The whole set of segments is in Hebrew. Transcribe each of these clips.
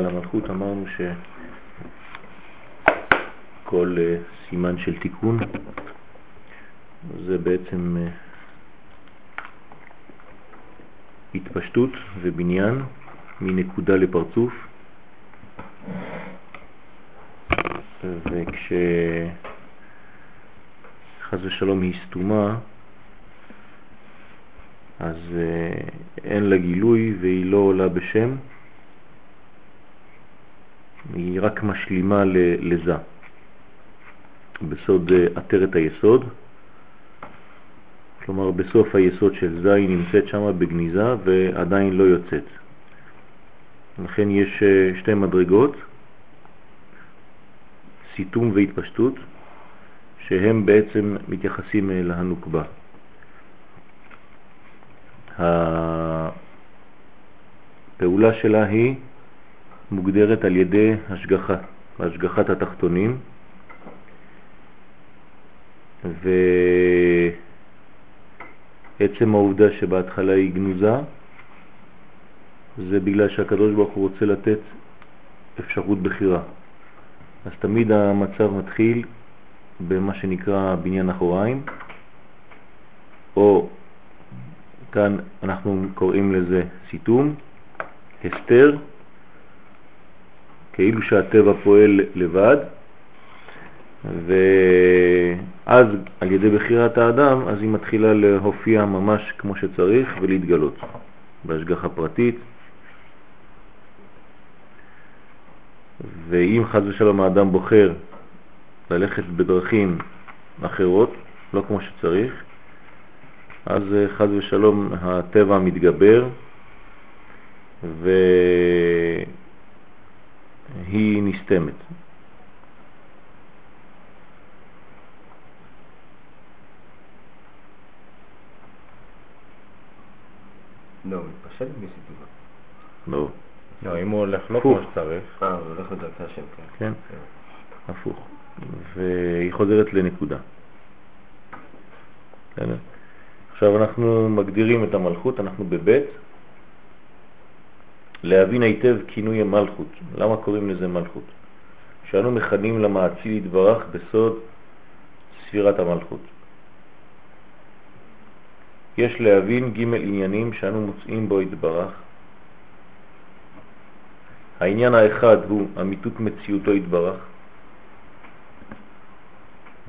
על המלכות אמרנו שכל אה, סימן של תיקון זה בעצם אה, התפשטות ובניין מנקודה לפרצוף. וכשחז ושלום היא סתומה אז אה, אין לה גילוי והיא לא עולה בשם, רק משלימה לזה. בסוד אה, עטרת היסוד, כלומר בסוף היסוד של זה היא נמצאת שם בגניזה ועדיין לא יוצאת. לכן יש אה, שתי מדרגות, סיתום והתפשטות, שהם בעצם מתייחסים להנוקבה. הפעולה שלה היא מוגדרת על ידי השגחה, השגחת התחתונים, ועצם העובדה שבהתחלה היא גנוזה, זה בגלל שהקדוש ברוך הוא רוצה לתת אפשרות בחירה. אז תמיד המצב מתחיל במה שנקרא בניין אחוריים, או כאן אנחנו קוראים לזה סיתום, הסתר, כאילו שהטבע פועל לבד, ואז על ידי בחירת האדם, אז היא מתחילה להופיע ממש כמו שצריך ולהתגלות בהשגחה פרטית. ואם חז ושלום האדם בוחר ללכת בדרכים אחרות, לא כמו שצריך, אז אה, חז ושלום הטבע מתגבר והיא נסתמת. לא, מתפשט מסיטובה. לא. לא, אם הוא הולך לא כמו שצריך. אה, הוא הולך לדרכי השם, כן. כן, הפוך. והיא חוזרת לנקודה. עכשיו אנחנו מגדירים את המלכות, אנחנו בבית, להבין היטב כינוי המלכות. למה קוראים לזה מלכות? שאנו מכנים למעציל יתברך בסוד ספירת המלכות. יש להבין ג' עניינים שאנו מוצאים בו יתברך. העניין האחד הוא אמיתות מציאותו יתברך,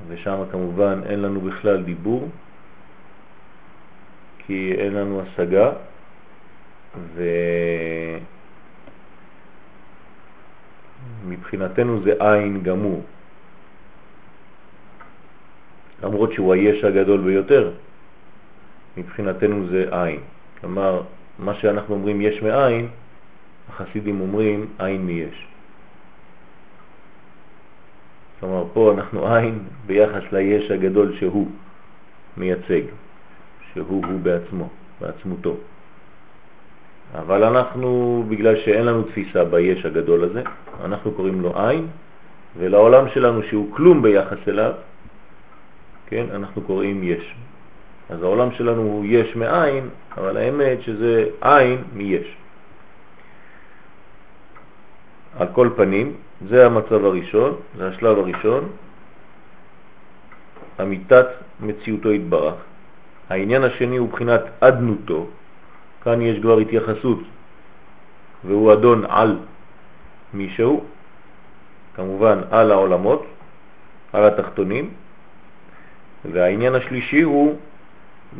ושם כמובן אין לנו בכלל דיבור, כי אין לנו השגה, ומבחינתנו זה עין גמור. למרות שהוא היש הגדול ביותר, מבחינתנו זה עין. כלומר, מה שאנחנו אומרים יש מאין, החסידים אומרים עין מיש. כלומר, פה אנחנו עין ביחס ליש הגדול שהוא מייצג. שהוא הוא בעצמו, בעצמותו. אבל אנחנו, בגלל שאין לנו תפיסה ביש הגדול הזה, אנחנו קוראים לו עין, ולעולם שלנו שהוא כלום ביחס אליו, כן, אנחנו קוראים יש. אז העולם שלנו הוא יש מאין, אבל האמת שזה עין מיש. על כל פנים, זה המצב הראשון, זה השלב הראשון, אמיתת מציאותו התברך. העניין השני הוא בחינת אדנותו, כאן יש כבר התייחסות, והוא אדון על מישהו, כמובן על העולמות, על התחתונים, והעניין השלישי הוא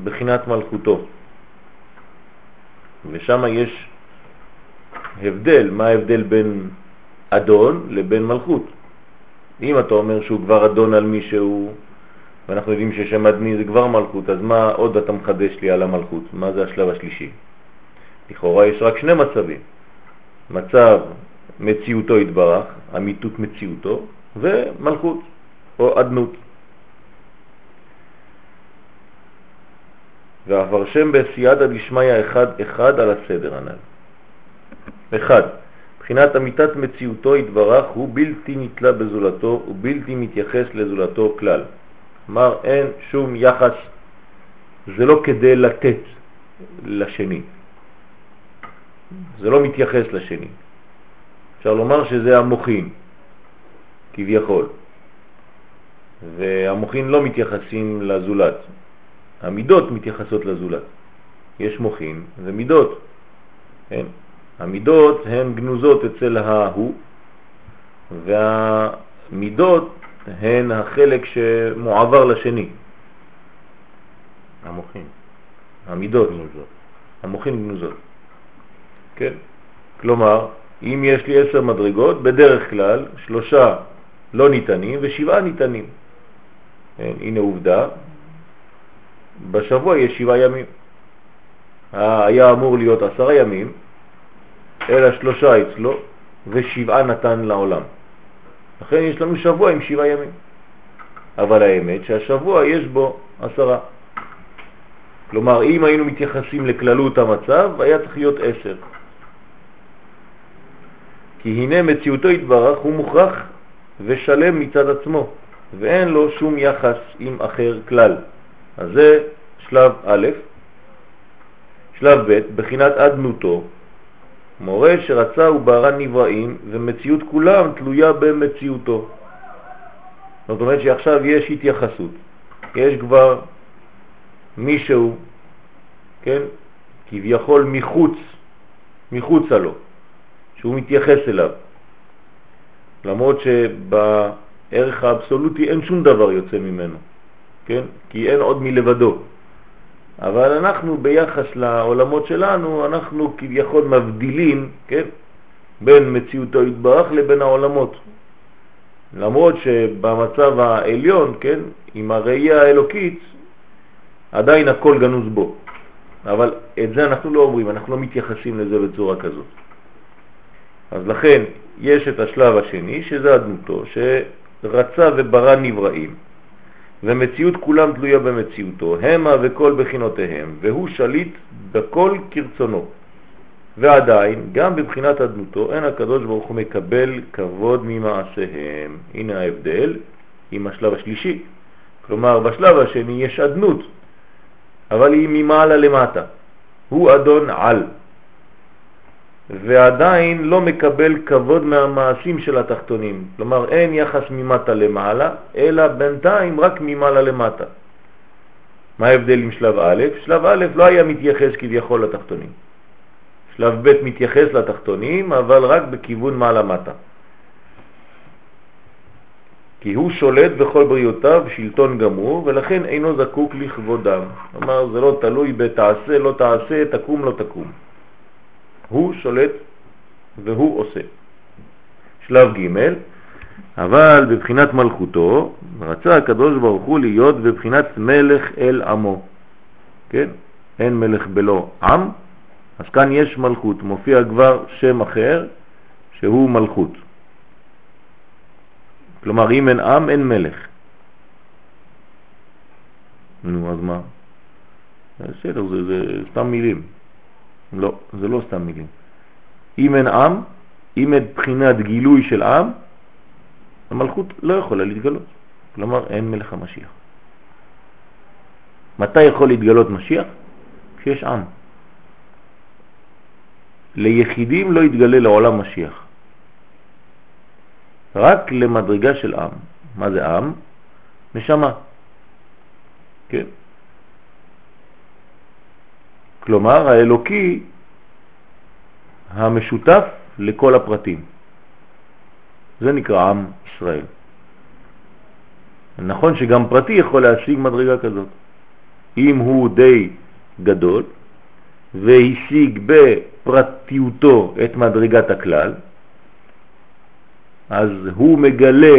בחינת מלכותו. ושם יש הבדל, מה ההבדל בין אדון לבין מלכות. אם אתה אומר שהוא כבר אדון על מישהו, ואנחנו יודעים ששם אדני זה כבר מלכות, אז מה עוד אתה מחדש לי על המלכות? מה זה השלב השלישי? לכאורה יש רק שני מצבים. מצב מציאותו התברך, אמיתות מציאותו, ומלכות או אדנות. והפרשם בסייעתא דשמיא אחד אחד על הסדר הנ"ל. אחד, מבחינת אמיתת מציאותו התברך הוא בלתי נתלה בזולתו ובלתי מתייחס לזולתו כלל. כלומר אין שום יחס, זה לא כדי לתת לשני, זה לא מתייחס לשני, אפשר לומר שזה המוחין, כביכול. והמוחין לא מתייחסים לזולת, המידות מתייחסות לזולת. יש מוחין ומידות. כן? המידות הן גנוזות אצל ההוא, והמידות הן החלק שמועבר לשני. המוחין. המידות גנוזות. המוחין גנוזות. כן? כלומר, אם יש לי עשר מדרגות, בדרך כלל שלושה לא ניתנים ושבעה ניתנים. כן? הנה עובדה, בשבוע יש שבעה ימים. היה אמור להיות עשרה ימים, אלא שלושה אצלו ושבעה נתן לעולם. לכן יש לנו שבוע עם שבעה ימים. אבל האמת שהשבוע יש בו עשרה. כלומר, אם היינו מתייחסים לכללות המצב, היה צריך להיות עשר. כי הנה מציאותו התברך הוא מוכרח ושלם מצד עצמו, ואין לו שום יחס עם אחר כלל. אז זה שלב א', שלב ב', בחינת אדנותו, מורה שרצה וברא נבראים, ומציאות כולם תלויה במציאותו. זאת אומרת שעכשיו יש התייחסות, יש כבר מישהו, כן, כביכול מחוץ, מחוץ לו, שהוא מתייחס אליו. למרות שבערך האבסולוטי אין שום דבר יוצא ממנו, כן? כי אין עוד מלבדו. אבל אנחנו ביחס לעולמות שלנו, אנחנו כביכול מבדילים, כן, בין מציאותו יתברך לבין העולמות. למרות שבמצב העליון, כן, עם הראייה האלוקית, עדיין הכל גנוז בו. אבל את זה אנחנו לא אומרים, אנחנו לא מתייחסים לזה בצורה כזאת. אז לכן יש את השלב השני, שזה אדמותו, שרצה וברא נבראים. ומציאות כולם תלויה במציאותו, המה וכל בחינותיהם, והוא שליט בכל כרצונו. ועדיין, גם בבחינת אדנותו, אין הקדוש ברוך הוא מקבל כבוד ממעשיהם. הנה ההבדל עם השלב השלישי. כלומר, בשלב השני יש אדנות, אבל היא ממעלה למטה. הוא אדון על. ועדיין לא מקבל כבוד מהמעשים של התחתונים. כלומר, אין יחס ממטה למעלה, אלא בינתיים רק ממעלה למטה. מה ההבדל עם שלב א'? שלב א' לא היה מתייחס כביכול לתחתונים. שלב ב' מתייחס לתחתונים, אבל רק בכיוון מעלה-מטה. כי הוא שולט בכל בריאותיו שלטון גמור, ולכן אינו זקוק לכבודם. כלומר, זה לא תלוי בתעשה, לא תעשה, תקום, לא תקום. הוא שולט והוא עושה. שלב ג' אבל בבחינת מלכותו רצה הקדוש ברוך הוא להיות בבחינת מלך אל עמו. כן? אין מלך בלא עם, אז כאן יש מלכות, מופיע כבר שם אחר שהוא מלכות. כלומר, אם אין עם, אין מלך. נו, אז מה? בסדר, זה, זה סתם מילים. לא, זה לא סתם מילים. אם אין עם, אם אין בחינת גילוי של עם, המלכות לא יכולה להתגלות. כלומר, אין מלך המשיח. מתי יכול להתגלות משיח? כשיש עם. ליחידים לא יתגלה לעולם משיח. רק למדרגה של עם. מה זה עם? נשמה. כן? כלומר האלוקי המשותף לכל הפרטים. זה נקרא עם ישראל. נכון שגם פרטי יכול להשיג מדרגה כזאת. אם הוא די גדול והשיג בפרטיותו את מדרגת הכלל, אז הוא מגלה,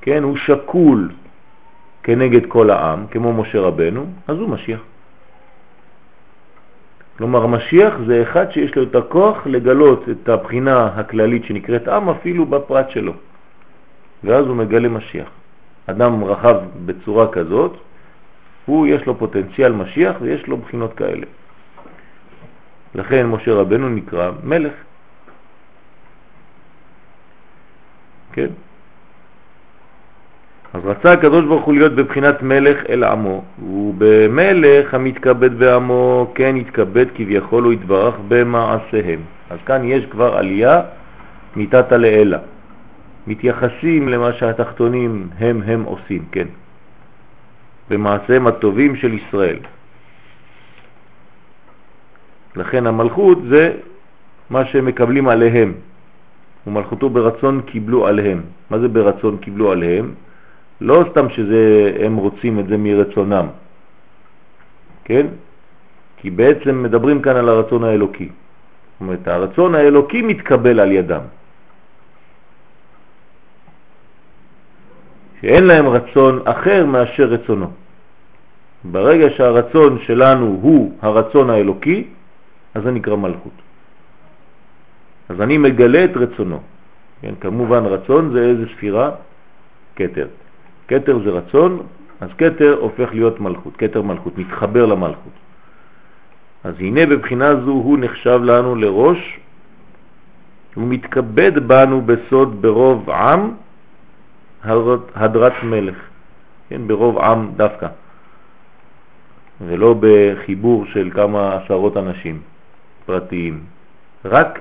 כן, הוא שקול כנגד כל העם, כמו משה רבנו, אז הוא משיח. כלומר, משיח זה אחד שיש לו את הכוח לגלות את הבחינה הכללית שנקראת עם אפילו בפרט שלו. ואז הוא מגלה משיח. אדם רחב בצורה כזאת, הוא יש לו פוטנציאל משיח ויש לו בחינות כאלה. לכן משה רבנו נקרא מלך. כן? אז רצה הקדוש ברוך הוא להיות בבחינת מלך אל עמו, ובמלך המתכבד בעמו כן יתכבד כביכול הוא יתברך במעשיהם. אז כאן יש כבר עלייה מיתתא לאלה. מתייחסים למה שהתחתונים הם הם עושים, כן. במעשיהם הטובים של ישראל. לכן המלכות זה מה שהם מקבלים עליהם, ומלכותו ברצון קיבלו עליהם. מה זה ברצון קיבלו עליהם? לא סתם שהם רוצים את זה מרצונם, כן? כי בעצם מדברים כאן על הרצון האלוקי. זאת אומרת, הרצון האלוקי מתקבל על ידם. שאין להם רצון אחר מאשר רצונו. ברגע שהרצון שלנו הוא הרצון האלוקי, אז זה נקרא מלכות. אז אני מגלה את רצונו. כן, כמובן רצון זה איזה ספירה? קטר. קטר זה רצון, אז קטר הופך להיות מלכות, קטר מלכות, מתחבר למלכות. אז הנה בבחינה זו הוא נחשב לנו לראש, הוא מתכבד בנו בסוד ברוב עם הדרת מלך, כן, ברוב עם דווקא, ולא בחיבור של כמה עשרות אנשים פרטיים, רק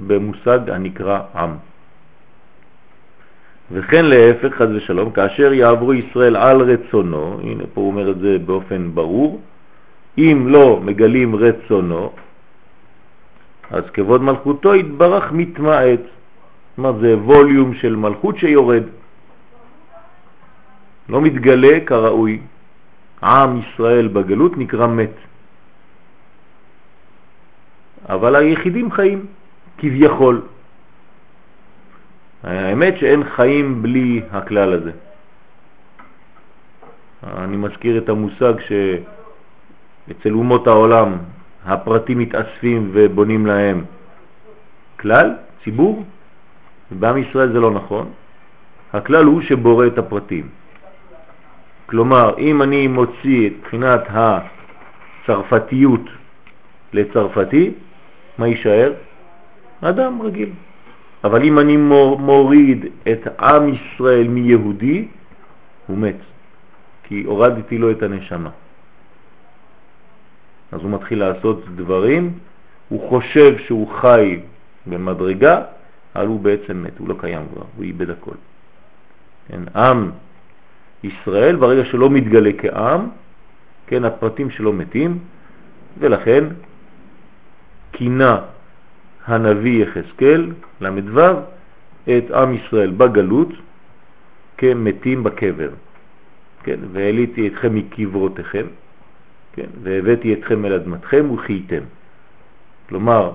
במושג הנקרא עם. וכן להפך, חז ושלום, כאשר יעברו ישראל על רצונו, הנה פה הוא אומר את זה באופן ברור, אם לא מגלים רצונו, אז כבוד מלכותו יתברך מתמעט. זאת אומרת, זה ווליום של מלכות שיורד. לא מתגלה כראוי. עם ישראל בגלות נקרא מת. אבל היחידים חיים, כביכול. האמת שאין חיים בלי הכלל הזה. אני מזכיר את המושג שאצל אומות העולם הפרטים מתאספים ובונים להם כלל, ציבור, ובעם ישראל זה לא נכון. הכלל הוא שבורא את הפרטים. כלומר, אם אני מוציא את בחינת הצרפתיות לצרפתי, מה יישאר? אדם רגיל. אבל אם אני מוריד את עם ישראל מיהודי, הוא מת, כי הורדתי לו את הנשמה. אז הוא מתחיל לעשות דברים, הוא חושב שהוא חי במדרגה, אבל הוא בעצם מת, הוא לא קיים כבר, הוא איבד הכל. כן, עם ישראל, ברגע שלא מתגלה כעם, כן, הפרטים שלו מתים, ולכן קינה הנביא יחזקאל, ל"ו, את עם ישראל בגלות כמתים בקבר. כן, והעליתי אתכם מקברותיכם, כן, והבאתי אתכם אל אדמתכם וחייתם. כלומר,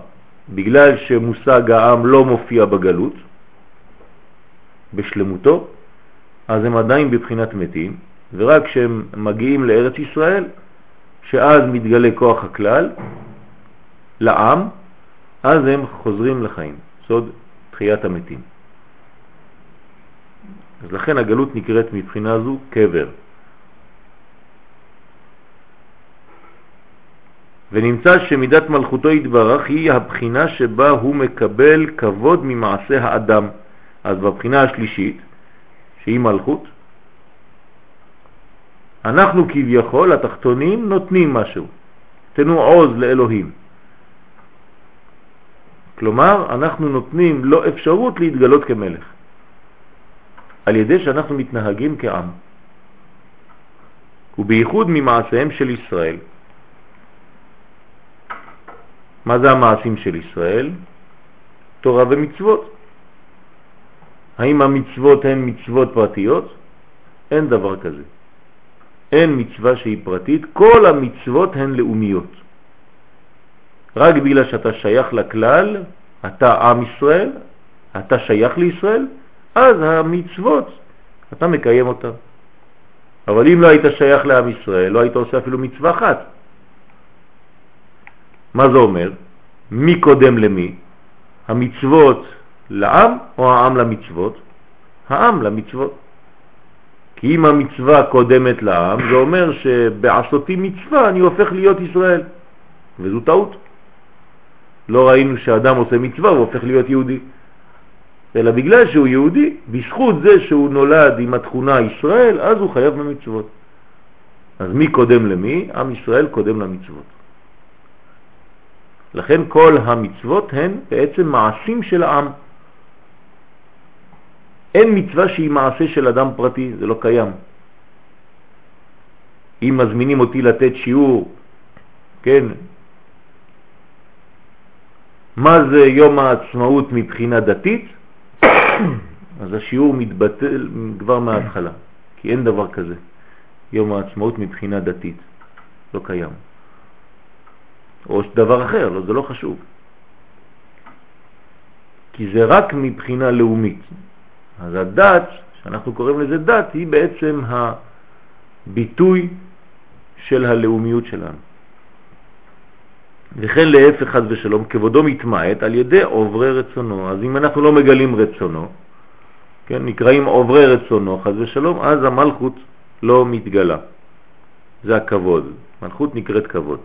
בגלל שמושג העם לא מופיע בגלות, בשלמותו, אז הם עדיין בבחינת מתים, ורק כשהם מגיעים לארץ ישראל, שאז מתגלה כוח הכלל לעם, אז הם חוזרים לחיים, סוד תחיית המתים. אז לכן הגלות נקראת מבחינה זו קבר. ונמצא שמידת מלכותו יתברך היא הבחינה שבה הוא מקבל כבוד ממעשה האדם. אז בבחינה השלישית, שהיא מלכות, אנחנו כביכול, התחתונים, נותנים משהו. תנו עוז לאלוהים. כלומר, אנחנו נותנים לו אפשרות להתגלות כמלך, על ידי שאנחנו מתנהגים כעם. ובייחוד ממעשיהם של ישראל. מה זה המעשים של ישראל? תורה ומצוות. האם המצוות הן מצוות פרטיות? אין דבר כזה. אין מצווה שהיא פרטית, כל המצוות הן לאומיות. רק בגלל שאתה שייך לכלל, אתה עם ישראל, אתה שייך לישראל, אז המצוות, אתה מקיים אותה. אבל אם לא היית שייך לעם ישראל, לא היית עושה אפילו מצווה אחת. מה זה אומר? מי קודם למי? המצוות לעם או העם למצוות? העם למצוות. כי אם המצווה קודמת לעם, זה אומר שבעשותי מצווה אני הופך להיות ישראל, וזו טעות. לא ראינו שאדם עושה מצווה, הוא הופך להיות יהודי. אלא בגלל שהוא יהודי, בזכות זה שהוא נולד עם התכונה ישראל, אז הוא חייב במצוות. אז מי קודם למי? עם ישראל קודם למצוות. לכן כל המצוות הן בעצם מעשים של העם. אין מצווה שהיא מעשה של אדם פרטי, זה לא קיים. אם מזמינים אותי לתת שיעור, כן, מה זה יום העצמאות מבחינה דתית? אז השיעור מתבטל כבר מההתחלה, כי אין דבר כזה. יום העצמאות מבחינה דתית, לא קיים. או דבר אחר, לא, זה לא חשוב. כי זה רק מבחינה לאומית. אז הדת, שאנחנו קוראים לזה דת, היא בעצם הביטוי של הלאומיות שלנו. וכן להפך חד ושלום, כבודו מתמעט על ידי עוברי רצונו. אז אם אנחנו לא מגלים רצונו, כן, נקראים עוברי רצונו חד ושלום, אז המלכות לא מתגלה. זה הכבוד. מלכות נקראת כבוד.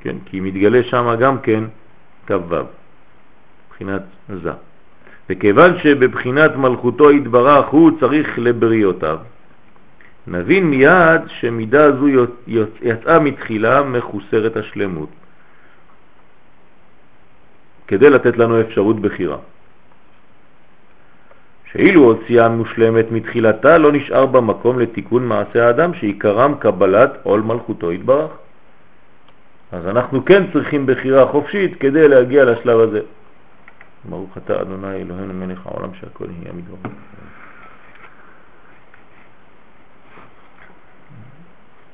כן, כי מתגלה שם גם כן כ"ו, מבחינת זה. וכיוון שבבחינת מלכותו התברך הוא צריך לבריאותיו, נבין מיד שמידה זו יצאה מתחילה מחוסרת השלמות, כדי לתת לנו אפשרות בחירה. שאילו הוציאה מושלמת מתחילתה לא נשאר במקום לתיקון מעשה האדם שעיקרם קבלת עול מלכותו התברך. אז אנחנו כן צריכים בחירה חופשית כדי להגיע לשלב הזה. ברוך אתה אדוני אלוהינו מלך העולם שהכל יהיה מדבר.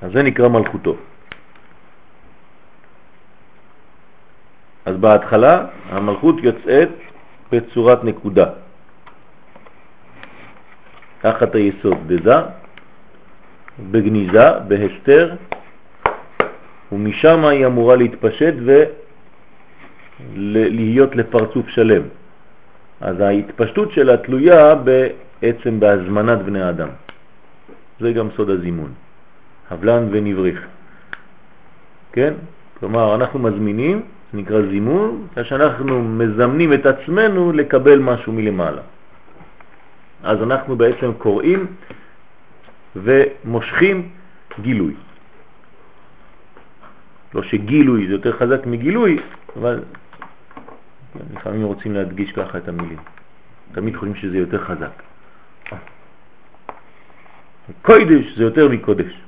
אז זה נקרא מלכותו. אז בהתחלה המלכות יוצאת בצורת נקודה. תחת היסוד בזה, בגניזה, בהסתר, ומשם היא אמורה להתפשט ולהיות לפרצוף שלם. אז ההתפשטות שלה תלויה בעצם בהזמנת בני האדם. זה גם סוד הזימון. הבלן ונבריך. כן? כלומר, אנחנו מזמינים, זה נקרא זימון, כשאנחנו מזמנים את עצמנו לקבל משהו מלמעלה. אז אנחנו בעצם קוראים ומושכים גילוי. לא שגילוי זה יותר חזק מגילוי, אבל לפעמים רוצים להדגיש ככה את המילים. תמיד חושבים שזה יותר חזק. קוידש זה יותר מקודש.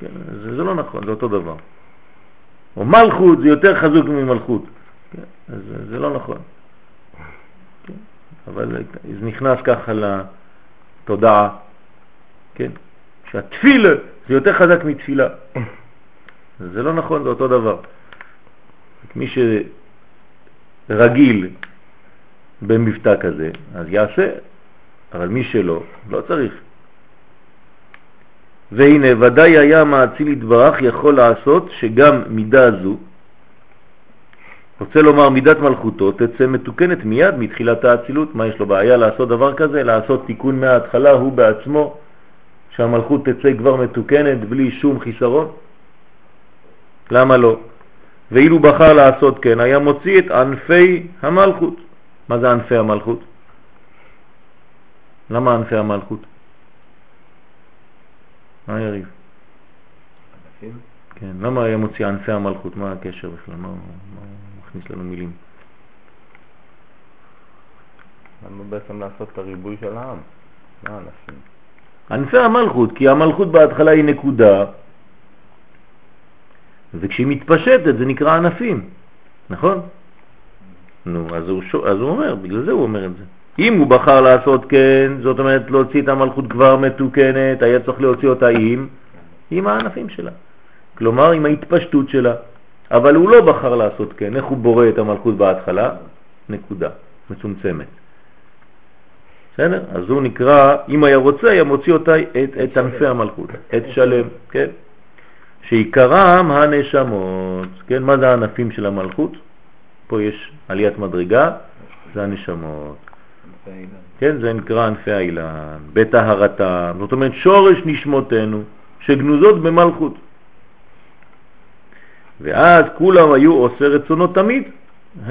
כן, זה, זה לא נכון, זה אותו דבר. או מלכות זה יותר חזוק ממלכות. כן, זה, זה לא נכון. כן, אבל זה נכנס ככה לתודעה, כן? שהתפילה זה יותר חזק מתפילה. זה לא נכון, זה אותו דבר. מי שרגיל במבטא כזה, אז יעשה, אבל מי שלא, לא צריך. והנה ודאי היה מעציל יתברך יכול לעשות שגם מידה זו, רוצה לומר מידת מלכותו, תצא מתוקנת מיד מתחילת האצילות. מה יש לו בעיה לעשות דבר כזה? לעשות תיקון מההתחלה הוא בעצמו, שהמלכות תצא כבר מתוקנת בלי שום חיסרון? למה לא? ואילו בחר לעשות כן, היה מוציא את ענפי המלכות. מה זה ענפי המלכות? למה ענפי המלכות? מה יריב? כן, למה היה מוציא ענפי המלכות? מה הקשר בכלל? מה, מה מכניס לנו מילים? למה בעצם לעשות את הריבוי של העם? מה אנשים? ענפי המלכות, כי המלכות בהתחלה היא נקודה, וכשהיא מתפשטת זה נקרא ענפים, נכון? נו, אז הוא, אז הוא אומר, בגלל זה הוא אומר את זה. אם הוא בחר לעשות כן, זאת אומרת להוציא את המלכות כבר מתוקנת, היה צריך להוציא אותה עם, עם הענפים שלה. כלומר עם ההתפשטות שלה. אבל הוא לא בחר לעשות כן. איך הוא בורא את המלכות בהתחלה? נקודה, מצומצמת. בסדר? אז הוא נקרא, אם היה רוצה, היה מוציא אותה, את, את ענפי המלכות, את שלם, כן? שעיקרם הנשמות, כן? מה זה הענפים של המלכות? פה יש עליית מדרגה, זה הנשמות. כן, זה נקרא ענפי האילן, בטהרתם, זאת אומרת שורש נשמותינו שגנוזות במלכות. ואז כולם היו עושה רצונו תמיד.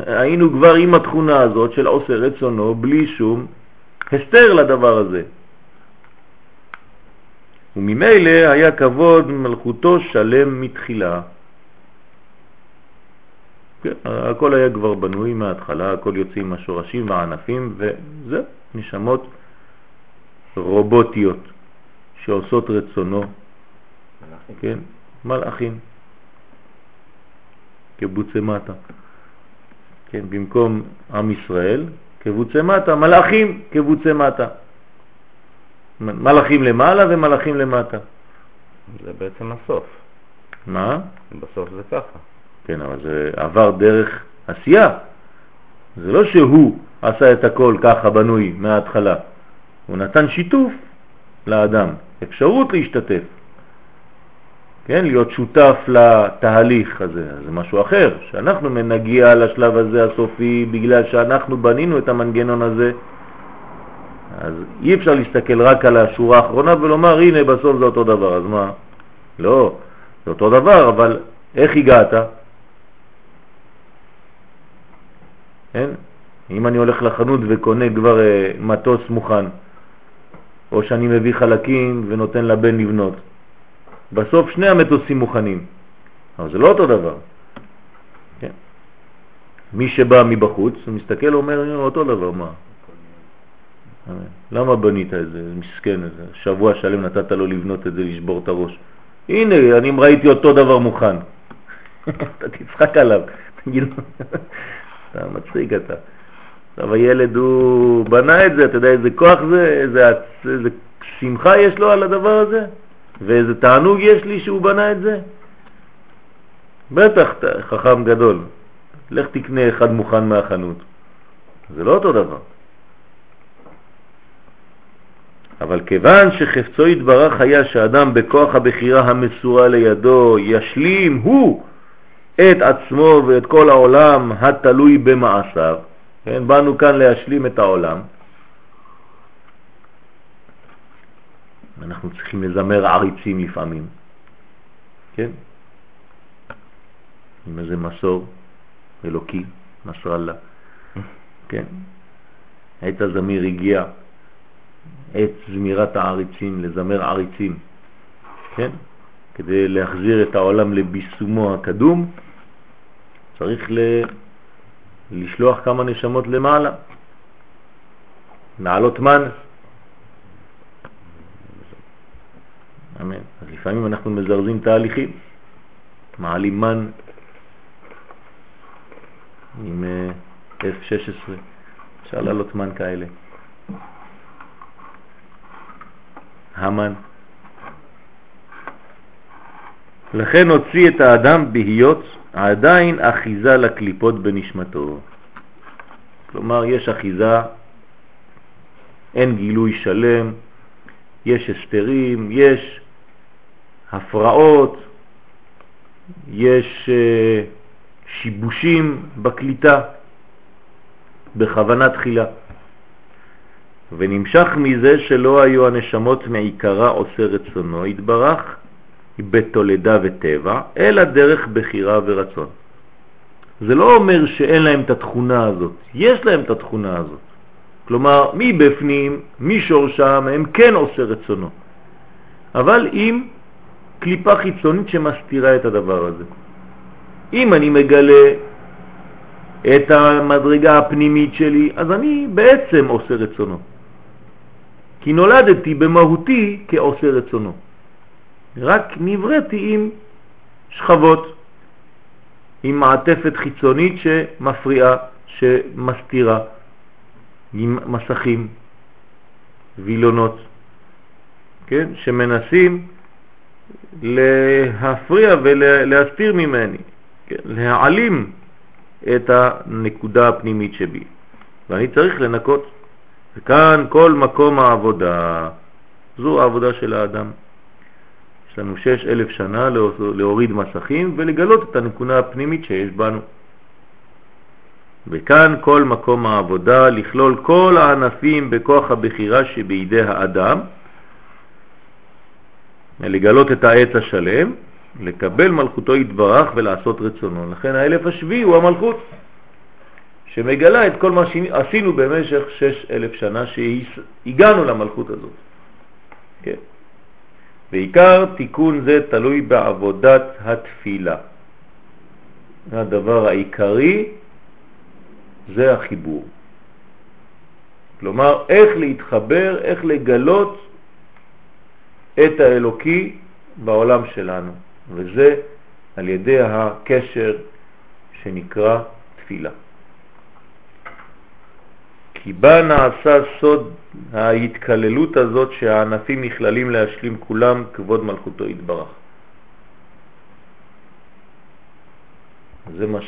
היינו כבר עם התכונה הזאת של עושה רצונו בלי שום הסתר לדבר הזה. וממילא היה כבוד מלכותו שלם מתחילה. כן, הכל היה כבר בנוי מההתחלה, הכל יוצא עם השורשים והענפים, וזה נשמות רובוטיות שעושות רצונו, מלאכים. כן, מלאכים, כבוצי מטה. כן, במקום עם ישראל, כבוצי מטה, מלאכים כבוצי מטה. מלאכים למעלה ומלאכים למטה. זה בעצם הסוף. מה? בסוף זה ככה. כן, אבל זה עבר דרך עשייה. זה לא שהוא עשה את הכל ככה בנוי מההתחלה. הוא נתן שיתוף לאדם, אפשרות להשתתף. כן, להיות שותף לתהליך הזה, זה משהו אחר. שאנחנו נגיע לשלב הזה הסופי בגלל שאנחנו בנינו את המנגנון הזה, אז אי אפשר להסתכל רק על השורה האחרונה ולומר, הנה בסוף זה אותו דבר, אז מה? לא, זה אותו דבר, אבל איך הגעת? כן? אם אני הולך לחנות וקונה כבר אה, מטוס מוכן, או שאני מביא חלקים ונותן לבן לבנות, בסוף שני המטוסים מוכנים, אבל זה לא אותו דבר. כן? מי שבא מבחוץ, הוא מסתכל ואומר, "אה, אותו דבר, מה? למה בנית את זה? מסכן, איזה שבוע שלם נתת לו לבנות את זה, לשבור את הראש. הנה, אני ראיתי אותו דבר מוכן. אתה תצחק עליו, תגיד לו, אתה מצחיק אתה. עכשיו הילד הוא בנה את זה, אתה יודע איזה כוח זה, איזה, איזה שמחה יש לו על הדבר הזה, ואיזה תענוג יש לי שהוא בנה את זה. בטח, חכם גדול. לך תקנה אחד מוכן מהחנות. זה לא אותו דבר. אבל כיוון שחפצו יתברך היה שאדם בכוח הבחירה המסורה לידו ישלים הוא את עצמו ואת כל העולם התלוי במעשיו, כן, באנו כאן להשלים את העולם, אנחנו צריכים לזמר עריצים לפעמים, כן? עם איזה מסור אלוקי, נסראללה, כן? עת הזמיר הגיע, עת זמירת העריצים, לזמר עריצים, כן? כדי להחזיר את העולם לביסומו הקדום, צריך ל... לשלוח כמה נשמות למעלה, מעלות מן. אמן. אז לפעמים אנחנו מזרזים תהליכים, מעלים מן עם אה, F-16, אפשר לעלות מן כאלה. המן. לכן הוציא את האדם בהיות עדיין אחיזה לקליפות בנשמתו. כלומר, יש אחיזה, אין גילוי שלם, יש הסתרים, יש הפרעות, יש אה, שיבושים בקליטה בכוונה תחילה. ונמשך מזה שלא היו הנשמות מעיקרה עושה רצונו התברך בתולדה וטבע, אלא דרך בחירה ורצון. זה לא אומר שאין להם את התכונה הזאת, יש להם את התכונה הזאת. כלומר, מבפנים, משורשם, הם כן עושה רצונו. אבל עם קליפה חיצונית שמסתירה את הדבר הזה. אם אני מגלה את המדרגה הפנימית שלי, אז אני בעצם עושה רצונו. כי נולדתי במהותי כעושה רצונו. רק נבראתי עם שכבות, עם מעטפת חיצונית שמפריעה, שמסתירה, עם מסכים, וילונות, כן? שמנסים להפריע ולהסתיר ממני, כן? להעלים את הנקודה הפנימית שבי. ואני צריך לנקות. וכאן כל מקום העבודה, זו העבודה של האדם. יש לנו שש אלף שנה להוריד מסכים ולגלות את הנקודה הפנימית שיש בנו. וכאן כל מקום העבודה, לכלול כל הענפים בכוח הבחירה שבידי האדם, לגלות את העץ השלם, לקבל מלכותו יתברך ולעשות רצונו. לכן האלף השביעי הוא המלכות, שמגלה את כל מה שעשינו במשך שש אלף שנה שהגענו למלכות הזאת. כן. בעיקר תיקון זה תלוי בעבודת התפילה. הדבר העיקרי זה החיבור. כלומר, איך להתחבר, איך לגלות את האלוקי בעולם שלנו, וזה על ידי הקשר שנקרא תפילה. כי בה נעשה סוד ההתקללות הזאת שהענפים נכללים להשלים כולם כבוד מלכותו יתברך. זה מה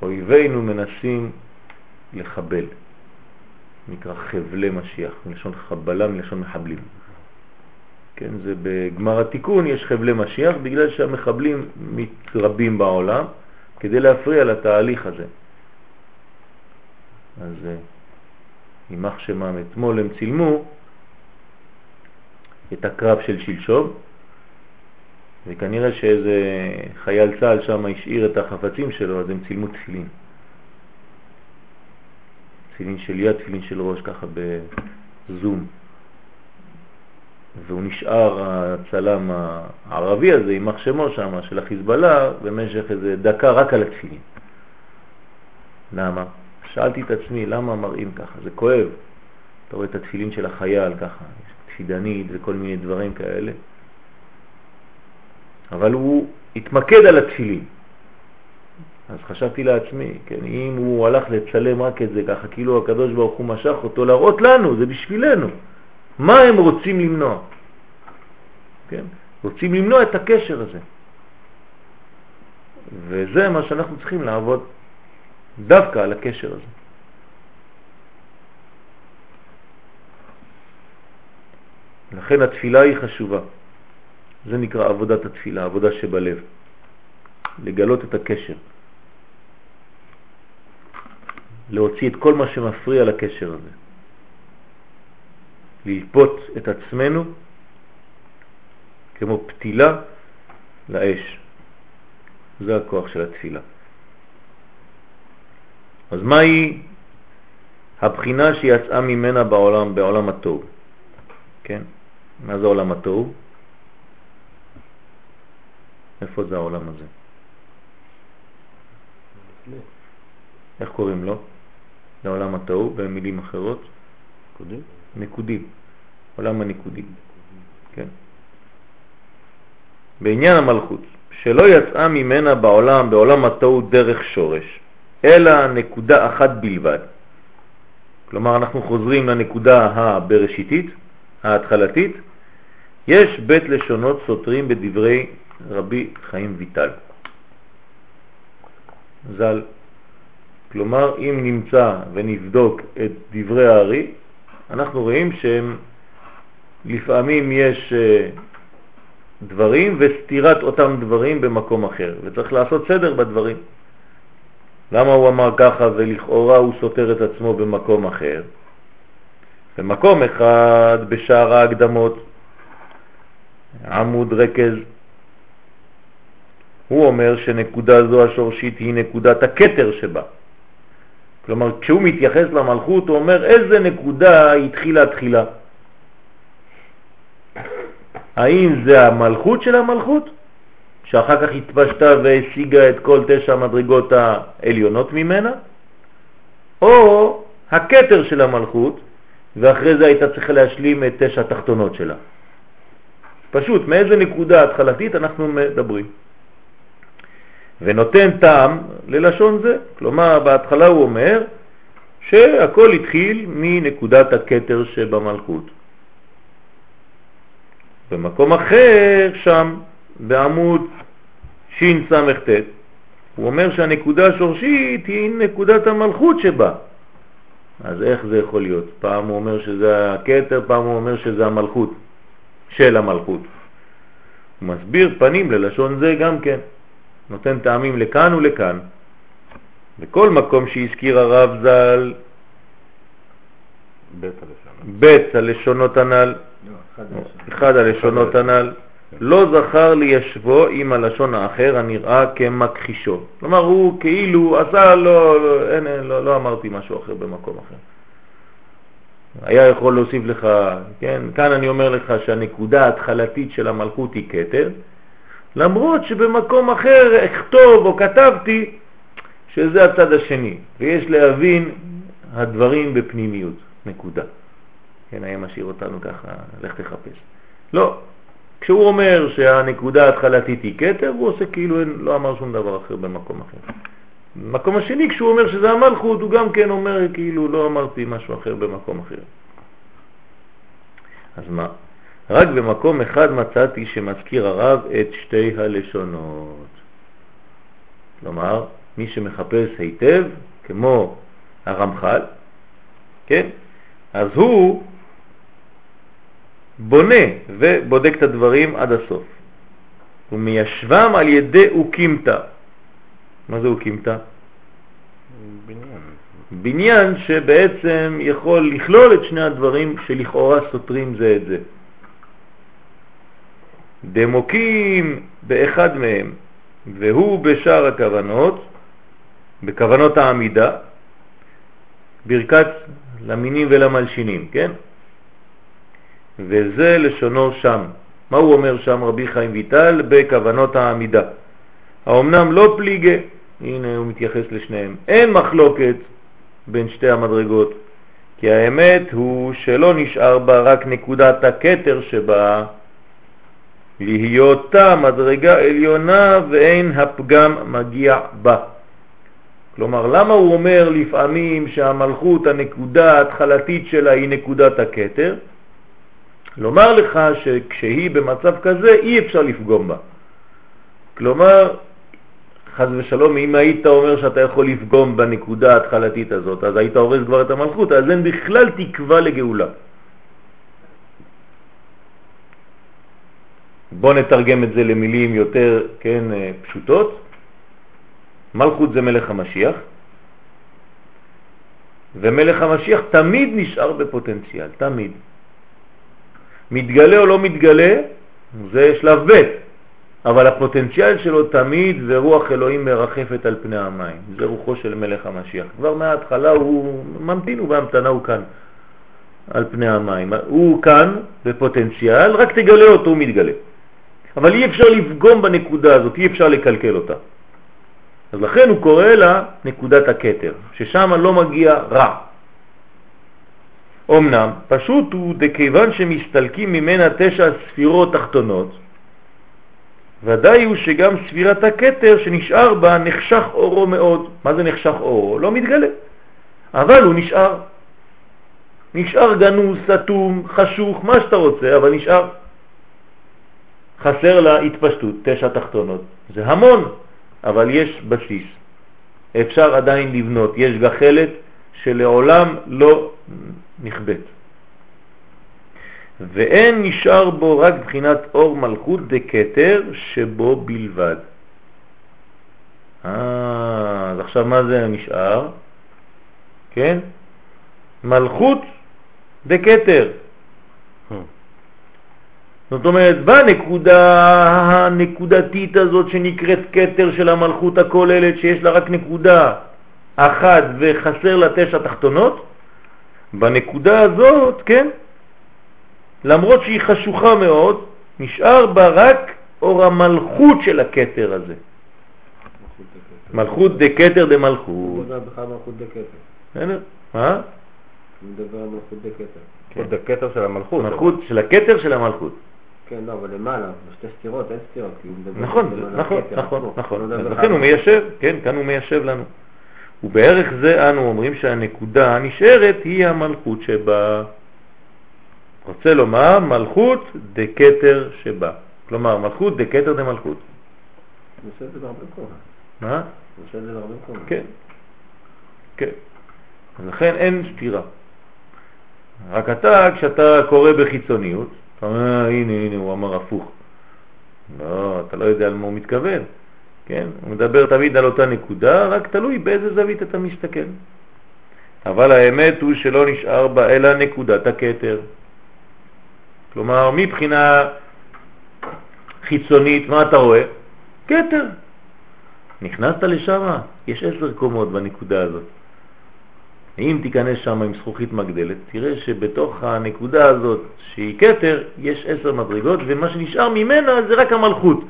שאויבינו מנסים לחבל, נקרא חבלי משיח, מלשון חבלה, מלשון מחבלים. כן, זה בגמר התיקון יש חבלי משיח בגלל שהמחבלים מתרבים בעולם כדי להפריע לתהליך הזה. אז אה, יימח שמם אתמול הם צילמו את הקרב של שלשום וכנראה שאיזה חייל צה"ל שם השאיר את החפצים שלו אז הם צילמו תפילין. תפילין של יד, תפילין של ראש, ככה בזום. והוא נשאר הצלם הערבי הזה, עם מחשמו שם, של החיזבאללה, במשך איזה דקה רק על התפילין. למה? שאלתי את עצמי, למה מראים ככה? זה כואב. אתה רואה את התפילין של החייל ככה, תפידנית וכל מיני דברים כאלה. אבל הוא התמקד על התפילין. אז חשבתי לעצמי, כן, אם הוא הלך לצלם רק את זה ככה, כאילו הקדוש ברוך הוא משך אותו להראות לנו, זה בשבילנו. מה הם רוצים למנוע? כן? רוצים למנוע את הקשר הזה. וזה מה שאנחנו צריכים לעבוד דווקא על הקשר הזה. לכן התפילה היא חשובה. זה נקרא עבודת התפילה, עבודה שבלב. לגלות את הקשר. להוציא את כל מה שמפריע לקשר הזה. ללפות את עצמנו כמו פתילה לאש. זה הכוח של התפילה. אז מהי הבחינה שיצאה ממנה בעולם, בעולם התוהו? כן? מה זה עולם התוהו? איפה זה העולם הזה? איך קוראים לו? לעולם התוהו, במילים אחרות? נקודים. נקודים. עולם הנקודים. כן? בעניין המלכות, שלא יצאה ממנה בעולם, בעולם התוהו דרך שורש, אלא נקודה אחת בלבד. כלומר, אנחנו חוזרים לנקודה הבראשיתית, ההתחלתית, יש בית לשונות סותרים בדברי רבי חיים ויטל. ז"ל. כלומר, אם נמצא ונבדוק את דברי הארי, אנחנו רואים שהם לפעמים יש אה, דברים וסתירת אותם דברים במקום אחר, וצריך לעשות סדר בדברים. למה הוא אמר ככה ולכאורה הוא סותר את עצמו במקום אחר? במקום אחד, בשער ההקדמות, עמוד רכז, הוא אומר שנקודה זו השורשית היא נקודת הקטר שבה. כלומר, כשהוא מתייחס למלכות, הוא אומר איזה נקודה התחילה תחילה. האם זה המלכות של המלכות, שאחר כך התפשטה והשיגה את כל תשע המדרגות העליונות ממנה, או הקטר של המלכות, ואחרי זה הייתה צריכה להשלים את תשע התחתונות שלה. פשוט, מאיזה נקודה התחלתית אנחנו מדברים. ונותן טעם ללשון זה. כלומר, בהתחלה הוא אומר שהכל התחיל מנקודת הקטר שבמלכות. במקום אחר, שם, בעמוד שס"ט, הוא אומר שהנקודה השורשית היא נקודת המלכות שבה. אז איך זה יכול להיות? פעם הוא אומר שזה הקטר, פעם הוא אומר שזה המלכות, של המלכות. הוא מסביר פנים ללשון זה גם כן. נותן טעמים לכאן ולכאן. בכל מקום שהזכיר הרב ז"ל בית הלשונות הנ"ל, לא, אחד הלשונות הנ"ל, לא זכר לישבו עם הלשון האחר הנראה כמכחישו. כלומר, הוא כאילו עשה, לא, לא, אין, לא, לא אמרתי משהו אחר במקום אחר. היה יכול להוסיף לך, כן, כאן אני אומר לך שהנקודה ההתחלתית של המלכות היא כתר, למרות שבמקום אחר אכתוב או כתבתי שזה הצד השני, ויש להבין הדברים בפנימיות, נקודה. כן, היה משאיר אותנו ככה, לך תחפש. לא, כשהוא אומר שהנקודה ההתחלתית היא כתר, הוא עושה כאילו אין, לא אמר שום דבר אחר במקום אחר. במקום השני, כשהוא אומר שזה המלכות, הוא גם כן אומר כאילו לא אמרתי משהו אחר במקום אחר. אז מה? רק במקום אחד מצאתי שמזכיר הרב את שתי הלשונות. כלומר, מי שמחפש היטב, כמו הרמח"ל, כן? אז הוא בונה ובודק את הדברים עד הסוף. הוא מיישבם על ידי אוקימתא. מה זה אוקימתא? בניין. בניין שבעצם יכול לכלול את שני הדברים שלכאורה סותרים זה את זה. דמוקים באחד מהם, והוא בשאר הכוונות, בכוונות העמידה, ברכת למינים ולמלשינים, כן? וזה לשונו שם. מה הוא אומר שם רבי חיים ויטל? בכוונות העמידה. האומנם לא פליגה, הנה הוא מתייחס לשניהם, אין מחלוקת בין שתי המדרגות, כי האמת הוא שלא נשאר בה רק נקודת הקטר שבה, להיותה מדרגה עליונה ואין הפגם מגיע בה. כלומר, למה הוא אומר לפעמים שהמלכות, הנקודה ההתחלתית שלה היא נקודת הקטר? לומר לך שכשהיא במצב כזה אי אפשר לפגום בה. כלומר, חז ושלום, אם היית אומר שאתה יכול לפגום בנקודה ההתחלתית הזאת, אז היית הורס כבר את המלכות, אז אין בכלל תקווה לגאולה. בוא נתרגם את זה למילים יותר, כן, פשוטות. מלכות זה מלך המשיח, ומלך המשיח תמיד נשאר בפוטנציאל, תמיד. מתגלה או לא מתגלה, זה שלב ב', אבל הפוטנציאל שלו תמיד ורוח אלוהים מרחפת על פני המים. זה רוחו של מלך המשיח. כבר מההתחלה הוא ממתין, הוא בהמתנה, הוא כאן, על פני המים. הוא כאן בפוטנציאל, רק תגלה אותו, הוא מתגלה. אבל אי אפשר לפגום בנקודה הזאת, אי אפשר לקלקל אותה. אז לכן הוא קורא לה נקודת הקטר, ששם לא מגיע רע. אמנם, פשוט הוא דכיוון שמסתלקים ממנה תשע ספירות תחתונות, ודאי הוא שגם ספירת הקטר שנשאר בה נחשך אורו מאוד. מה זה נחשך אורו? לא מתגלה. אבל הוא נשאר. נשאר גנוז, סתום, חשוך, מה שאתה רוצה, אבל נשאר. חסר לה התפשטות, תשע תחתונות. זה המון, אבל יש בסיס. אפשר עדיין לבנות. יש גחלת שלעולם לא נכבט. ואין נשאר בו רק בחינת אור מלכות דקטר שבו בלבד. אה, אז עכשיו מה זה נשאר? כן? מלכות דקטר. זאת אומרת, בנקודה הנקודתית הזאת שנקראת קטר של המלכות הכוללת, שיש לה רק נקודה אחת וחסר לה תשע תחתונות, בנקודה הזאת, כן, למרות שהיא חשוכה מאוד, נשאר בה רק אור המלכות של הכתר הזה. מלכות דקתר דמלכות. הוא מדבר בכלל מלכות דקתר. בסדר? מה? הוא מדבר על מלכות דקתר. כן. הכתר של המלכות. מלכות של הכתר של המלכות. כן, לא, אבל למעלה, בשתי סתירות, אין סתירות, כי הוא מדבר נכון, נכון, נכון. נכון. לכן הוא מלכות. מיישב, כן, כאן הוא מיישב לנו. ובערך זה אנו אומרים שהנקודה הנשארת היא המלכות שבה. רוצה לומר מלכות דקתר שבה. כלומר, מלכות דקתר דמלכות. הוא עושה את זה בהרבה מקומות. מה? הוא עושה את זה בהרבה מקומות. כן, כן. לכן אין סתירה. רק אתה, כשאתה קורא בחיצוניות, אתה אומר, "אה, הנה, הנה, הוא אמר הפוך. לא, אתה לא יודע על מה הוא מתכוון. כן? הוא מדבר תמיד על אותה נקודה, רק תלוי באיזה זווית אתה מסתכל. אבל האמת הוא שלא נשאר בה אלא נקודת הכתר. כלומר, מבחינה חיצונית, מה אתה רואה? כתר. נכנסת לשם, יש עשר קומות בנקודה הזאת. אם תיכנס שם עם זכוכית מגדלת, תראה שבתוך הנקודה הזאת, שהיא כתר, יש עשר מדרגות, ומה שנשאר ממנה זה רק המלכות.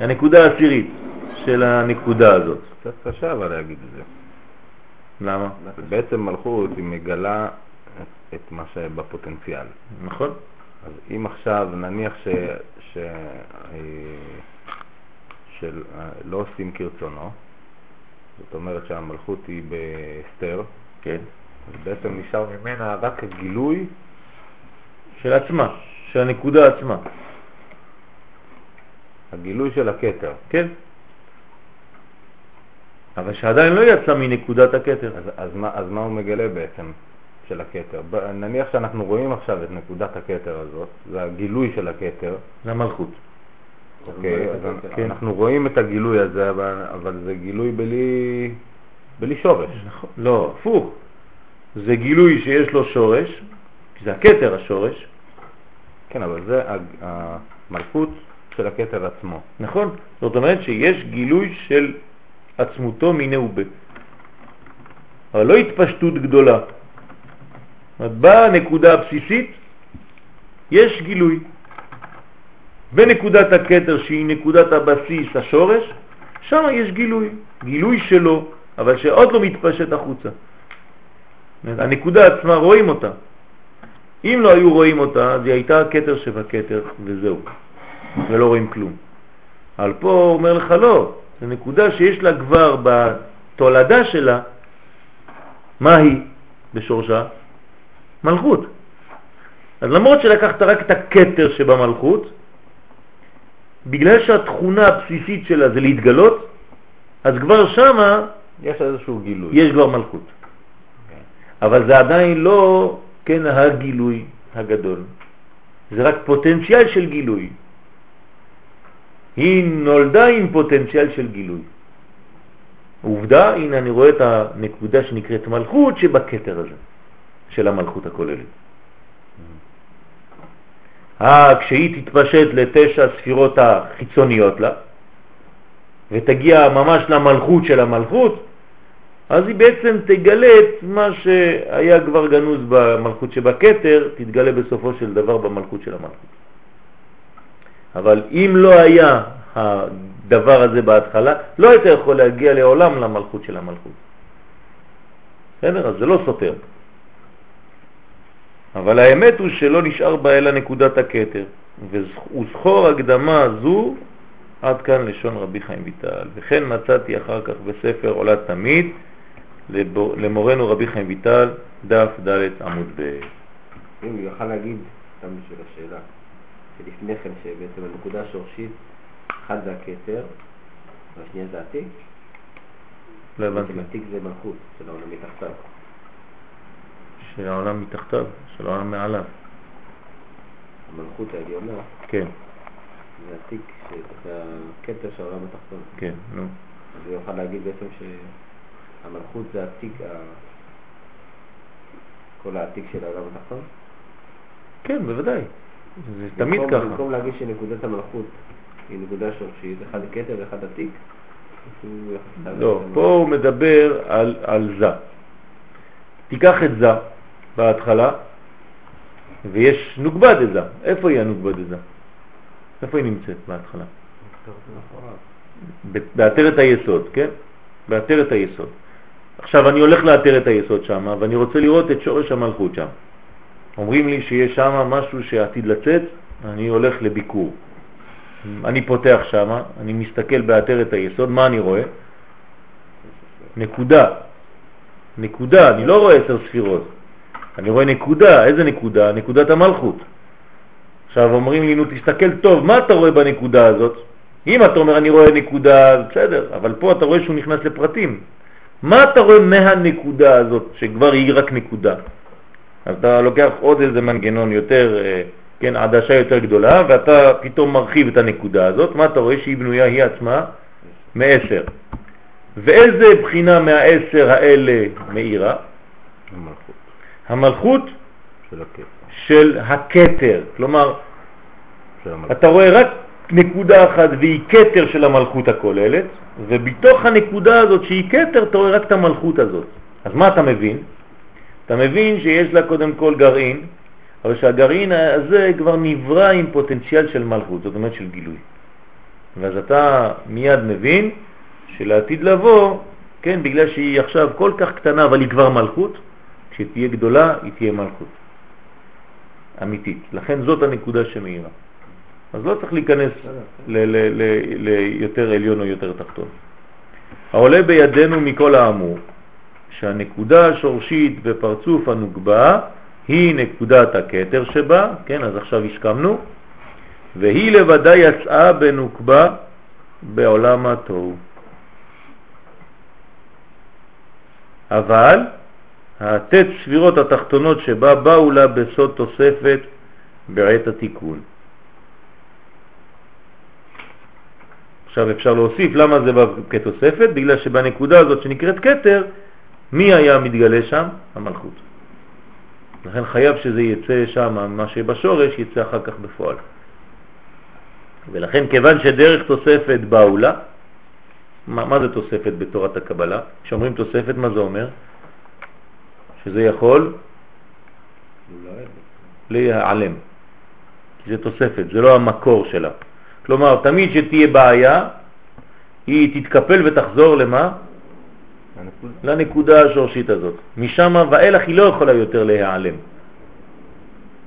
הנקודה העשירית של הנקודה הזאת. קצת קשה אבל להגיד את זה. למה? בעצם מלכות היא מגלה את- מה שבפוטנציאל. נכון? אז אם עכשיו נניח ש... ש... אה, של... אה, לא עושים כרצונו, זאת אומרת שהמלכות היא בהסתר, כן. אז בעצם נשאר ממנה רק הגילוי של עצמה, של הנקודה עצמה. הגילוי של הכתר. כן. אבל שעדיין לא יצא מנקודת הכתר. אז, אז, מה, אז מה הוא מגלה בעצם של הכתר? נניח שאנחנו רואים עכשיו את נקודת הכתר הזאת, זה הגילוי של הכתר, זה המלכות. אוקיי, אז כן. אנחנו רואים את הגילוי הזה, אבל, אבל זה גילוי בלי, בלי שורש. נכון. לא, הפוך. זה גילוי שיש לו שורש, כי זה הכתר השורש, כן, אבל זה הג- המלכות של הכתר עצמו. נכון? זאת אומרת שיש גילוי של עצמותו מיני ובה. אבל לא התפשטות גדולה. הנקודה הבסיסית, יש גילוי. בנקודת הכתר שהיא נקודת הבסיס, השורש, שם יש גילוי, גילוי שלו, אבל שעוד לא מתפשט החוצה. הנקודה עצמה רואים אותה. אם לא היו רואים אותה, אז היא הייתה הכתר שבכתר, וזהו, ולא רואים כלום. אבל פה הוא אומר לך לא, זו נקודה שיש לה כבר בתולדה שלה, מה היא בשורשה? מלכות. אז למרות שלקחת רק את הכתר שבמלכות, בגלל שהתכונה הבסיסית שלה זה להתגלות, אז כבר שמה יש איזשהו גילוי. יש כבר מלכות. אבל זה עדיין לא, כן, הגילוי הגדול. זה רק פוטנציאל של גילוי. היא נולדה עם פוטנציאל של גילוי. עובדה, הנה אני רואה את הנקודה שנקראת מלכות שבכתר הזה, של המלכות הכוללת. אה, כשהיא תתפשט לתשע ספירות החיצוניות לה, ותגיע ממש למלכות של המלכות, אז היא בעצם תגלה את מה שהיה כבר גנוז במלכות שבכתר, תתגלה בסופו של דבר במלכות של המלכות. אבל אם לא היה הדבר הזה בהתחלה, לא היית יכול להגיע לעולם למלכות של המלכות. בסדר? אז זה לא סותר. אבל האמת הוא שלא נשאר בה אלא נקודת הכתר, וזכור הקדמה זו עד כאן לשון רבי חיים ויטל. וכן מצאתי אחר כך בספר עולה תמיד למורנו רבי חיים ויטל, דף ד' עמוד ב'. אם הוא יוכל להגיד, סתם בשביל השאלה, שלפני כן שבעצם הנקודה השורשית, אחד זה הכתר, והשנייה זה התיק, לא הבנתי. בעצם התיק זה מלכות של העולם מתחתיו. של העולם מתחתיו, של העולם מעליו. המלכות העליונה כן, זה התיק, זה הכתר של העולם התחתון. כן, נו. אז הוא יוכל להגיד בעצם שהמלכות זה התיק, ה- כל העתיק של העולם התחתון? כן, בוודאי. זה תמיד ככה. במקום להגיד שנקודת המלכות היא נקודה שורשית, אחד כתר ואחד עתיק, לא, פה הוא מדבר על, על זה. תיקח את זה בהתחלה, ויש נוגבד את זה. איפה היא הנוגבד את זה? איפה היא נמצאת בהתחלה? בעטרת היסוד, כן? בעטרת היסוד. עכשיו אני הולך לעטרת היסוד שם, ואני רוצה לראות את שורש המלכות שם. אומרים לי שיש שם משהו שעתיד לצאת, אני הולך לביקור. אני פותח שם, אני מסתכל בעטרת היסוד, מה אני רואה? נקודה. נקודה, אני לא רואה עשר ספירות. אני רואה נקודה, איזה נקודה? נקודת המלכות. עכשיו אומרים לי, נו תסתכל טוב, מה אתה רואה בנקודה הזאת? אם אתה אומר אני רואה נקודה, בסדר, אבל פה אתה רואה שהוא נכנס לפרטים. מה אתה רואה מהנקודה הזאת, שכבר היא רק נקודה? אז אתה לוקח עוד איזה מנגנון יותר, אה, כן, עדשה יותר גדולה, ואתה פתאום מרחיב את הנקודה הזאת, מה אתה רואה שהיא בנויה היא עצמה? מעשר. ואיזה בחינה מהעשר האלה מאירה? המלכות המלכות של הכתר. של הכתר. כלומר, של. אתה רואה רק נקודה אחת והיא כתר של המלכות הכוללת, ובתוך הנקודה הזאת שהיא כתר אתה רואה רק את המלכות הזאת. אז מה אתה מבין? אתה מבין שיש לה קודם כל גרעין, אבל שהגרעין הזה כבר נברא עם פוטנציאל של מלכות, זאת אומרת של גילוי. ואז אתה מיד מבין שלעתיד לבוא, כן, בגלל שהיא עכשיו כל כך קטנה אבל היא כבר מלכות, כשתהיה גדולה היא תהיה מלכות. אמיתית. לכן זאת הנקודה שמאירה. אז לא צריך להיכנס ליותר עליון או יותר תחתון. העולה בידינו מכל האמור, שהנקודה השורשית ופרצוף הנוגבה היא נקודת הקטר שבה, כן, אז עכשיו הסכמנו, והיא לבדה יצאה בנוקבה בעולם התוהו. אבל התת ספירות התחתונות שבה באו לה בסוד תוספת בעת התיקון. עכשיו אפשר להוסיף למה זה בא כתוספת, בגלל שבנקודה הזאת שנקראת קטר, מי היה מתגלה שם? המלכות. לכן חייב שזה יצא שם, מה שבשורש יצא אחר כך בפועל. ולכן כיוון שדרך תוספת באו לה, מה, מה זה תוספת בתורת הקבלה? כשאומרים תוספת, מה זה אומר? שזה יכול להיעלם, זה תוספת, זה לא המקור שלה. כלומר, תמיד שתהיה בעיה, היא תתקפל ותחזור למה? לנקודה, השורשית הזאת. משם ואילך היא לא יכולה יותר להיעלם.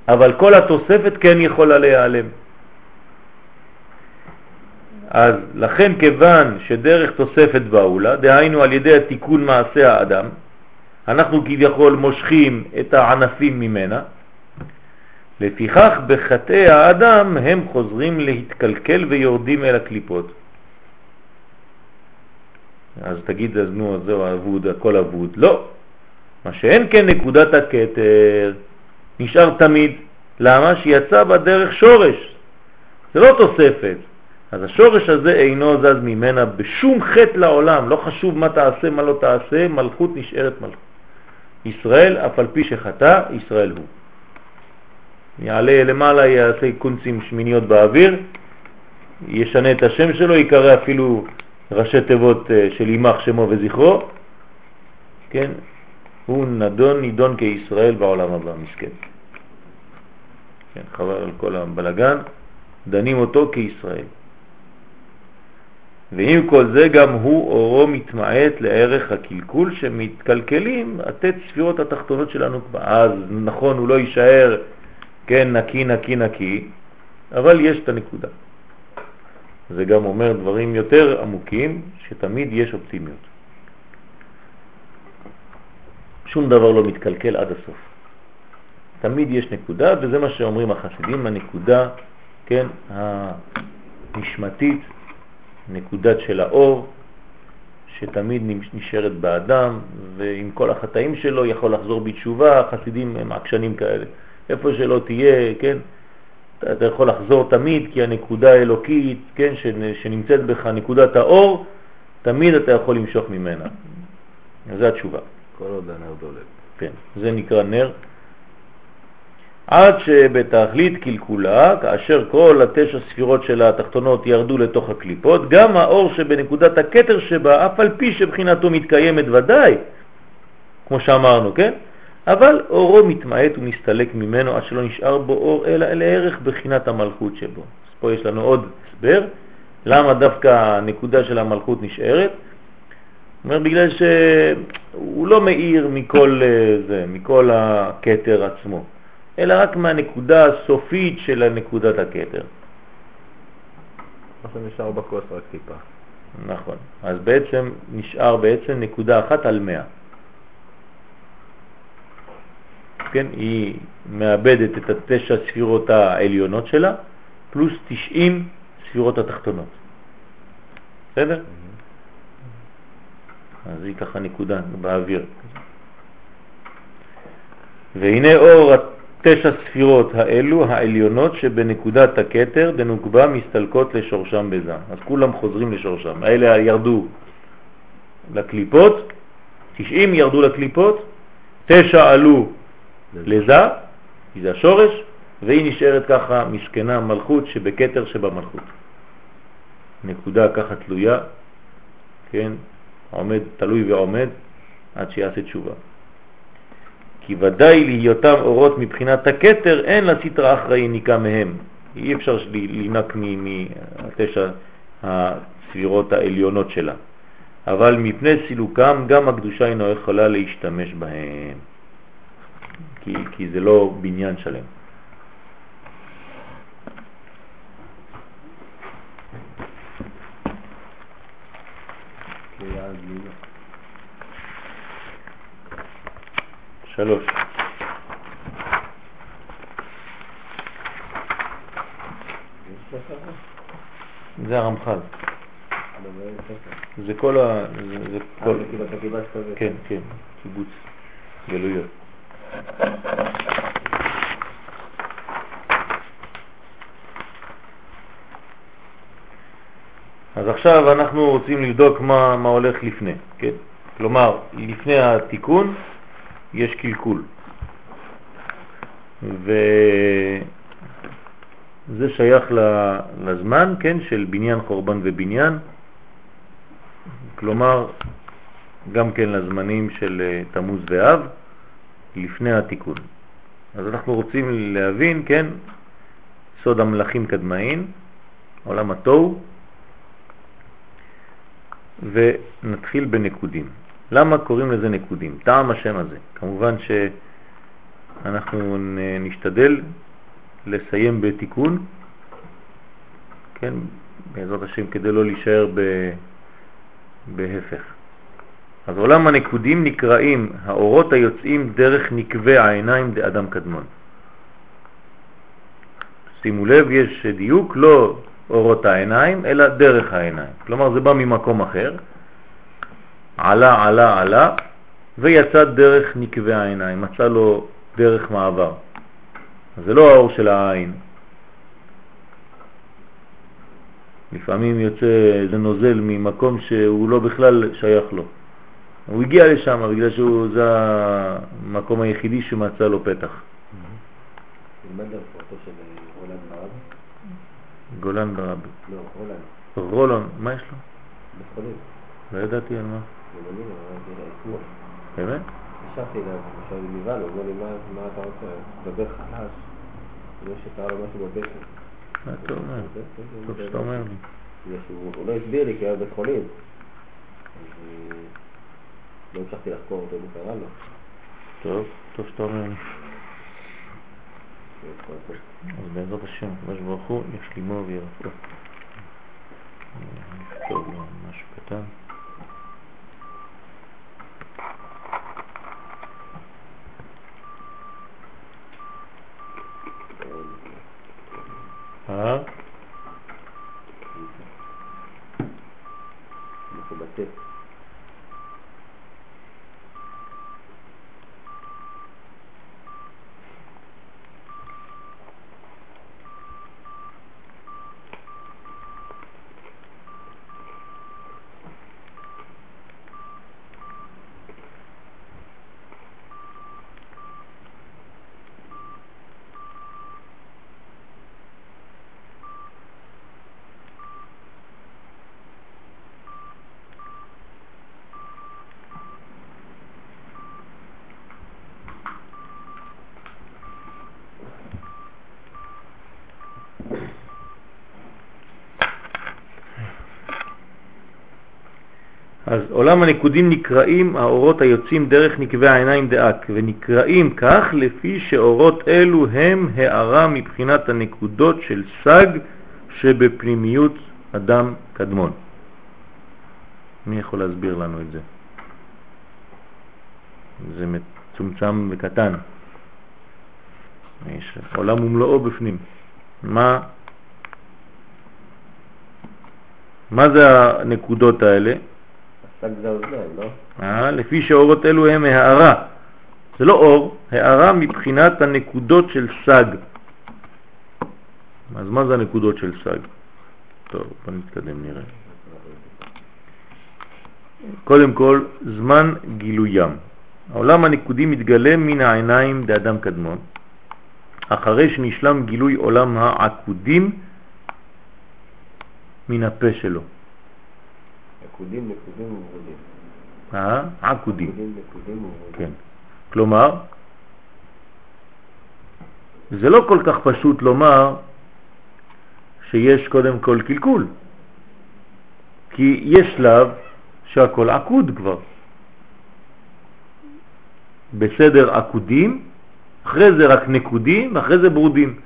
אבל כל התוספת כן יכולה להיעלם. אז לכן כיוון שדרך תוספת באולה, דהיינו על ידי התיקון מעשה האדם, אנחנו כביכול מושכים את הענפים ממנה, לפיכך בחטאי האדם הם חוזרים להתקלקל ויורדים אל הקליפות. אז תגיד, אז נו, זהו אבוד, הכל אבוד. לא. מה שאין כן נקודת הקטר נשאר תמיד. למה? שיצא בדרך שורש. זה לא תוספת. אז השורש הזה אינו זז ממנה בשום חטא לעולם, לא חשוב מה תעשה, מה לא תעשה, מלכות נשארת מלכות. ישראל, אף על פי שחטא, ישראל הוא. יעלה למעלה, יעשה קונצים שמיניות באוויר, ישנה את השם שלו, יקרא אפילו ראשי תיבות אה, של יימח שמו וזכרו, כן, הוא נדון, נידון כישראל בעולם הבא, מסכן. כן, חבל על כל הבלגן, דנים אותו כישראל. ועם כל זה גם הוא אורו מתמעט לערך הקלקול שמתקלקלים התת ספירות התחתונות של הנוקבה. אז נכון, הוא לא יישאר כן נקי נקי נקי, אבל יש את הנקודה. זה גם אומר דברים יותר עמוקים, שתמיד יש אופטימיות. שום דבר לא מתקלקל עד הסוף. תמיד יש נקודה, וזה מה שאומרים החסידים, הנקודה, כן, הנשמתית, נקודת של האור, שתמיד נשארת באדם, ועם כל החטאים שלו יכול לחזור בתשובה, החסידים הם עקשנים כאלה. איפה שלא תהיה, כן, אתה יכול לחזור תמיד, כי הנקודה האלוקית, כן, שנמצאת בך, נקודת האור, תמיד אתה יכול למשוך ממנה. זו התשובה. כל עוד הנר דולק. כן, זה נקרא נר. עד שבתכלית קלקולה, כאשר כל התשע ספירות של התחתונות ירדו לתוך הקליפות, גם האור שבנקודת הקטר שבה, אף על פי שבחינתו מתקיימת ודאי, כמו שאמרנו, כן? אבל אורו מתמעט ומסתלק ממנו עד שלא נשאר בו אור אלא לערך בחינת המלכות שבו. אז פה יש לנו עוד הסבר, למה דווקא הנקודה של המלכות נשארת. אומר בגלל שהוא לא מאיר מכל אה, זה, מכל הקטר עצמו, אלא רק מהנקודה הסופית של נקודת הקטר. מה שנשאר בכוס רק טיפה. נכון, אז בעצם נשאר בעצם נקודה אחת על מאה. כן, היא מאבדת את התשע ספירות העליונות שלה, פלוס 90 ספירות התחתונות. בסדר? אז היא ככה נקודה באוויר. והנה אור התשע ספירות האלו העליונות שבנקודת הקטר דנוקבה מסתלקות לשורשם בזה. אז כולם חוזרים לשורשם. האלה ירדו לקליפות, 90 ירדו לקליפות, תשע עלו לזה, כי זה השורש, והיא נשארת ככה מסכנה מלכות שבקטר שבמלכות. נקודה ככה תלויה, כן, עומד, תלוי ועומד עד שיעשה תשובה. כי ודאי להיותם אורות מבחינת הקטר, אין לסתרה אחראי ניקה מהם. אי אפשר לנק מהתשע הספירות העליונות שלה. אבל מפני סילוקם גם הקדושה אינו יכולה להשתמש בהם, כי, כי זה לא בניין שלם. שלוש. זה הרמח"ל. זה כל ה... זה אה, כל... זה כאילו. כן, כן, קיבוץ גלויות. אז עכשיו אנחנו רוצים לבדוק מה, מה הולך לפני, כן? כלומר, לפני התיקון יש קלקול. וזה שייך לזמן, כן, של בניין, חורבן ובניין, כלומר, גם כן לזמנים של אה, תמוז ואב, לפני התיקון. אז אנחנו רוצים להבין, כן, סוד המלאכים קדמאין, עולם התוהו, ונתחיל בנקודים. למה קוראים לזה נקודים? טעם השם הזה. כמובן שאנחנו נשתדל לסיים בתיקון, כן, בעזרת השם, כדי לא להישאר ב... בהפך. אז עולם הנקודים נקראים האורות היוצאים דרך נקבי העיניים דאדם קדמון. שימו לב, יש דיוק, לא אורות העיניים, אלא דרך העיניים. כלומר, זה בא ממקום אחר, עלה, עלה, עלה, ויצא דרך נקבי העיניים, מצא לו דרך מעבר. זה לא האור של העין. לפעמים יוצא איזה נוזל ממקום שהוא לא בכלל שייך לו. הוא הגיע לשם בגלל שזה המקום היחידי שמצא לו פתח. רולנד ברב. גולן ברבי. לא, רולנד. רולון, מה יש לו? לא ידעתי על מה. זה. באמת? ישבתי אליו, עכשיו נבהל, הוא אומר לי, "מה- אתה רוצה? דבר חלש. לא שקרה לו משהו בבטן. מה אתה אומר? טוב שאתה אומר לי. שהוא הוא לא הסביר לי כי היה בבית חולים. לא המשכתי לחקור אותו אם קרה לו. טוב, טוב שאתה אומר לי. אז בעזרת השם, הקדוש ברוך הוא ישלימו וירפאו. נכתוב לו משהו קטן. אה? אנחנו בטט. אז עולם הנקודים נקראים האורות היוצאים דרך נקבי העיניים דאק, ונקראים כך לפי שאורות אלו הם הערה מבחינת הנקודות של סג שבפנימיות אדם קדמון. מי יכול להסביר לנו את זה? זה מצומצם וקטן. יש עולם ומלואו בפנים. מה, מה זה הנקודות האלה? לפי שהאורות אלו הם הערה. זה לא אור, הערה מבחינת הנקודות של סג. אז מה זה הנקודות של סג? טוב, בוא נתקדם נראה. קודם כל, זמן גילוים. העולם הנקודי מתגלה מן העיניים דאדם קדמון, אחרי שנשלם גילוי עולם העקודים מן הפה שלו. נקודים, נקודים ומרודים. אה? עקודים. נקודים, נקודים ומרודים. כן. כלומר, זה לא כל כך פשוט לומר שיש קודם כל קלקול. כי יש שלב שהכל עקוד כבר. בסדר עקודים, אחרי זה רק נקודים, אחרי זה ברודים.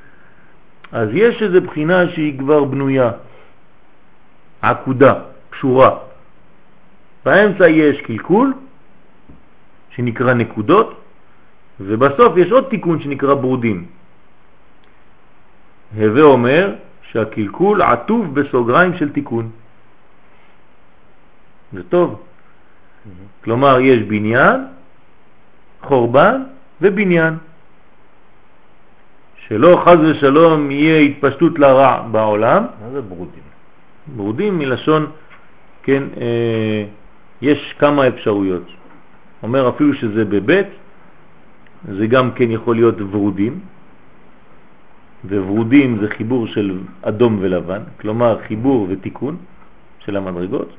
אז יש איזו בחינה שהיא כבר בנויה, עקודה, קשורה. באמצע יש קלקול, שנקרא נקודות, ובסוף יש עוד תיקון שנקרא ברודים. הווה אומר שהקלקול עטוב בסוגריים של תיקון. זה טוב. כלומר, יש בניין, חורבן ובניין. שלא חז ושלום יהיה התפשטות לרע בעולם. מה זה ברודים? ברודים מלשון, כן, אה, יש כמה אפשרויות. אומר אפילו שזה בבית, זה גם כן יכול להיות ורודים, וורודים זה חיבור של אדום ולבן, כלומר חיבור ותיקון של המדרגות,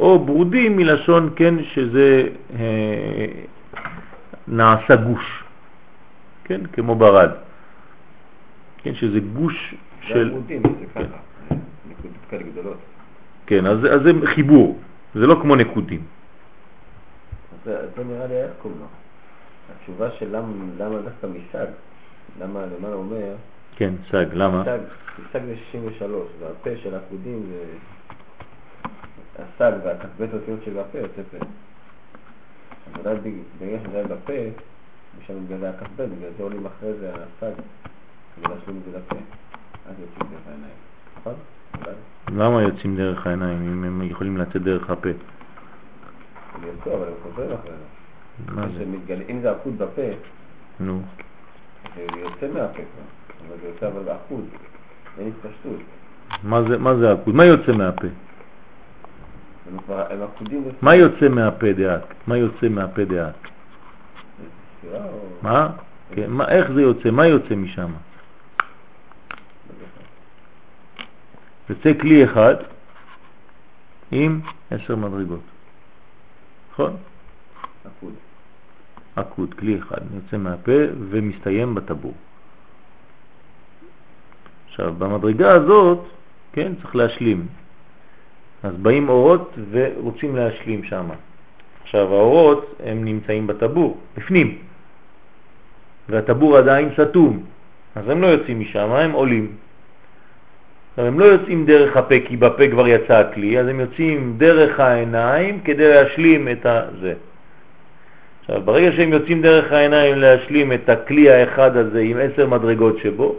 או ברודים מלשון כן שזה אה, נעשה גוש, כן, כמו ברד, כן, שזה גוש זה של... זה ככה, נקודות כאלה גדולות. כן, אז, אז זה חיבור, זה לא כמו נקודים. זה זה נראה לי איך קוראים לו. התשובה של למה למה דווקא מסג, למה למעלה אומר, כן, סג, למה? מסג זה 63, והפה של העקודים זה... הסג והכ"ב אותיות של הפה יוצא פה. בג- בגלל שזה היה בפה, משם מתגלה הכ"ב, בגלל זה עולים אחרי זה הסג, כדי להשלים את זה לפה. אז יוצאים דרך העיניים. נכון? למה יוצאים דרך העיניים אם הם יכולים לצאת דרך הפה? הם יצאו, אבל הם חוזרים אחרי זה. מה זה? שמתגלה- אם זה עקוד בפה, נו, זה יוצא מהפה אבל זה יוצא אבל בעקוד, אין התפשטות. מה זה, עקוד? מה יוצא מהפה? מה יוצא מהפה דעת? מה יוצא מהפה דעת? כן, מה, איך זה יוצא? מה יוצא משם? יוצא כלי אחד עם עשר מדרגות. נכון? עקוד. עקוד, כלי אחד, יוצא מהפה ומסתיים בטבור. עכשיו, במדרגה הזאת, כן, צריך להשלים. אז באים אורות ורוצים להשלים שם. עכשיו, האורות הם נמצאים בטבור, בפנים, והטבור עדיין סתום, אז הם לא יוצאים משם, הם עולים. הם לא יוצאים דרך הפה, כי בפה כבר יצא הכלי, אז הם יוצאים דרך העיניים כדי להשלים את זה. עכשיו, ברגע שהם יוצאים דרך העיניים להשלים את הכלי האחד הזה עם עשר מדרגות שבו,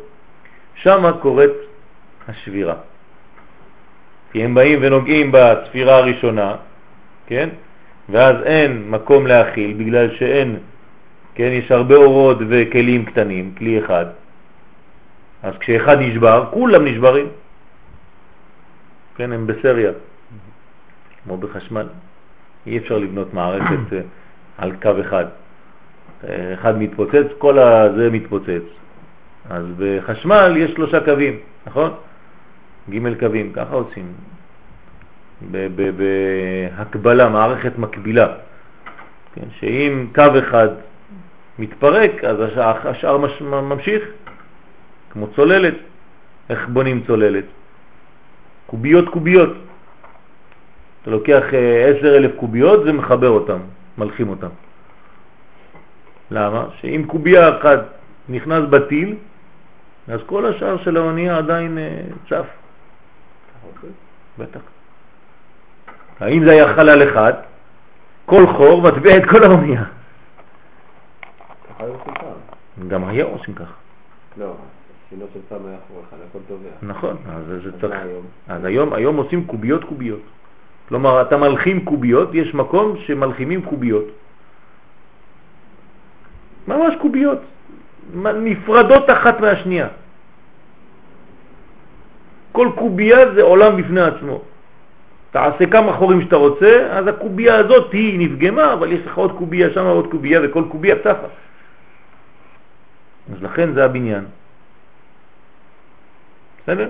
שם קורית השבירה. כי הם באים ונוגעים בספירה הראשונה, כן? ואז אין מקום להכיל בגלל שאין, כן? יש הרבה אורות וכלים קטנים, כלי אחד. אז כשאחד נשבר, כולם נשברים. כן, הם בסריה, כמו בחשמל. אי אפשר לבנות מערכת אה, על קו אחד. אה, אחד מתפוצץ, כל הזה מתפוצץ. אז בחשמל יש שלושה קווים, נכון? ג' קווים, ככה עושים. בהקבלה, מערכת מקבילה. כן, שאם קו אחד מתפרק, אז השאר, השאר מש, ממשיך, כמו צוללת. איך בונים צוללת? קוביות קוביות. אתה לוקח אה, עשר אלף קוביות ומחבר אותם, מלחים אותם. למה? שאם קוביה אחת נכנס בטיל, אז כל השאר של האונייה עדיין אה, צף. בטח. האם זה היה חלל אחד, כל חור מטבע את כל האונייה. גם היום עושים ככה. לא, השינו של חור אחד, הכל טובע. נכון, אז זה צריך... אז היום, היום עושים קוביות קוביות. כלומר, אתה מלחים קוביות, יש מקום שמלחימים קוביות. ממש קוביות, נפרדות אחת מהשנייה. כל קובייה זה עולם בפני עצמו. תעשה כמה חורים שאתה רוצה, אז הקובייה הזאת היא נפגמה, אבל יש לך עוד קובייה שם עוד קובייה, וכל קובייה צפה. אז לכן זה הבניין. בסדר?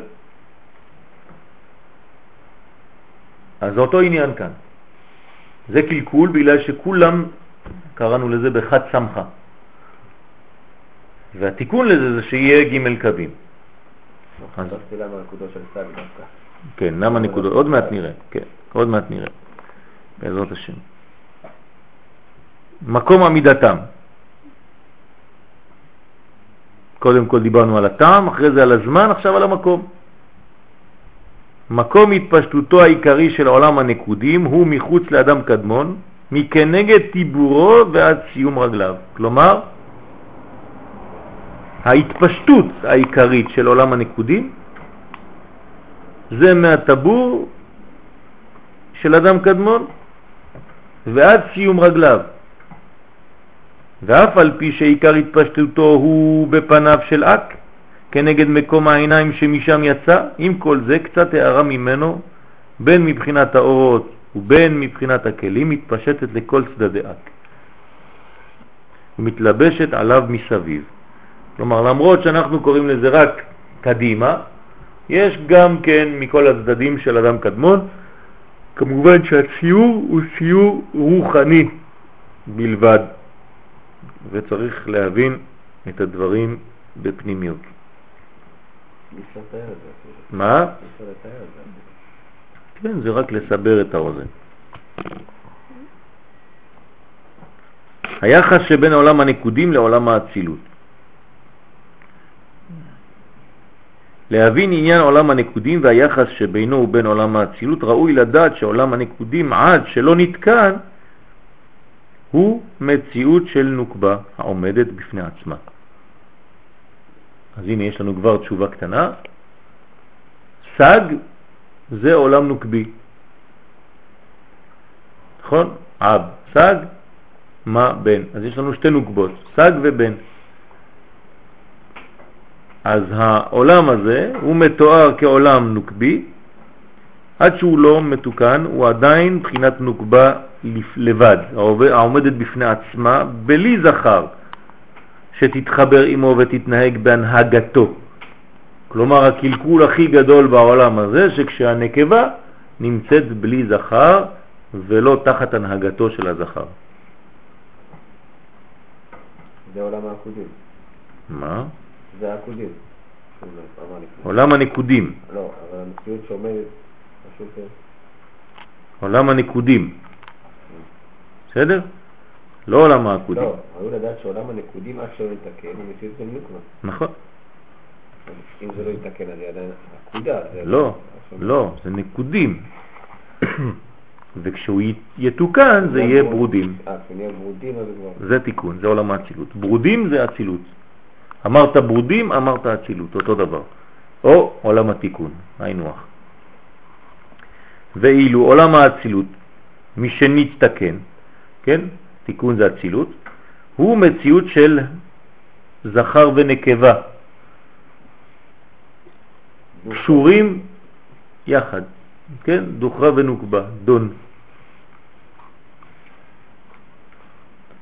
אז זה אותו עניין כאן. זה קלקול בגלל שכולם, קראנו לזה בחד סמכה. והתיקון לזה זה שיהיה ג' קווים. אז- דווקא. כן, למה נקודות? עוד מעט נראה, כן, עוד מעט נראה, בעזרת השם. מקום עמידתם. קודם כל דיברנו על הטעם, אחרי זה על הזמן, עכשיו על המקום. מקום התפשטותו העיקרי של העולם הנקודים הוא מחוץ לאדם קדמון, מכנגד טיבורו ועד סיום רגליו. כלומר, ההתפשטות העיקרית של עולם הנקודים זה מהטבור של אדם קדמון ועד סיום רגליו. ואף על פי שעיקר התפשטותו הוא בפניו של אק, כנגד מקום העיניים שמשם יצא, עם כל זה קצת הערה ממנו, בין מבחינת האורות ובין מבחינת הכלים, מתפשטת לכל צדדי אק ומתלבשת עליו מסביב. כלומר, למרות שאנחנו קוראים לזה רק קדימה, יש גם כן מכל הצדדים של אדם קדמון, כמובן שהציור הוא ציור רוחני בלבד, וצריך להבין את הדברים בפנימיות. מה? כן, זה רק לסבר את האוזן. היחס שבין עולם הנקודים לעולם האצילות. להבין עניין עולם הנקודים והיחס שבינו ובין עולם האצילות, ראוי לדעת שעולם הנקודים עד שלא נתקן הוא מציאות של נוקבה העומדת בפני עצמה. אז הנה יש לנו כבר תשובה קטנה. סג זה עולם נוקבי. נכון? אב, סג, מה, בן. אז יש לנו שתי נוקבות, סג ובן. אז העולם הזה הוא מתואר כעולם נוקבי, עד שהוא לא מתוקן, הוא עדיין בחינת נוקבה לבד, העומדת בפני עצמה, בלי זכר שתתחבר עמו ותתנהג בהנהגתו. כלומר, הקלקול הכי גדול בעולם הזה, שכשהנקבה נמצאת בלי זכר ולא תחת הנהגתו של הזכר. זה עולם העקודים. מה? זה העקודים. עולם הנקודים. לא, אבל המציאות שעומדת. עולם הנקודים. בסדר? לא עולם העקודים. לא, ראוי לדעת שעולם הנקודים עד שלא יתקן הוא מציאות של נוקמה. נכון. אם זה לא יתקן אז זה עדיין נקודה. לא, לא, זה נקודים. וכשהוא יתוקן זה יהיה ברודים. אה. זה תיקון, זה עולם האצילות. ברודים זה אצילות. אמרת ברודים, אמרת אצילות, אותו דבר. או עולם התיקון, היינו הך. ואילו עולם האצילות, מי שנתתקן, כן, תיקון זה אצילות, הוא מציאות של זכר ונקבה, קשורים יחד, כן, דוחרה ונוקבה, דון.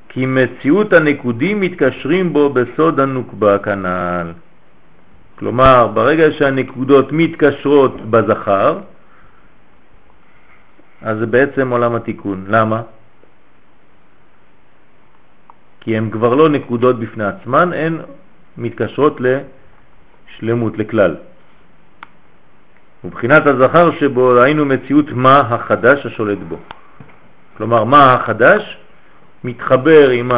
כי מציאות הנקודים מתקשרים בו בסוד הנוקבה כנ"ל. כלומר, ברגע שהנקודות מתקשרות בזכר, אז זה בעצם עולם התיקון. למה? כי הן כבר לא נקודות בפני עצמן, הן מתקשרות לשלמות, לכלל. ובחינת הזכר שבו היינו מציאות מה החדש השולט בו. כלומר, מה החדש? מתחבר עם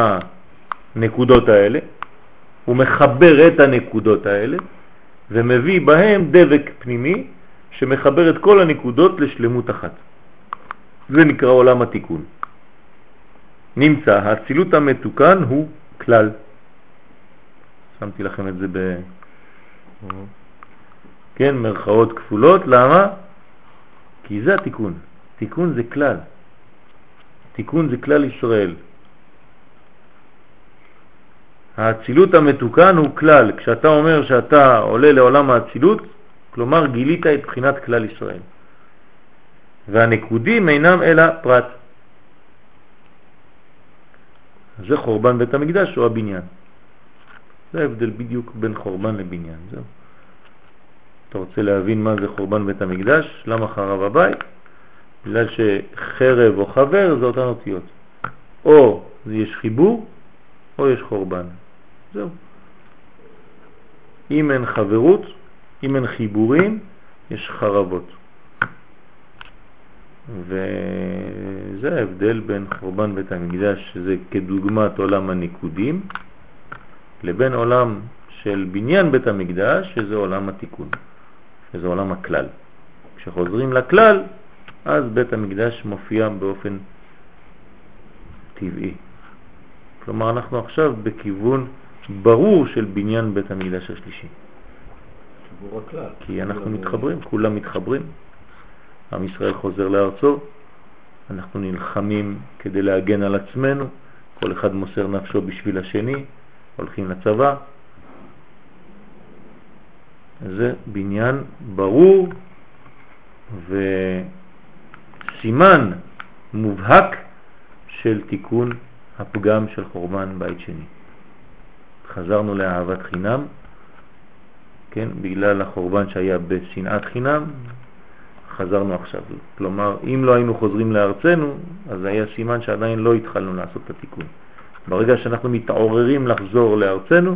הנקודות האלה, הוא מחבר את הנקודות האלה ומביא בהם דבק פנימי שמחבר את כל הנקודות לשלמות אחת. זה נקרא עולם התיקון. נמצא, האצילות המתוקן הוא כלל. שמתי לכם את זה ב... כן, מרכאות כפולות, למה? כי זה התיקון. תיקון זה כלל. תיקון זה כלל ישראל. האצילות המתוקן הוא כלל. כשאתה אומר שאתה עולה לעולם האצילות, כלומר גילית את בחינת כלל ישראל. והנקודים אינם אלא פרט. זה חורבן בית המקדש או הבניין. זה ההבדל בדיוק בין חורבן לבניין. זהו. אתה רוצה להבין מה זה חורבן בית המקדש? למה חרב הבית? בגלל שחרב או חבר זה אותן אותיות. או יש חיבור או יש חורבן. זהו. אם אין חברות, אם אין חיבורים, יש חרבות. וזה ההבדל בין חורבן בית המקדש, שזה כדוגמת עולם הניקודים, לבין עולם של בניין בית המקדש, שזה עולם התיקון, שזה עולם הכלל. כשחוזרים לכלל, אז בית המקדש מופיע באופן טבעי. כלומר, אנחנו עכשיו בכיוון ברור של בניין בית המקדש השלישי. כי אנחנו מתחברים, כולם מתחברים. עם ישראל חוזר לארצו, אנחנו נלחמים כדי להגן על עצמנו, כל אחד מוסר נפשו בשביל השני, הולכים לצבא. זה בניין ברור וסימן מובהק של תיקון הפגם של חורבן בית שני. חזרנו לאהבת חינם, כן, בגלל החורבן שהיה בשנאת חינם, חזרנו עכשיו. כלומר, אם לא היינו חוזרים לארצנו, אז היה סימן שעדיין לא התחלנו לעשות את התיקון. ברגע שאנחנו מתעוררים לחזור לארצנו,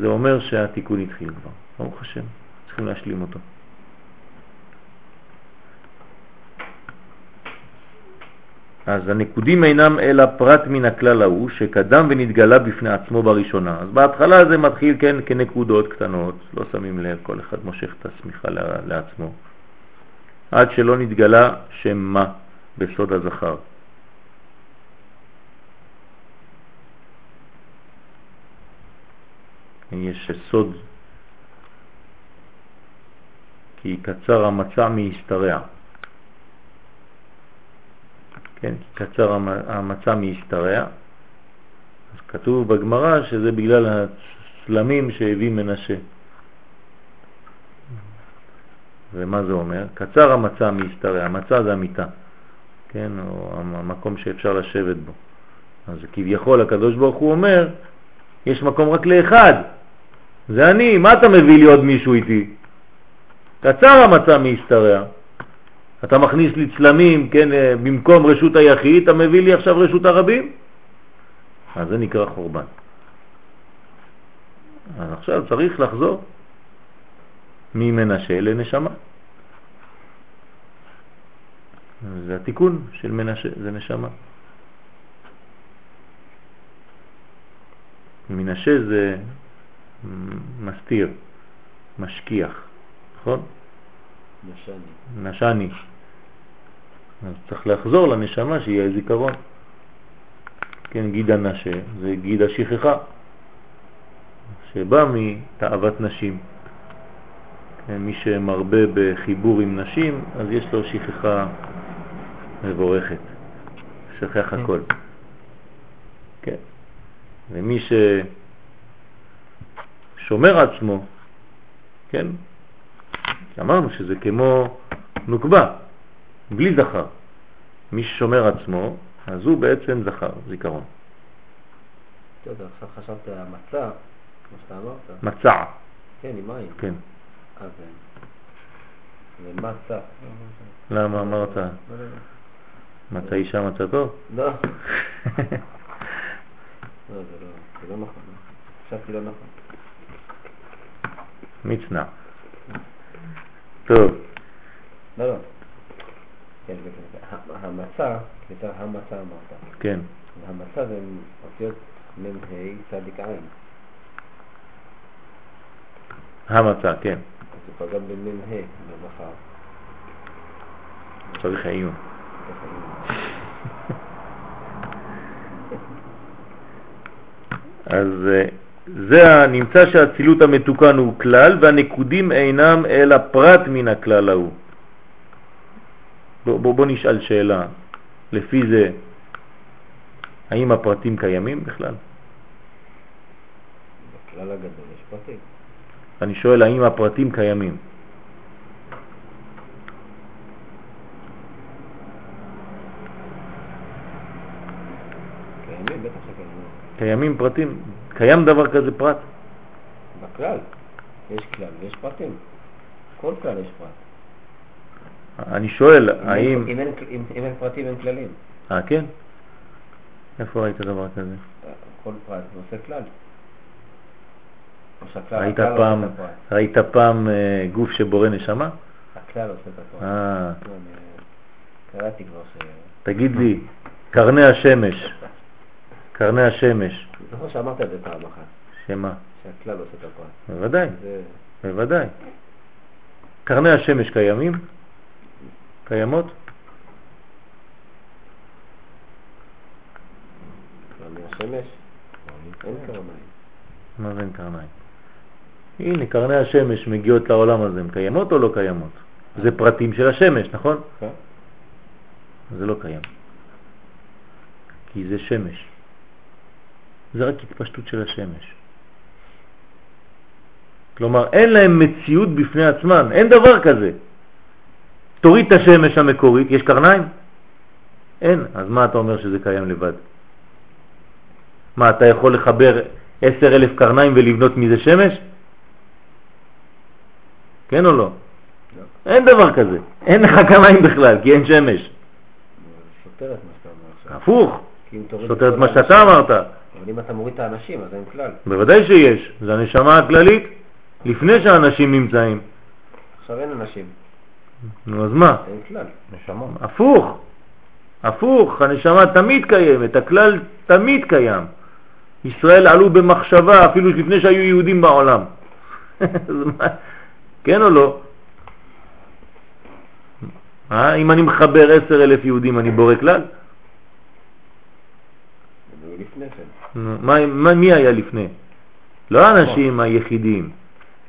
זה אומר שהתיקון התחיל כבר. ברוך השם, צריכים להשלים אותו. אז הנקודים אינם אלא פרט מן הכלל ההוא שקדם ונתגלה בפני עצמו בראשונה. אז בהתחלה זה מתחיל כן כנקודות קטנות, לא שמים לב, כל אחד מושך את הסמיכה לעצמו, עד שלא נתגלה שם מה בסוד הזכר. יש סוד כי קצר המצע מהשתרע. כן, כי קצר המצע מהשתרע. אז כתוב בגמרא שזה בגלל הצלמים שהביא מנשה. ומה זה אומר? קצר המצע מהשתרע, המצע זה המיטה, כן, או המקום שאפשר לשבת בו. אז כביכול הקדוש ברוך הוא אומר, יש מקום רק לאחד, זה אני, מה אתה מביא לי עוד מישהו איתי? קצר המצע מהשתרע. אתה מכניס לי צלמים, כן, אה, במקום רשות היחיד, אתה מביא לי עכשיו רשות הרבים. אז זה נקרא חורבן. אז עכשיו צריך לחזור ממנשה לנשמה. זה התיקון של מנשה, זה נשמה. מנשה זה מסתיר, משכיח, נכון? נשני. נשני. אז צריך לחזור לנשמה שיהיה זיכרון. כן, גיד הנשה זה גיד השכחה, שבא מתאוות נשים. כן, מי שמרבה בחיבור עם נשים, אז יש לו שכחה מבורכת, שכח הכל. כן. ומי ששומר עצמו, כן, אמרנו שזה כמו נוקבה, בלי זכר. מי ששומר עצמו, אז הוא בעצם זכר, זיכרון. בסדר, עכשיו חשבתי על המצע, כמו שאתה אמרת. מצע. כן, עם מים. כן. מצע. למה אמרת? מצא אישה מצא טוב? לא. לא, זה לא, זה לא נכון. חשבתי לא נכון. מצנע. טוב. לא, לא. כן. המצע, יותר המצע אמרת. כן. המצע זה אותיות מ"ה צדיק עין. המצע, כן. זה פגע במ"ה, במחר. צריך עיון. אז אה, זה נמצא שהצילות המתוקן הוא כלל והנקודים אינם אלא פרט מן הכלל ההוא. בוא, בוא, בוא נשאל שאלה, לפי זה, האם הפרטים קיימים בכלל? בכלל הגדול יש פרטים. אני שואל האם הפרטים קיימים. קיימים, פרטים, קיים דבר כזה פרט. בכלל, יש כלל ויש פרטים. כל כלל יש פרט. אני שואל, אם האם... אין- אם אין- אם- אם אין פרטים אין כללים. אה, כן? איפה ראית דבר כזה? כל פרט עושה כלל. ראית פעם. ראית פעם אה, גוף שבורא נשמה? הכלל עושה את הפרט. אה, קראתי כבר ש... תגיד לי, קרני השמש, קרני השמש, זוכר שאמרת את זה פעם אחת, שמה? שהכלל עושה את הפרט. בוודאי. בוודאי. קרני השמש קיימים? קיימות? קרני השמש? אין קרניים. מה זה אין קרניים? הנה, קרני השמש מגיעות לעולם הזה, הן קיימות או לא קיימות? זה פרטים של השמש, נכון? כן. זה לא קיים. כי זה שמש. זה רק התפשטות של השמש. כלומר, אין להם מציאות בפני עצמן, אין דבר כזה. תוריד את השמש המקורית, יש קרניים? אין. אז מה אתה אומר שזה קיים לבד? מה, אתה יכול לחבר עשר אלף קרניים ולבנות מזה שמש? כן או לא? לא. אין דבר כזה. אין לך קרניים בכלל, כי אין שמש. סותר את מה שאתה אומר עכשיו. הפוך, סותר את מה שאתה אמרת. אבל אם אתה מוריד את האנשים, אז אין כלל. בוודאי שיש, זה הנשמה הכללית לפני שהאנשים נמצאים. עכשיו אין אנשים, נו אז מה? אין כלל. נשמות. הפוך, הפוך, הנשמה תמיד קיימת, הכלל תמיד קיים. ישראל עלו במחשבה אפילו לפני שהיו יהודים בעולם. כן או לא? אה? אם אני מחבר עשר אלף יהודים אני בורא כלל? כן. מה, מה, מי היה לפני? לא האנשים היחידים.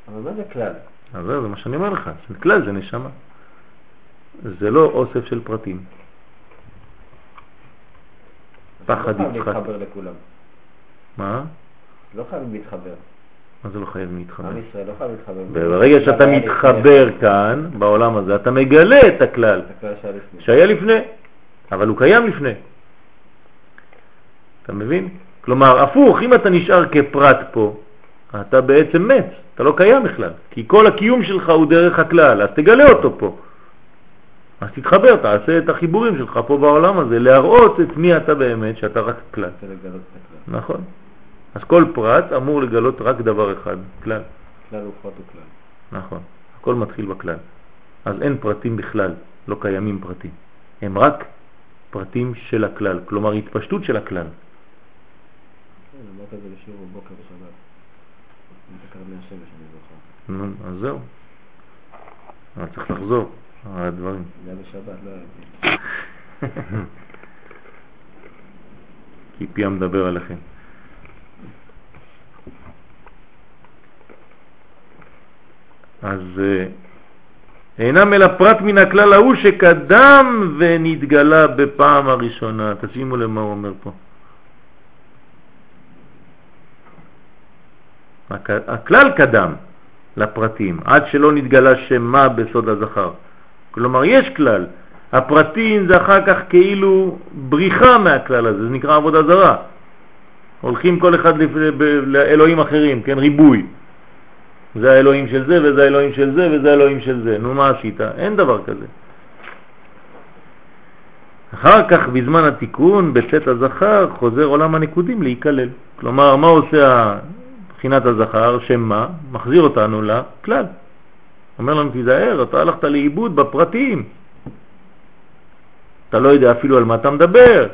אבל מה זה כלל? אז זה מה שאני אומר לך, זה כלל זה נשמה. זה לא אוסף של פרטים. פחד לא חייב יצחק. להתחבר לכולם. מה? לא חייבים להתחבר. מה זה לא חייב להתחבר? עם ישראל לא חייב להתחבר. ברגע שאתה מתחבר. כאן, בעולם הזה, אתה מגלה את הכלל שהיה לפני. אבל הוא קיים לפני. אתה מבין? כלומר, הפוך, אם אתה נשאר כפרט פה, אתה בעצם מת, אתה לא קיים בכלל, כי כל הקיום שלך הוא דרך הכלל, אז תגלה אותו פה. אז תתחבר, תעשה את החיבורים שלך פה בעולם הזה, להראות את מי אתה באמת, שאתה רק כלל. נכון. אז כל פרט אמור לגלות רק דבר אחד, כלל. כלל הוא פרט הוא כלל. נכון. הכל מתחיל בכלל. אז אין פרטים בכלל, לא קיימים פרטים. הם רק פרטים של הכלל, כלומר התפשטות של הכלל. כן, אמרת את זה בשיעור בבוקר בשבת. זוכר. נו, אז זהו. אבל צריך לחזור על הדברים. זה בשבת, לא. כי פי המדבר עליכם. אז אה, אינם אלא פרט מן הכלל ההוא שקדם ונתגלה בפעם הראשונה. תשימו לב מה הוא אומר פה. הכ- הכלל קדם לפרטים, עד שלא נתגלה שמה בסוד הזכר. כלומר, יש כלל. הפרטים זה אחר כך כאילו בריחה מהכלל הזה, זה נקרא עבודה זרה. הולכים כל אחד לאלוהים אחרים, כן, ריבוי. זה האלוהים של זה, וזה האלוהים של זה, וזה האלוהים של זה. נו, מה עשית? אין דבר כזה. אחר כך, בזמן התיקון, בצאת הזכר, חוזר עולם הנקודים להיכלל. כלומר, מה עושה בחינת הזכר? שמה? מחזיר אותנו לכלל. אומר לנו, תיזהר, אתה הלכת לאיבוד בפרטים. אתה לא יודע אפילו על מה אתה מדבר.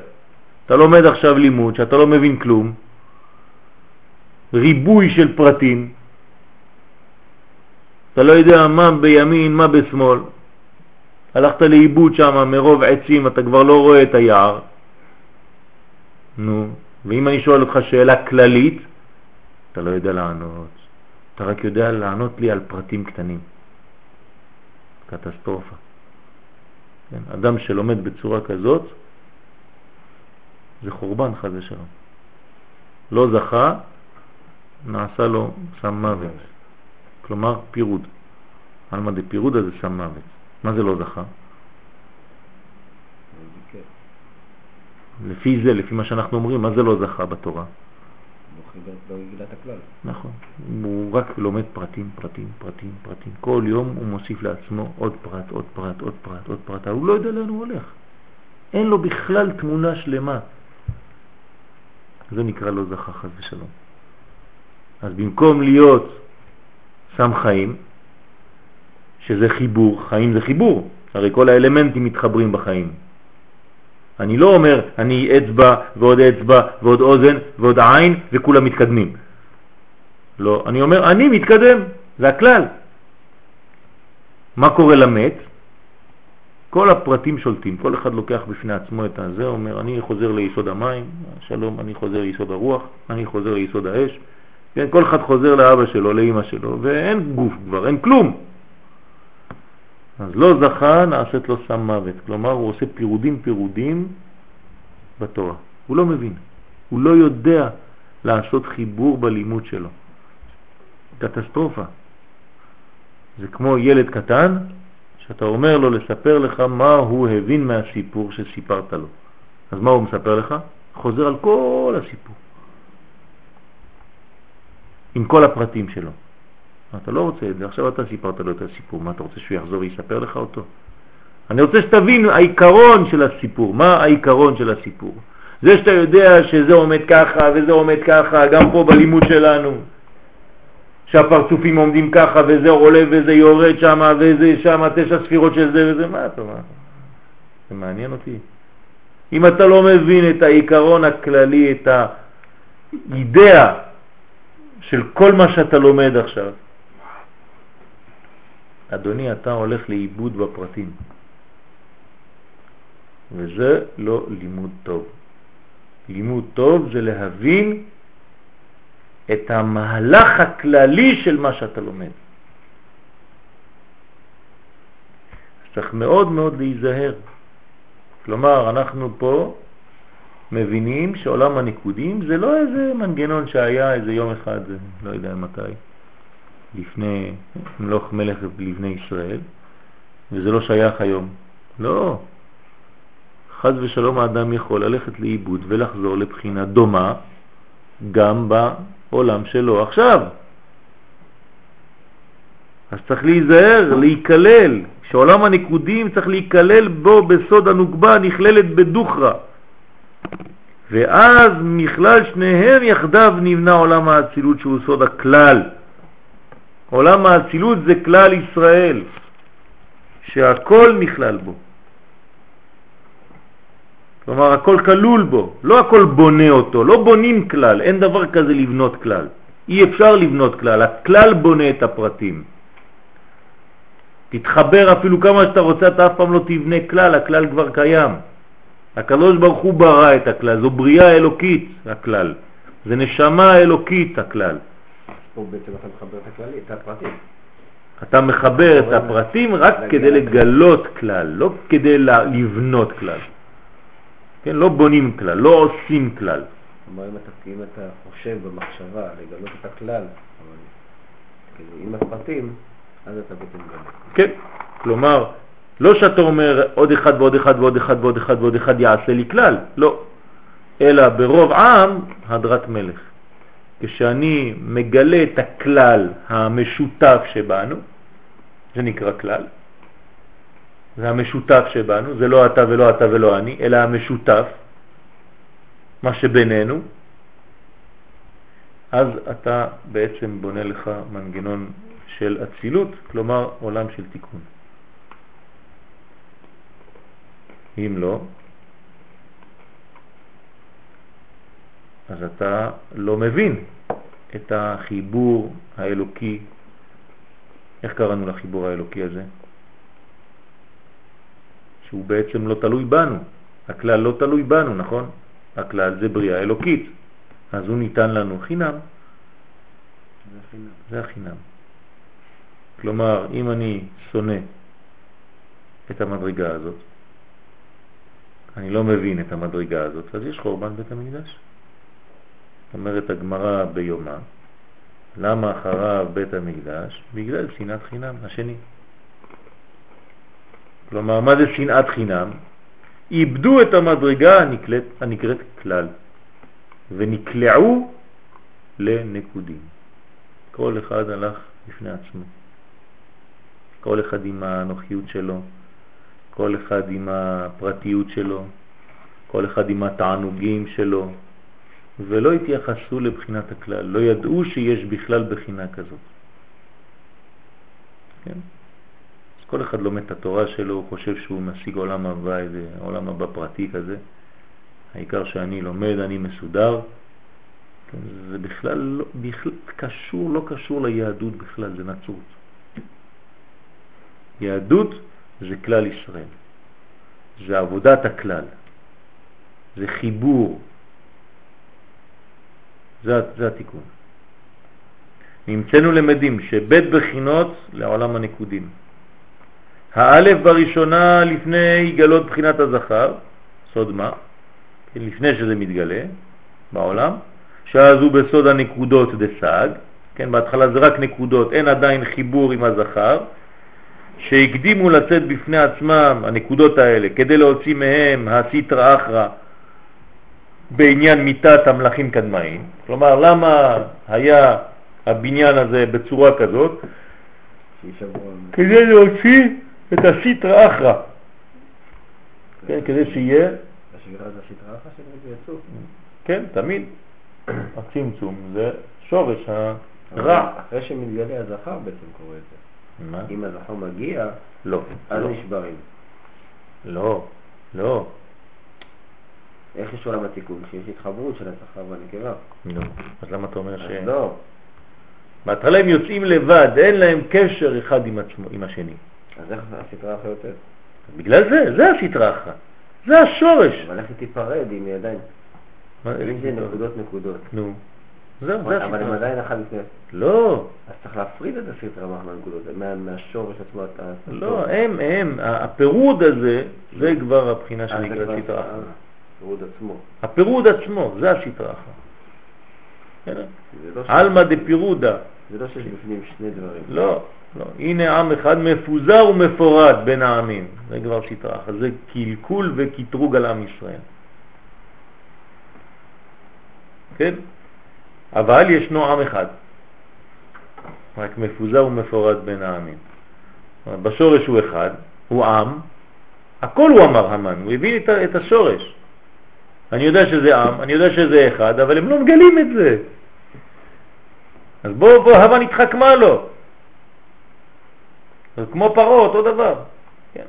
אתה לומד עכשיו לימוד שאתה לא מבין כלום. ריבוי של פרטים. אתה לא יודע מה בימין, מה בשמאל. הלכת לאיבוד שם מרוב עצים, אתה כבר לא רואה את היער. נו, ואם אני שואל אותך שאלה כללית, אתה לא יודע לענות. אתה רק יודע לענות לי על פרטים קטנים. קטסטרופה. כן, אדם שלומד בצורה כזאת, זה חורבן חד ושלום. לא זכה, נעשה לו סם מוות. כלומר פירוד. על מה דפירוד הזה סם מוות. מה זה לא זכה? כן. לפי זה, לפי מה שאנחנו אומרים, מה זה לא זכה בתורה? נכון. הוא רק לומד פרטים, פרטים, פרטים, פרטים. כל יום הוא מוסיף לעצמו עוד פרט, עוד פרט, עוד פרט, עוד פרט. הוא לא יודע לאן הוא הולך. אין לו בכלל תמונה שלמה. זה נקרא לא זכה חס ושלום. אז במקום להיות סם חיים, שזה חיבור, חיים זה חיבור, הרי כל האלמנטים מתחברים בחיים. אני לא אומר, אני אצבע ועוד אצבע ועוד אוזן ועוד עין וכולם מתקדמים. לא, אני אומר, אני מתקדם, זה הכלל. מה קורה למת? כל הפרטים שולטים, כל אחד לוקח בפני עצמו את הזה, אומר, אני חוזר ליסוד המים, שלום, אני חוזר ליסוד הרוח, אני חוזר ליסוד האש. כן, כל אחד חוזר לאבא שלו, לאמא שלו, ואין גוף כבר, אין כלום. אז לא זכה, נעשית לו סם מוות. כלומר, הוא עושה פירודים פירודים בתורה. הוא לא מבין. הוא לא יודע לעשות חיבור בלימוד שלו. קטסטרופה. זה כמו ילד קטן, שאתה אומר לו לספר לך מה הוא הבין מהסיפור שסיפרת לו. אז מה הוא מספר לך? חוזר על כל הסיפור. עם כל הפרטים שלו. אתה לא רוצה את זה, עכשיו אתה סיפרת לו את הסיפור, מה אתה רוצה שהוא יחזור ויספר לך אותו? אני רוצה שתבין העיקרון של הסיפור, מה העיקרון של הסיפור. זה שאתה יודע שזה עומד ככה וזה עומד ככה, גם פה בלימוד שלנו, שהפרצופים עומדים ככה וזה עולה וזה יורד שם וזה שם תשע ספירות של זה וזה, מה אתה אומר? זה מעניין אותי. אם אתה לא מבין את העיקרון הכללי, את האידאה של כל מה שאתה לומד עכשיו, אדוני, אתה הולך לאיבוד בפרטים. וזה לא לימוד טוב. לימוד טוב זה להבין את המהלך הכללי של מה שאתה לומד. צריך מאוד מאוד להיזהר. כלומר, אנחנו פה מבינים שעולם הניקודים זה לא איזה מנגנון שהיה איזה יום אחד, לא יודע מתי, לפני מלוך מלך לבני ישראל, וזה לא שייך היום. לא. חז ושלום האדם יכול ללכת לאיבוד ולחזור לבחינה דומה גם בעולם שלו עכשיו. אז צריך להיזהר, להיכלל, שעולם הנקודים צריך להיכלל בו בסוד הנוגבה נכללת בדוחרה. ואז מכלל שניהם יחדיו נבנה עולם האצילות שהוא סוד הכלל. עולם האצילות זה כלל ישראל, שהכל נכלל בו. כלומר, הכל כלול בו, לא הכל בונה אותו, לא בונים כלל, אין דבר כזה לבנות כלל. אי אפשר לבנות כלל, הכלל בונה את הפרטים. תתחבר אפילו כמה שאתה רוצה, אתה אף פעם לא תבנה כלל, הכלל כבר קיים. הקדוש ברוך הוא ברא את הכלל, זו בריאה אלוקית הכלל, זה נשמה אלוקית הכלל. פה בעצם אתה מחבר את הכללי, את הפרטים. אתה מחבר את הפרטים רק כדי לגלות כלל, לא כדי לבנות כלל. כן, לא בונים כלל, לא עושים כלל. כלומר, אם אתה, אם אתה חושב במחשבה לגלות את הכלל, אבל כאילו עם הפרטים, אז אתה בעצם מגלה. כן, כלומר, לא שאתה אומר עוד אחד ועוד אחד ועוד אחד ועוד אחד ועוד אחד יעשה לי כלל, לא. אלא ברוב עם הדרת מלך. כשאני מגלה את הכלל המשותף שבנו, זה נקרא כלל, זה המשותף שבנו, זה לא אתה ולא אתה ולא אני, אלא המשותף, מה שבינינו, אז אתה בעצם בונה לך מנגנון של אצילות, כלומר עולם של תיקון. אם לא, אז אתה לא מבין את החיבור האלוקי. איך קראנו לחיבור האלוקי הזה? שהוא בעצם לא תלוי בנו. הכלל לא תלוי בנו, נכון? הכלל זה בריאה אלוקית, אז הוא ניתן לנו חינם. זה החינם. זה החינם. כלומר, אם אני שונא את המדרגה הזאת, אני לא מבין את המדרגה הזאת, אז יש חורבן בית המקדש. אומרת הגמרא ביומה, למה אחריו בית המקדש? בגלל שנאת חינם, השני. כלומר, מה זה שנאת חינם? איבדו את המדרגה הנקראת, הנקראת כלל ונקלעו לנקודים. כל אחד הלך בפני עצמו. כל אחד עם הנוחיות שלו, כל אחד עם הפרטיות שלו, כל אחד עם התענוגים שלו, ולא התייחסו לבחינת הכלל, לא ידעו שיש בכלל בחינה כזאת. כן? כל אחד לומד את התורה שלו, הוא חושב שהוא משיג עולם הבא, איזה עולם הבא פרטי כזה. העיקר שאני לומד, אני מסודר. כן, זה בכלל, לא, בכלל קשור, לא קשור ליהדות בכלל, זה נצרות. יהדות זה כלל ישראל, זה עבודת הכלל, זה חיבור, זה, זה התיקון. נמצאנו למדים שבית בחינות לעולם הנקודים. האלף בראשונה לפני גלות בחינת הזכר, סוד מה? לפני שזה מתגלה בעולם, שאז הוא בסוד הנקודות דסג, כן, בהתחלה זה רק נקודות, אין עדיין חיבור עם הזכר, שהקדימו לצאת בפני עצמם, הנקודות האלה, כדי להוציא מהם הסיטרא אחרא בעניין מיטת המלאכים קדמאים. כלומר, למה היה הבניין הזה בצורה כזאת? כדי להוציא את הסיטרא אחרא. כן, כדי שיהיה... כן, תמיד. הצמצום זה שורש הרע. אחרי שמתגלה הזכר בעצם קורה את זה. מה? אם הזכר מגיע, לא. אז לא. נשברים. לא, לא. איך יש עולם התיקון? כשיש התחברות של הזכר והנקבה. נו, אז למה אתה אומר ש... לא. בהתחלה הם יוצאים לבד, אין להם קשר אחד עם עצמו, עם השני. אז איך הסדרה אחרת יוצאת? בגלל זה, זה הסטרה אחת. זה השורש. אבל איך היא תיפרד עדיין... מה, אם זה? נקודות נקודות. נו, זהו, זה אבל הם. עדיין אחת לפני... לא, אז צריך להפריד את הסדרה מהנקודות, מה- מהשורש עצמו. לא, הם, הם, הפירוד הזה, זה כבר הבחינה אה, שנקראת כבר- סטרה אה, אחת. הפירוד עצמו. הפירוד עצמו, זה הסטרה אחת. לא עלמא דפירודה. זה לא שיש בפנים שני דברים. לא, לא. הנה עם אחד מפוזר ומפורד בין העמים. זה כבר סטרה אחת. זה קלקול וקטרוג על עם ישראל. כן? אבל ישנו עם אחד. רק מפוזר ומפורד בין העמים. בשורש הוא אחד, הוא עם, הכל הוא אמר המן, הוא הבין את, השורש. אני יודע שזה עם, אני יודע שזה אחד, אבל הם לא מגלים את זה. אז בוא, בוא, המן התחכמה לו. זה כמו פרו, אותו דבר. כן.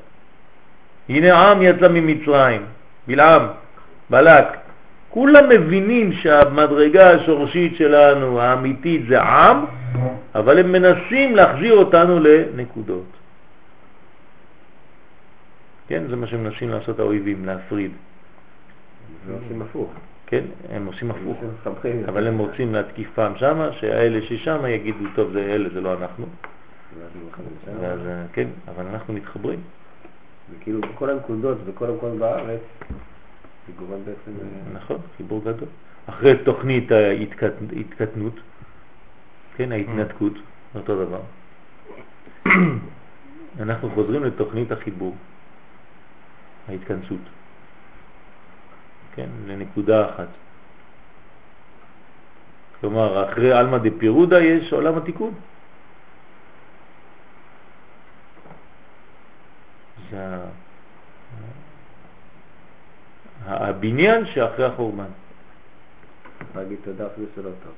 הנה עם יצא ממצרים, בלעם, בלק. כולם מבינים שהמדרגה השורשית שלנו, האמיתית, זה עם, אבל הם מנסים להחזיר אותנו לנקודות. כן, זה מה שמנסים לעשות האויבים, להפריד. ועושים הפוך. כן, הם עושים הפוך. הם. אבל הם רוצים להתקיף פעם שמה, שהאלה ששמה יגידו, טוב, זה אלה, זה לא אנחנו. ואז הם שם. כן, אבל אנחנו מתחברים. וכאילו בכל הנקודות וכל המקומות בארץ, זה גורם בעצם... אה, נכון, חיבור גדול. אחרי תוכנית ההתקטנות, כן, ההתנתקות, אותו דבר. אנחנו חוזרים לתוכנית החיבור, ההתכנסות, כן, לנקודה אחת. כלומר, אחרי אלמא דפירודה יש עולם התיקון. זה הבניין שאחרי החורבן. להגיד תודה אפילו שלא טוב.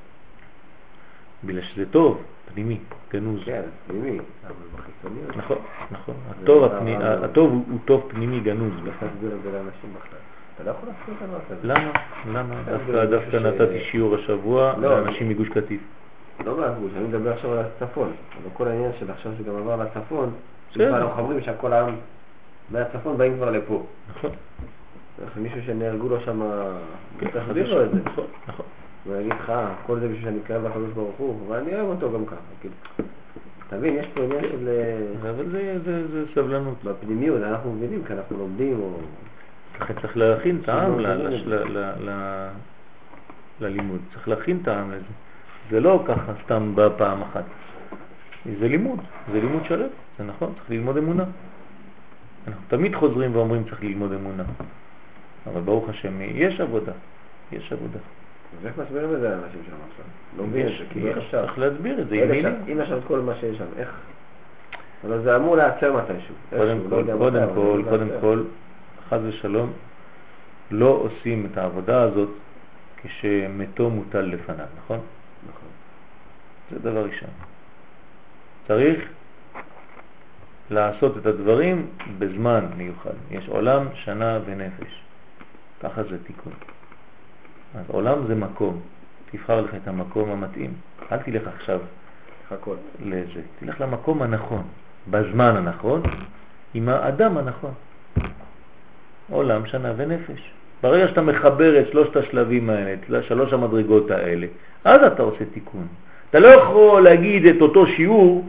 בגלל שזה טוב, פנימי, גנוז. כן, פנימי, אבל בחיצוניות. נכון, נכון. הטוב, הפני. הטוב הוא, טוב פנימי גנוז. איך להסביר את זה לאנשים בכלל? אתה לא יכול להסביר דבר כזה. למה? למה? דווקא, נתתי שיעור השבוע לא, לאנשים מגוש קטיף. לא מהגוש, אני מדבר עכשיו על הצפון. אבל כל העניין של עכשיו שגם עבר לצפון. בכלל אנחנו אומרים שהכל העם מהצפון באים כבר לפה. נכון. מישהו שנהרגו לו שם, כן, צריך להסביר לו את זה. נכון, נכון. הוא יגיד לך, "אה, כל זה בשביל שאני אקרב לקדוש ברוך הוא, אבל אני אוהב אותו גם ככה. כאילו, אתה מבין, יש פה עניין של... אה, אבל זה, סבלנות. בפנימיות, אנחנו מבינים, כי אנחנו לומדים, או... ככה צריך להכין את העם ל- ללימוד. צריך להכין את העם לזה. זה לא ככה סתם בא פעם אחת. זה לימוד, זה לימוד שלם, זה נכון, צריך ללמוד אמונה. אנחנו תמיד חוזרים ואומרים צריך ללמוד אמונה. אבל ברוך השם, יש עבודה, יש עבודה. אז איך מסבירים את זה לאנשים שלנו עכשיו? לא מבין את זה, כאילו איך אפשר? צריך להסביר את זה. אלה עם שם- מילים. אם יש את כל מה שיש שם, איך? אבל זה אמור להיעצר מתישהו. קודם לא כל, קודם כל, אמור קודם. כל, חז ושלום, לא עושים את העבודה הזאת כשמתו מוטל לפניו, נכון? נכון. זה דבר ראשון. צריך לעשות את הדברים בזמן מיוחד. יש עולם, שנה ונפש. ככה זה תיקון. אז עולם זה מקום. תבחר לך את המקום המתאים. אל תלך עכשיו חכות. לזה. תלך למקום הנכון, בזמן הנכון, עם האדם הנכון. עולם, שנה ונפש. ברגע שאתה מחבר את שלושת השלבים האלה, את שלוש המדרגות האלה, אז אתה עושה תיקון. אתה לא יכול להגיד את אותו שיעור,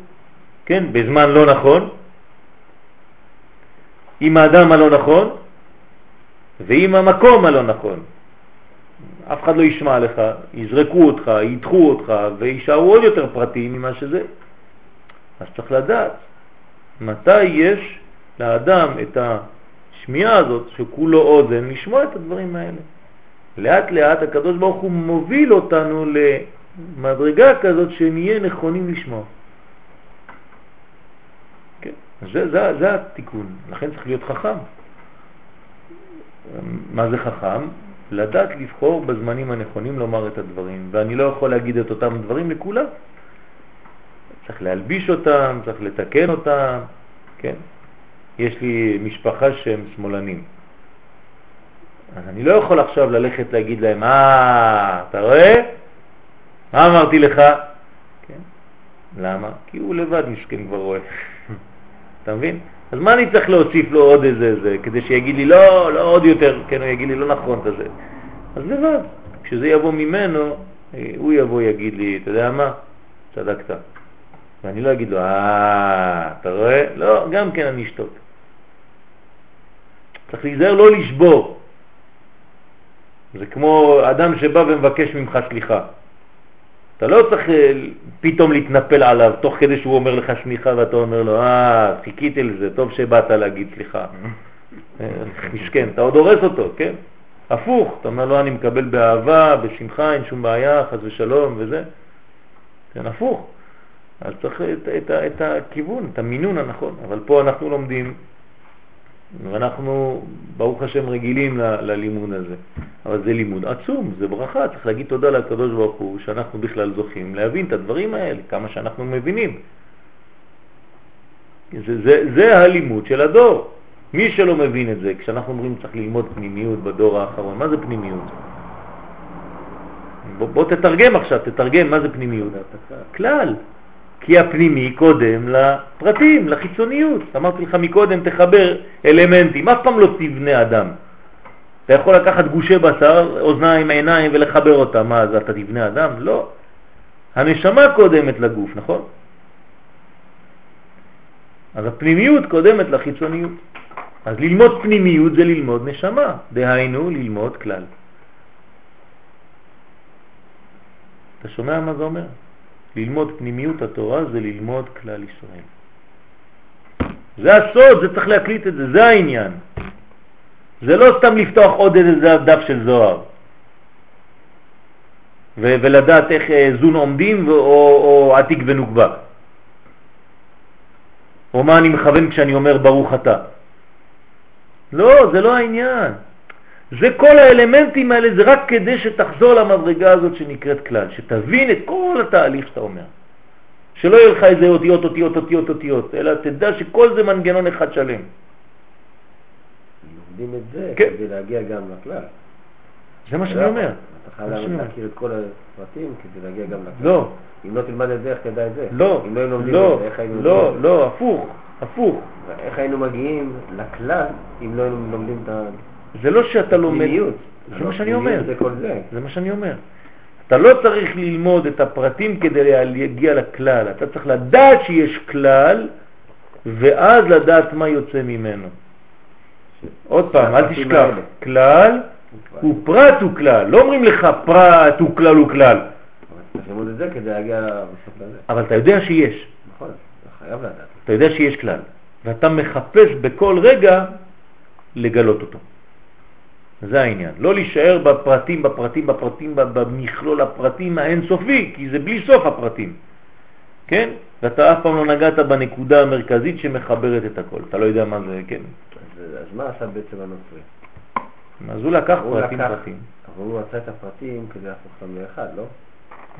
כן, בזמן לא נכון, עם האדם הלא נכון ועם המקום הלא נכון. אף אחד לא ישמע לך, יזרקו אותך, ידחו אותך וישארו עוד יותר פרטים ממה שזה. אז צריך לדעת מתי יש לאדם את השמיעה הזאת שכולו אוזן לשמוע את הדברים האלה. לאט לאט הקדוש ברוך הוא מוביל אותנו למדרגה כזאת שנהיה נכונים לשמוע. כן, זה, זה, זה התיקון, לכן צריך להיות חכם. מה זה חכם? לדעת לבחור בזמנים הנכונים לומר את הדברים, ואני לא יכול להגיד את אותם דברים לכולם. צריך להלביש אותם, צריך לתקן אותם, כן? יש לי משפחה שהם שמאלנים. אז אני לא יכול עכשיו ללכת להגיד להם, אה, אתה רואה? מה אמרתי לך? כן. למה? כי הוא לבד מסכן כבר רואה. אתה מבין? אז מה אני צריך להוסיף לו עוד איזה זה, כדי שיגיד לי לא, לא עוד יותר, כן, הוא יגיד לי לא נכון את זה. אז לבד, כשזה יבוא ממנו, אה, הוא יבוא יגיד לי, אתה יודע מה? צדקת. ואני לא אגיד לו, אה, אתה רואה? לא, גם כן אני אשתוק. צריך להיזהר לא לשבור. זה כמו אדם שבא ומבקש ממך סליחה. אתה לא צריך אה, פתאום להתנפל עליו תוך כדי שהוא אומר לך שמיכה ואתה אומר לו, אה, חיכיתי לזה, טוב שבאת להגיד סליחה. אה, מסכן, אתה עוד הורס אותו, כן? הפוך, אתה אומר לו, אני מקבל באהבה, בשמחה, אין שום בעיה, חז ושלום וזה. כן, הפוך. אז צריך את, את, את הכיוון, את המינון הנכון. אבל פה אנחנו לומדים ואנחנו, ברוך השם, רגילים ל, ללימוד הזה. אבל זה לימוד עצום, זה ברכה, צריך להגיד תודה לקדוש ברוך הוא שאנחנו בכלל זוכים להבין את הדברים האלה, כמה שאנחנו מבינים. זה, זה, זה הלימוד של הדור. מי שלא מבין את זה, כשאנחנו אומרים צריך ללמוד פנימיות בדור האחרון, מה זה פנימיות? בוא, בוא תתרגם עכשיו, תתרגם מה זה פנימיות. כלל. כי הפנימי קודם לפרטים, לחיצוניות. אמרתי לך מקודם, תחבר אלמנטים, אף פעם לא תבנה אדם. אתה יכול לקחת גושי בשר, אוזניים, עיניים ולחבר אותם. מה, אז אתה תבנה אדם? לא. הנשמה קודמת לגוף, נכון? אז הפנימיות קודמת לחיצוניות. אז ללמוד פנימיות זה ללמוד נשמה, דהיינו ללמוד כלל. אתה שומע מה זה אומר? ללמוד פנימיות התורה זה ללמוד כלל ישראל. זה הסוד, זה צריך להקליט את זה, זה העניין. זה לא סתם לפתוח עוד איזה דף של זוהר ולדעת איך אה, זון עומדים או, או עתיק ונוקבה. או מה אני מכוון כשאני אומר ברוך אתה. לא, זה לא העניין. זה כל האלמנטים האלה, זה רק כדי שתחזור למדרגה הזאת שנקראת כלל, שתבין את כל התהליך שאתה אומר. שלא יהיה לך איזה אותיות, אותיות, אותיות, אותיות, אלא תדע שכל זה מנגנון אחד שלם. לומדים את זה כן. כדי להגיע גם לכלל. זה מה שאני אומר. אתה חייב. להכיר את כל הפרטים כדי להגיע גם לכלל. לא, אם לא תלמד את זה, איך תדע את זה? לא, אם לא היינו לומדים לא, את זה, איך היינו לא? לא, הפוך, הפוך. איך היינו מגיעים לכלל אם לא היינו לומדים את זה לא שאתה לומד, הפנימיות? זה מה שאני אומר. פנימיות זה כל זה. זה מה שאני אומר. אתה לא צריך ללמוד את הפרטים כדי להגיע לכלל, אתה צריך לדעת שיש כלל ואז לדעת מה יוצא ממנו. עוד פעם, אל תשכח. כלל הוא פרט הוא כלל, לא אומרים לך פרט הוא כלל הוא כלל. אבל אתה יודע שיש, נכון, אתה חייב לדעת. אתה יודע שיש כלל, ואתה מחפש בכל רגע לגלות אותו. זה העניין. לא להישאר בפרטים, בפרטים, בפרטים, במכלול הפרטים האינסופי, כי זה בלי סוף הפרטים. כן? ואתה אף פעם לא נגעת בנקודה המרכזית שמחברת את הכל. אתה לא יודע מה זה, כן. אז, אז מה עשה בעצם הנוצרי? אז הוא לקח הוא פרטים לקח- פרטים. אבל הוא מצא את הפרטים כדי להפוך אותם לאחד, לא?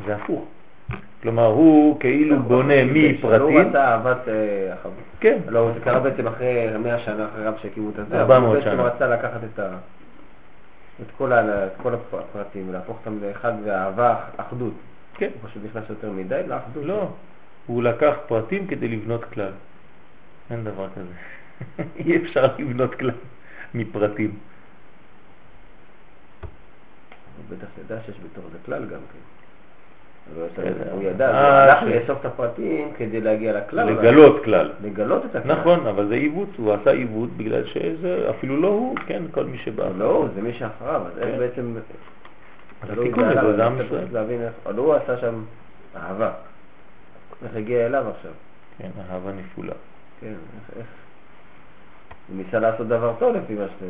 זה הפוך. כלומר, הוא כאילו בונה הוא מפרטים, עשה אהבת אה, החבר. כן, לא, זה קרה בעצם אחרי 100 שנה אחרי רב שהקימו את הזה, 400 אבל הוא בעצם שנה. רצה לקחת את ה... את כל, ה... את כל הפרטים ולהפוך אותם לאחד ואהבה, אחדות. כן. הוא פשוט נכנס יותר מדי לאחדות. לא, הוא לקח פרטים כדי לבנות כלל. אין דבר כזה. אי אפשר לבנות כלל מפרטים. הוא בטח ידע שיש בתוך זה כלל גם כן. הוא הוא ידע, אה, הוא הלך ש- לאסוף את הפרטים כדי להגיע לכלל. לגלות כלל. לגלות את הכלל. נכון, אבל זה עיוות, הוא עשה עיוות בגלל שזה אפילו לא הוא, כן, כל מי שבא. לא, זה מי שאחריו, אז איך כן. בעצם... אז התיקון בעליו, לזה זה עם ישראל. אבל הוא עשה שם אהבה. איך הגיע אליו עכשיו? כן, אהבה נפולה. כן, איך... הוא ניסה לעשות דבר טוב לפי מה ש...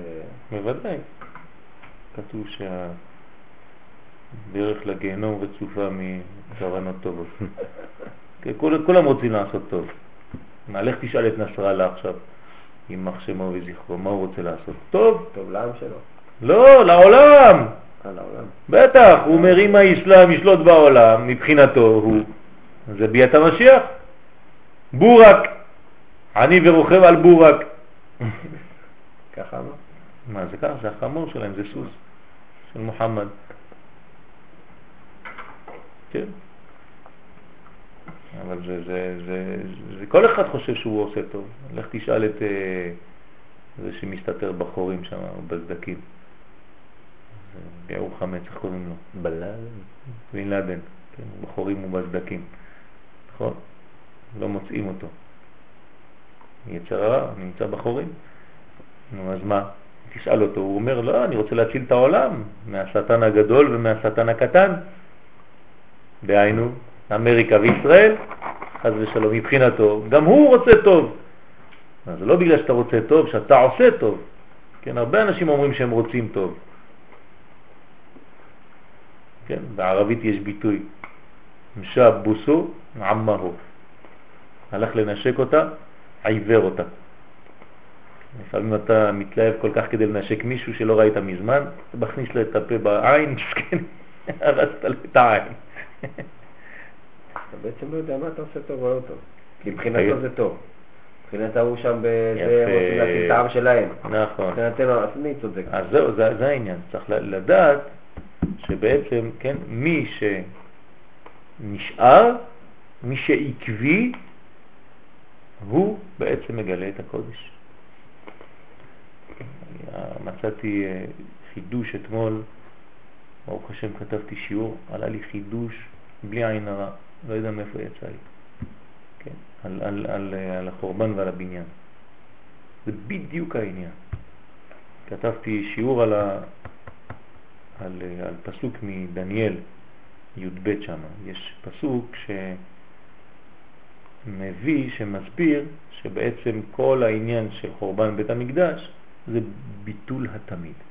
בוודאי. כתוב שהדרך לגיהנום רצופה מכוונות טובות. כן, כול- כולם רוצים לעשות טוב. לך תשאל את נסראללה עכשיו, יימח שמו וזכרו, מה הוא רוצה לעשות? טוב? טוב לעם שלו. לא, לעולם! על העולם. בטח, הוא אומר אם האסלאם ישלוט בעולם, מבחינתו הוא, זה ביאת המשיח. בורק, אני ורוכב על בורק. ככה אמר? מה זה ככה? זה החמור שלהם, זה סוס של מוחמד. כן. אבל זה, זה, זה, זה, כל אחד חושב שהוא עושה טוב. לך תשאל את אה, זה שמסתתר בחורים שם, בסדקים. זה ביעור חמץ, איך קוראים לו? בלל. בן לאדן, כן, בחורים ובסדקים, נכון? לא מוצאים אותו. יצר הרע נמצא בחורים. נו, אז מה? תשאל אותו, הוא אומר, לא, אני רוצה להציל את העולם מהשטן הגדול ומהשטן הקטן. דהיינו, אמריקה וישראל, חס ושלום, מבחינתו, גם הוא רוצה טוב. אז לא בגלל שאתה רוצה טוב, שאתה עושה טוב. כן, הרבה אנשים אומרים שהם רוצים טוב. כן, בערבית יש ביטוי, משאב בוסו עמהו. הלך לנשק אותה, עיוור אותה. לפעמים אתה מתלהב כל כך כדי לנשק מישהו שלא ראית מזמן, אתה מכניס לו את הפה בעין, מסכן, הרסת לו את העין. אתה בעצם לא יודע מה אתה עושה טוב או לא טוב. כי כן. מבחינתו זה טוב. מבחינת ההוא שם. הם רוצים להציל את העם שלהם. נכון. מבחינתנו, אז מי צודק? אז זהו, זה, זה העניין. צריך לדעת שבעצם, כן, מי שנשאר, מי שעקבי, הוא בעצם מגלה את הקודש. מצאתי אה, חידוש אתמול, ברוך השם כתבתי שיעור, עלה לי חידוש בלי עין הרע, לא יודע מאיפה יצא לי, כן, על, על, על, על החורבן ועל הבניין. זה בדיוק העניין. כתבתי שיעור על, ה, על, על פסוק מדניאל י"ב שם. יש פסוק שמביא, שמסביר שבעצם כל העניין של חורבן בית המקדש זה ביטול התמיד.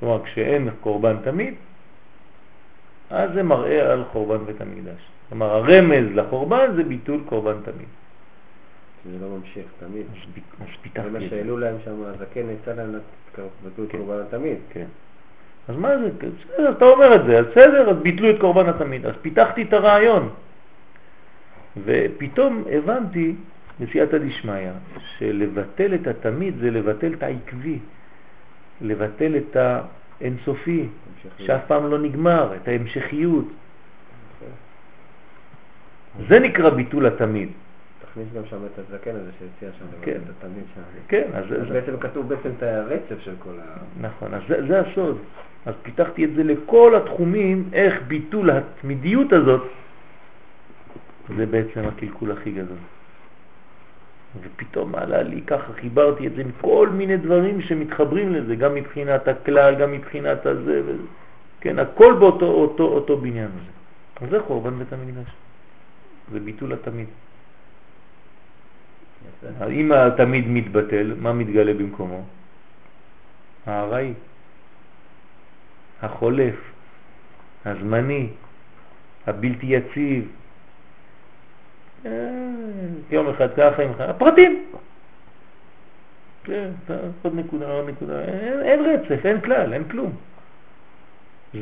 כלומר, כשאין קורבן תמיד, אז זה מראה על חורבן בית המקדש. כלומר, הרמז לחורבן זה ביטול קורבן תמיד. זה לא ממשיך, תמיד. אז, אז זה פיתחתי מה. שהעלו להם שם, הזקן יצא להם את כן. קורבן התמיד. כן. אז מה זה? בסדר, אתה אומר את זה, אז בסדר, אז ביטלו את קורבן התמיד. אז פיתחתי את הרעיון. ופתאום הבנתי, בסייעתא דשמיא, שלבטל את התמיד זה לבטל את העקבי, לבטל את האינסופי. שאף פעם לא נגמר, את ההמשכיות. זה נקרא ביטול התמיד. תכניס גם שם את הזקן הזה שהציע שם, כן. את התמיד שם. כן, אז אז בעצם כתוב בעצם את הרצף של כל ה... נכון, אז זה, זה הסוד. אז פיתחתי את זה לכל התחומים, איך ביטול התמידיות הזאת, זה בעצם הקלקול הכי גדול. ופתאום עלה לי, ככה חיברתי את זה עם כל מיני דברים שמתחברים לזה, גם מבחינת הכלל, גם מבחינת הזה, וזה. כן, הכל באותו אותו, אותו בניין הזה. אז זה חורבן בית המקדש. זה ביטול התמיד. אם התמיד מתבטל, מה מתגלה במקומו? הארעי, החולף, הזמני, הבלתי יציב. אה, יום אחד ככה, יום אחד, הפרטים. כן, עוד נקודה, עוד נקודה, אין, אין רצף, אין כלל, אין כלום.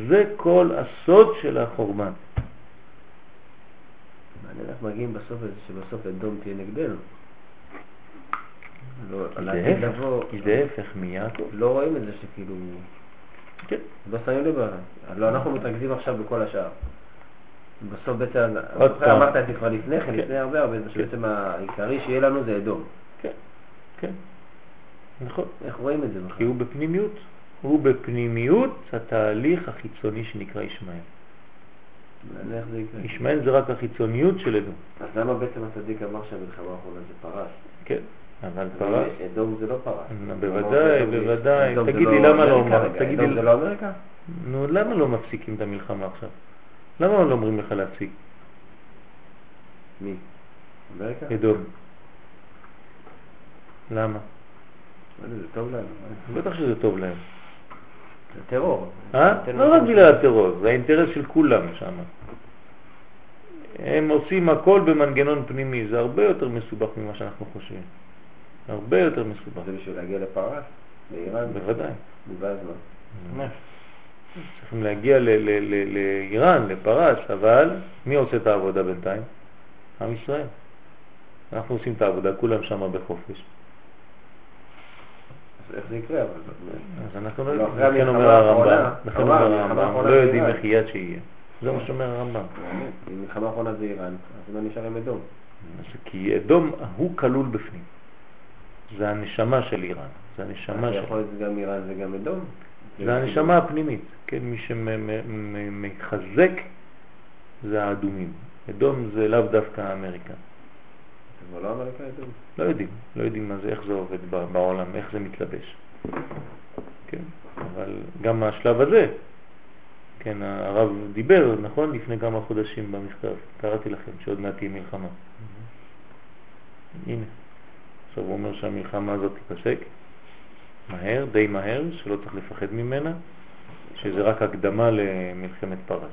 זה כל הסוד של החורבן. מעניין איך מגיעים בסוף שבסוף אדום תהיה נגדנו. לא, זה ההפך מיעקב. לא רואים את זה שכאילו, כן. לא שמים לב, לא אנחנו מתרכזים עכשיו בכל השאר. בסוף בעצם. אמרת את זה כבר לפני כן, כן. לפני הרבה הרבה, זה שבעצם העיקרי שיהיה לנו זה אדום. כן, כן. נכון. איך רואים את זה כי בכלל? הוא בפנימיות. הוא בפנימיות התהליך החיצוני שנקרא ישמעאל. ישמעאל זה רק החיצוניות של אדום. אז למה בעצם הצדיק אמר שהמלחמה האחרונה זה פרס? כן, אבל פרס, אדום זה לא פרס. בוודאי, בוודאי. אדום זה תגיד לי למה לא אמריקה אדום זה לא אמריקה? נו, למה לא מפסיקים את המלחמה עכשיו? למה לא אומרים לך להפסיק? מי? אמריקה? אדום. למה? זה טוב לנו. בטח שזה טוב להם. זה טרור. אה? לא רק בגלל הטרור, זה האינטרס של כולם שם. הם עושים הכל במנגנון פנימי, זה הרבה יותר מסובך ממה שאנחנו חושבים. הרבה יותר מסובך. זה בשביל להגיע לפרס? לאיראן? בוודאי. מה? צריכים להגיע לאיראן, לפרס, אבל מי עושה את העבודה בינתיים? עם ישראל. אנחנו עושים את העבודה, כולם שם בחופש. איך זה יקרה? אז אנחנו לא, לא אחרי יודעים, לכן אומר הרמב"ם, לכן אומר הרמב"ם, לא יודעים. איך יד שיהיה. זה מה שאומר הרמב"ם. אם מלחמה האחרונה זה איראן, אז מה נשאר עם אדום? כי אדום הוא כלול בפנים. זה הנשמה של איראן, זה הנשמה של... יכול להיות גם איראן וגם אדום? זה הנשמה הפנימית, כן, מי שמחזק זה האדומים. אדום זה לאו דווקא אמריקה. כבר לא אמריקה אדום? לא יודעים, לא יודעים מה זה, איך זה עובד בעולם, איך זה מתלבש. כן, אבל גם השלב הזה, כן, הרב דיבר, נכון, לפני כמה חודשים במכתב, קראתי לכם שעוד מעט תהיה מלחמה. הנה, עכשיו הוא אומר שהמלחמה הזאת תיפסק מהר, די מהר, שלא צריך לפחד ממנה, שזה רק הקדמה למלחמת פרס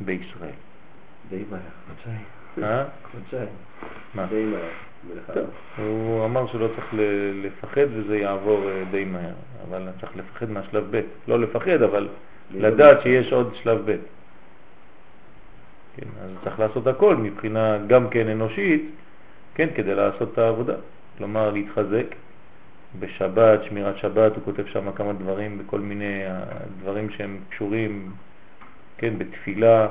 בישראל. די מהר. חודשיים. אה? חודשיים. מה? די מהר. הוא אמר שלא צריך לפחד וזה יעבור אה, די מהר, אבל צריך לפחד מהשלב ב', לא לפחד, אבל לדעת שיש עוד שלב ב'. כן, אז צריך לעשות הכל מבחינה גם כן אנושית, כן, כדי לעשות את העבודה. כלומר, להתחזק בשבת, שמירת שבת, הוא כותב שם כמה דברים, בכל מיני אה, דברים שהם קשורים, כן, בתפילה,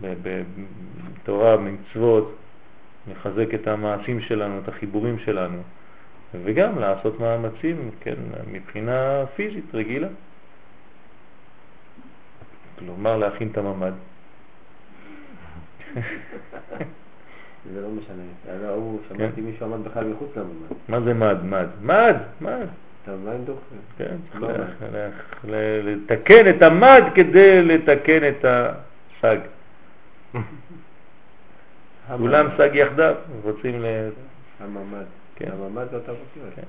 בתורה, במצוות, לחזק את המעשים שלנו, את החיבורים שלנו, וגם לעשות מאמצים, כן, מבחינה פיזית רגילה. כלומר, להכין את הממ"ד. זה לא משנה. היה לו- הוא, שמעתי מישהו עמד בכלל מחוץ לממ"ד. מה זה מד? מד? מד, מד. אתה מבין דוח? כן, לא לתקן את המד כדי לתקן את הסג. כולם סג יחדיו, רוצים ל... הממ"ד. כן. הממ"ד זה אותה אותיות. כן.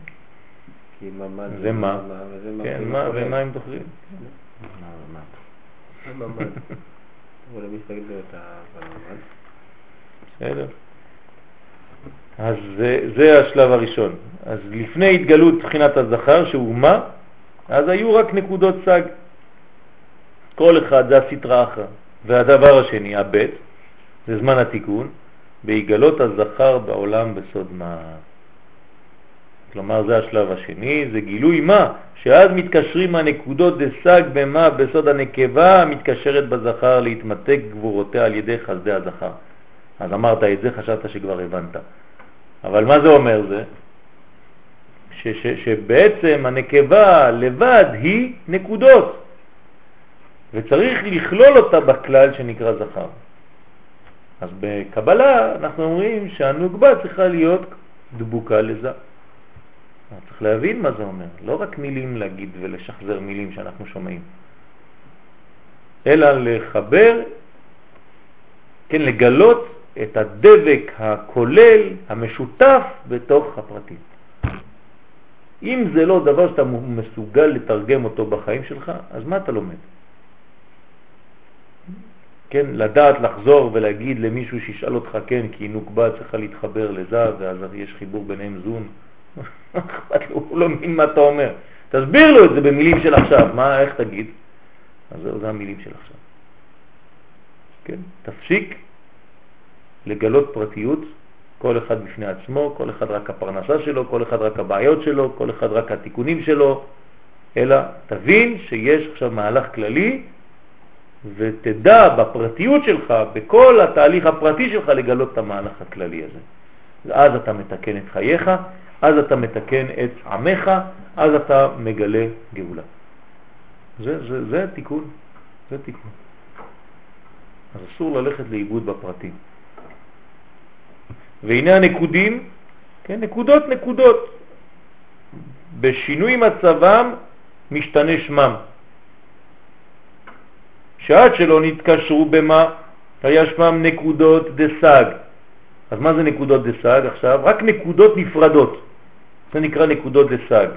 כי ממ"ד זה מה? כן, מה. ומה הם דוחים? הממ"ד. אבל הם מסתכלים את הממ"ד. בסדר. אז זה, זה השלב הראשון. אז לפני התגלות בחינת הזכר, שהוא מה? אז היו רק נקודות סג. כל אחד זה הסטרה אחרא. והדבר השני, הבית, זה זמן התיקון, בהיגלות הזכר בעולם בסוד מה. כלומר, זה השלב השני, זה גילוי מה, שאז מתקשרים הנקודות דסג במה בסוד הנקבה המתקשרת בזכר להתמתק גבורותיה על ידי חסדי הזכר. אז אמרת את זה, חשבת שכבר הבנת. אבל מה זה אומר זה? ש, ש, שבעצם הנקבה לבד היא נקודות, וצריך לכלול אותה בכלל שנקרא זכר. אז בקבלה אנחנו אומרים שהנוגבה צריכה להיות דבוקה לזה. צריך להבין מה זה אומר, לא רק מילים להגיד ולשחזר מילים שאנחנו שומעים, אלא לחבר, כן, לגלות את הדבק הכולל, המשותף, בתוך הפרטים. אם זה לא דבר שאתה מסוגל לתרגם אותו בחיים שלך, אז מה אתה לומד? כן, לדעת לחזור ולהגיד למישהו שישאל אותך כן, כי נוקבה צריכה להתחבר לזה, ואז יש חיבור ביניהם זון. הוא לא מבין מה אתה אומר. תסביר לו את זה במילים של עכשיו, מה, איך תגיד? אז זה המילים של עכשיו. כן, תפסיק לגלות פרטיות, כל אחד בפני עצמו, כל אחד רק הפרנסה שלו, כל אחד רק הבעיות שלו, כל אחד רק התיקונים שלו, אלא תבין שיש עכשיו מהלך כללי ותדע בפרטיות שלך, בכל התהליך הפרטי שלך לגלות את המהלך הכללי הזה. אז אתה מתקן את חייך, אז אתה מתקן את עמך, אז אתה מגלה גאולה. זה, זה, זה התיקון, זה תיקון. אז אסור ללכת לאיבוד בפרטים. והנה הנקודים, כן, נקודות נקודות, בשינוי מצבם משתנה שמם. שעד שלא נתקשרו במה, היה שמם נקודות דסג. אז מה זה נקודות דסג עכשיו? רק נקודות נפרדות. זה נקרא נקודות דסג.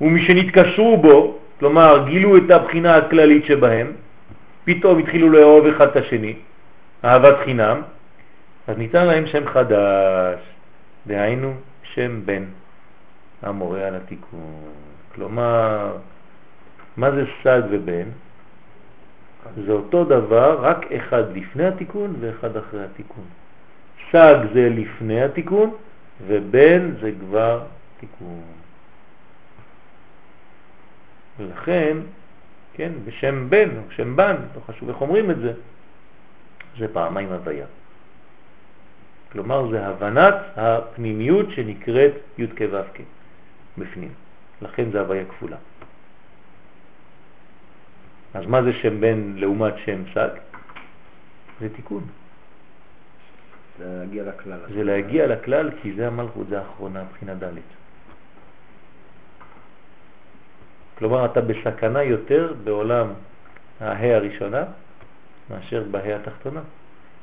ומשנתקשרו בו, כלומר גילו את הבחינה הכללית שבהם, פתאום התחילו לאהוב אחד את השני, אהבת חינם, אז ניתן להם שם חדש, דהיינו שם בן, המורה על התיקון. כלומר, מה זה סג ובן? זה אותו דבר, רק אחד לפני התיקון ואחד אחרי התיקון. סג זה לפני התיקון ובן זה כבר תיקון. ולכן, כן, בשם בן או שם בן, לא חשוב איך אומרים את זה, זה פעמיים הוויה. כלומר, זה הבנת הפנימיות שנקראת י' כו' כ' בפנים. לכן זה הוויה כפולה. אז מה זה שם בן לעומת שם סג? זה תיקון. זה להגיע לכלל. זה להגיע לכלל כי זה המלכות, זה האחרונה, בחינה ד'. כלומר, אתה בסכנה יותר בעולם ההא הראשונה מאשר בהא התחתונה.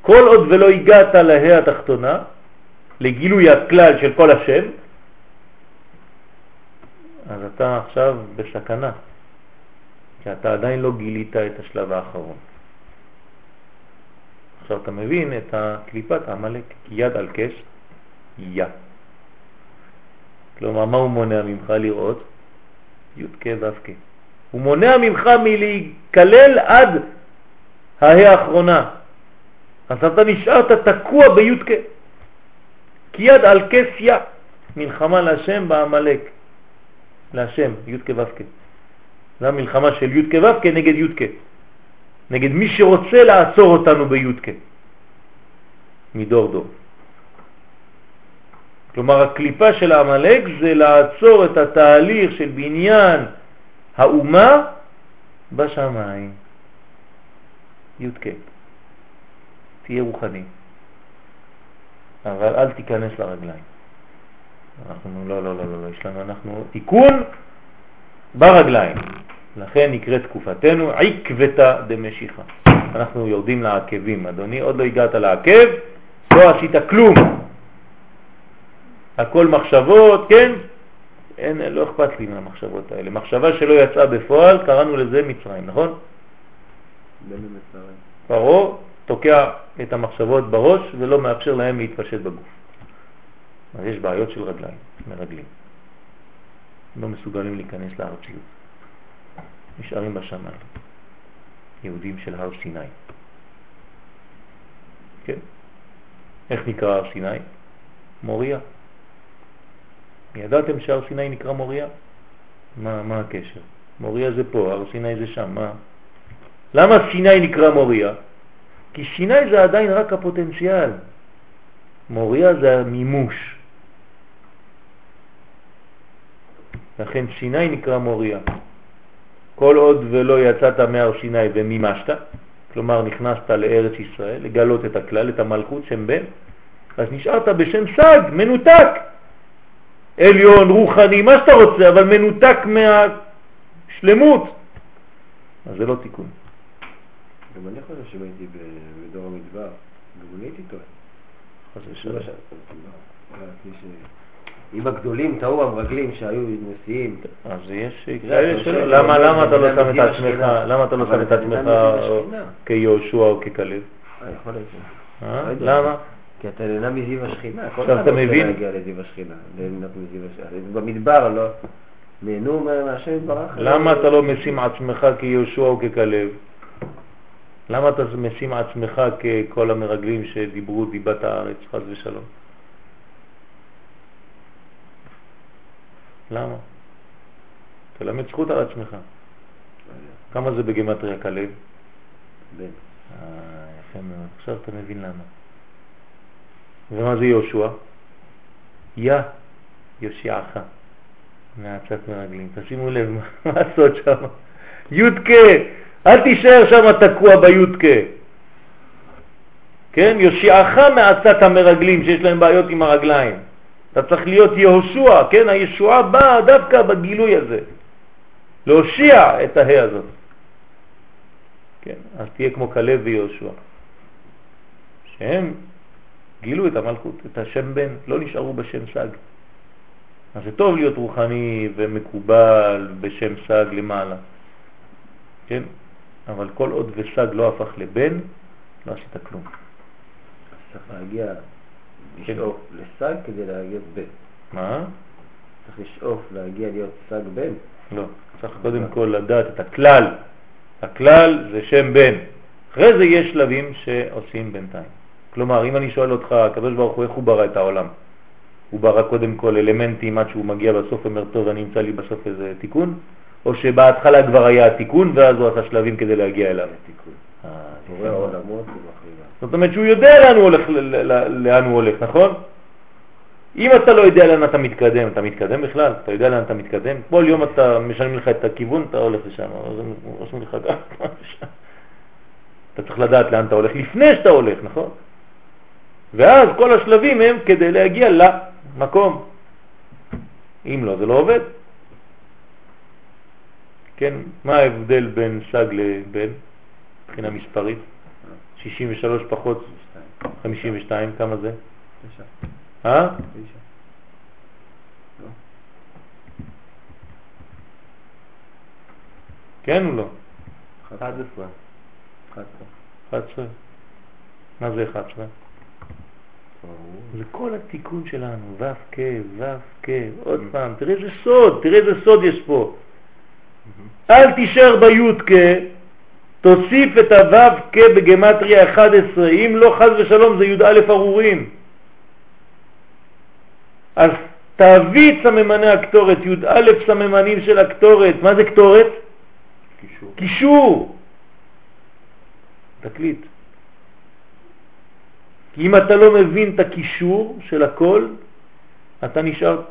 כל עוד ולא הגעת להא התחתונה, לגילוי הכלל של כל השם, אז אתה עכשיו בסכנה, כי אתה עדיין לא גילית את השלב האחרון. עכשיו אתה מבין את הקליפת העמלק, יד על קש, יא. כלומר, מה הוא מונע ממך לראות? י' כ' ו' כ'. הוא מונע ממך מלהיכלל עד ההא האחרונה. אז אתה נשארת תקוע בי' כ'. כי יד על כס יא, מלחמה להשם בעמלק. להשם, י' כ' ו' כ'. זו המלחמה של י' כ' ו' כ' נגד י' כ'. נגד מי שרוצה לעצור אותנו בי' כ'. מדור דור. כלומר, הקליפה של העמלק זה לעצור את התהליך של בניין האומה בשמיים. י' כ'. תהיה רוחני, אבל אל תיכנס לרגליים. אנחנו, לא, לא, לא, לא, לא, יש לנו, אנחנו תיקון ברגליים. לכן נקראת תקופתנו עקבתא דמשיכה. אנחנו יורדים לעקבים, אדוני, עוד לא הגעת לעקב, לא עשית כלום. הכל מחשבות, כן? אין, לא אכפת לי מהמחשבות האלה. מחשבה שלא יצאה בפועל, קראנו לזה מצרים, נכון? פרעה תוקע את המחשבות בראש ולא מאפשר להם להתפשט בגוף. אז יש בעיות של רגליים, מרגלים. לא מסוגלים להיכנס לארציות. נשארים בשמיים. יהודים של הר סיני. כן? איך נקרא הר סיני? מוריה. ידעתם שהר סיני נקרא מוריה? מה, מה הקשר? מוריה זה פה, הר סיני זה שם, מה? למה סיני נקרא מוריה? כי סיני זה עדיין רק הפוטנציאל. מוריה זה המימוש. לכן סיני נקרא מוריה. כל עוד ולא יצאת מהר סיני ומימשת, כלומר נכנסת לארץ ישראל, לגלות את הכלל, את המלכות, שם בן, אז נשארת בשם סג, מנותק. עליון, רוחני, מה שאתה רוצה, אבל מנותק מהשלמות. אז זה לא תיקון. גם אני חושב שאם הייתי בדור המדבר, גם אני הייתי טועה. ושלום. אם הגדולים טעו המרגלים שהיו נשיאים. אז יש כאלה שלא. למה אתה לא שם את עצמך, למה אתה לא שם את עצמך כיהושע או ככלב? אה, יכול להיות. אה? למה? כי אתה נהנה מזיו השכינה. כל עכשיו אחד אתה רוצה מבין? להגיע לזיו השכינה. ליהנות מזיו השכינה. במדבר לא. נהנו מהשם יתברך. למה אתה לא משים עצמך כיהושע או ככלב? למה אתה משים עצמך ככל המרגלים שדיברו דיבת הארץ, חז ושלום? למה? תלמד זכות על עצמך. כמה זה בגמטריה כלב? בן. אה, יפה מאוד. עכשיו אתה מבין למה. ומה זה יהושע? יא יושיעך מעצת מרגלים. תשימו לב מה לעשות שם. יודקה, אל תישאר שם תקוע ביודקה. כן? יושיעך מעצת המרגלים שיש להם בעיות עם הרגליים. אתה צריך להיות יהושע, כן? הישועה באה דווקא בגילוי הזה. להושיע את ההא הזאת. כן? אז תהיה כמו כלב ויהושע. שהם גילו את המלכות, את השם בן, לא נשארו בשם סג. אז זה טוב להיות רוחני ומקובל בשם סג למעלה, כן? אבל כל עוד וסג לא הפך לבן, לא עשית כלום. אז צריך להגיע, לשאוף לסג כדי להגיע בן. מה? צריך לשאוף להגיע להיות סג בן. לא. צריך קודם כל לדעת את הכלל. הכלל זה שם בן. אחרי זה יש שלבים שעושים בינתיים. כלומר, אם אני שואל אותך, הקדוש ברוך הוא, איך הוא ברא את העולם? הוא ברא קודם כל אלמנטים עד שהוא מגיע בסוף אומר, טוב, אני אמצא לי בסוף איזה תיקון, או שבהתחלה כבר היה התיקון ואז הוא עשה שלבים כדי להגיע אליו. תיקון. אה. זאת אומרת שהוא יודע לאן הוא הולך, לאן הוא הולך, נכון? אם אתה לא יודע לאן אתה מתקדם, אתה מתקדם בכלל? אתה יודע לאן אתה מתקדם? כל יום אתה משלמים לך את הכיוון, אתה הולך לשם, רושמים לך גם לשם. אתה צריך לדעת לאן אתה הולך לפני שאתה הולך, נכון? ואז כל השלבים הם כדי להגיע למקום. אם לא, זה לא עובד. כן, מה ההבדל בין סג לבן מבחינה מספרית? 63 פחות 52, כמה זה? תשע. אה? תשע. לא. כן או לא? 11. 11. מה זה 11? זה כל התיקון שלנו, ו' כ', ו' כ', עוד פעם, תראה איזה סוד, תראה איזה סוד יש פה. אל תישאר בי' כ', תוסיף את הו' כ' בגמטריה 11, אם לא חז ושלום זה י"א ארורים. אז תביא את סממני הקטורת, י"א סממנים של הקטורת, מה זה קטורת? קישור. קישור. תקליט. כי אם אתה לא מבין את הקישור של הכל, אתה נשאר,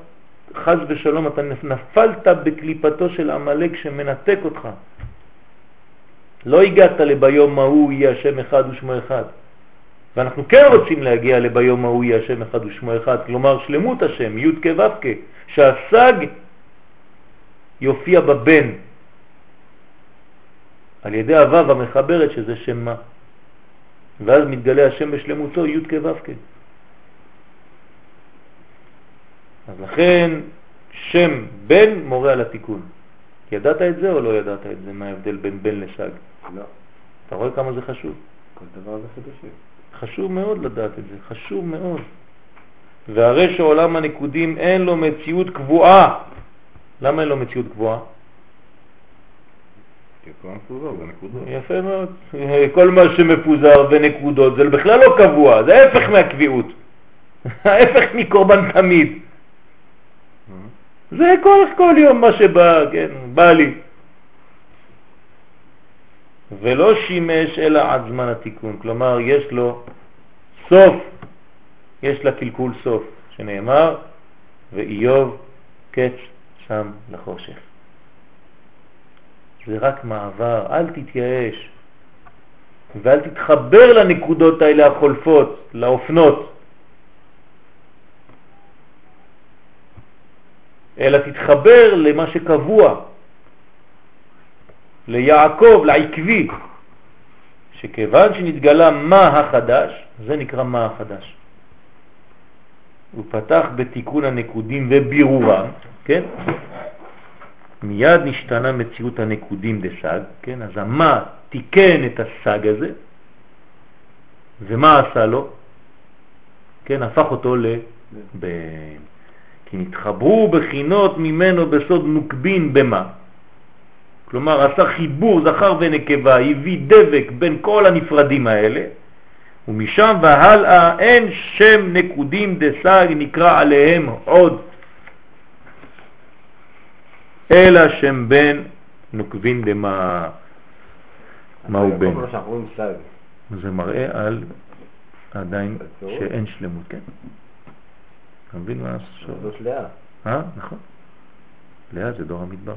חז ושלום, אתה נפלת בקליפתו של עמלק שמנתק אותך. לא הגעת לביום ההוא יהיה השם אחד ושמו אחד. ואנחנו כן רוצים להגיע לביום ההוא יהיה השם אחד ושמו אחד, כלומר שלמות השם, י' כ' ו' כ', שהסג יופיע בבן, על ידי הוו המחברת שזה שם מה. ואז מתגלה השם בשלמותו י' כ' ו' כ'. אז לכן שם בן מורה על התיקון. ידעת את זה או לא ידעת את זה? מה ההבדל בין בן לסג? לא. אתה רואה כמה זה חשוב? כל דבר זה חידושים. חשוב מאוד לדעת את זה, חשוב מאוד. והרי שעולם הנקודים אין לו מציאות קבועה. למה אין לו מציאות קבועה? יפה מאוד. כל מה שמפוזר בנקודות זה בכלל לא קבוע, זה ההפך מהקביעות. ההפך מקורבן תמיד. זה כל, כל יום מה שבא, כן, בא לי. ולא שימש אלא עד זמן התיקון, כלומר יש לו סוף, יש לה קלקול סוף, שנאמר, ואיוב קץ שם לחושך. זה רק מעבר, אל תתייאש ואל תתחבר לנקודות האלה החולפות, לאופנות, אלא תתחבר למה שקבוע, ליעקב, לעקבי, שכיוון שנתגלה מה החדש, זה נקרא מה החדש. הוא פתח בתיקון הנקודים ובירורם, כן? מיד נשתנה מציאות הנקודים דסג, כן? אז המה תיקן את הסג הזה, ומה עשה לו? כן, הפך אותו לבן. כי נתחברו בחינות ממנו בסוד נוקבין במה? כלומר עשה חיבור זכר ונקבה, הביא דבק בין כל הנפרדים האלה, ומשם והלאה אין שם נקודים דסג נקרא עליהם עוד, אלא שם בן נוקבין דמה בן. מה רואים סג. זה מראה על עדיין? שאין שלמות, כן. אתה מבין מה? זאת לאה. אה, נכון. לאה זה דור המדבר.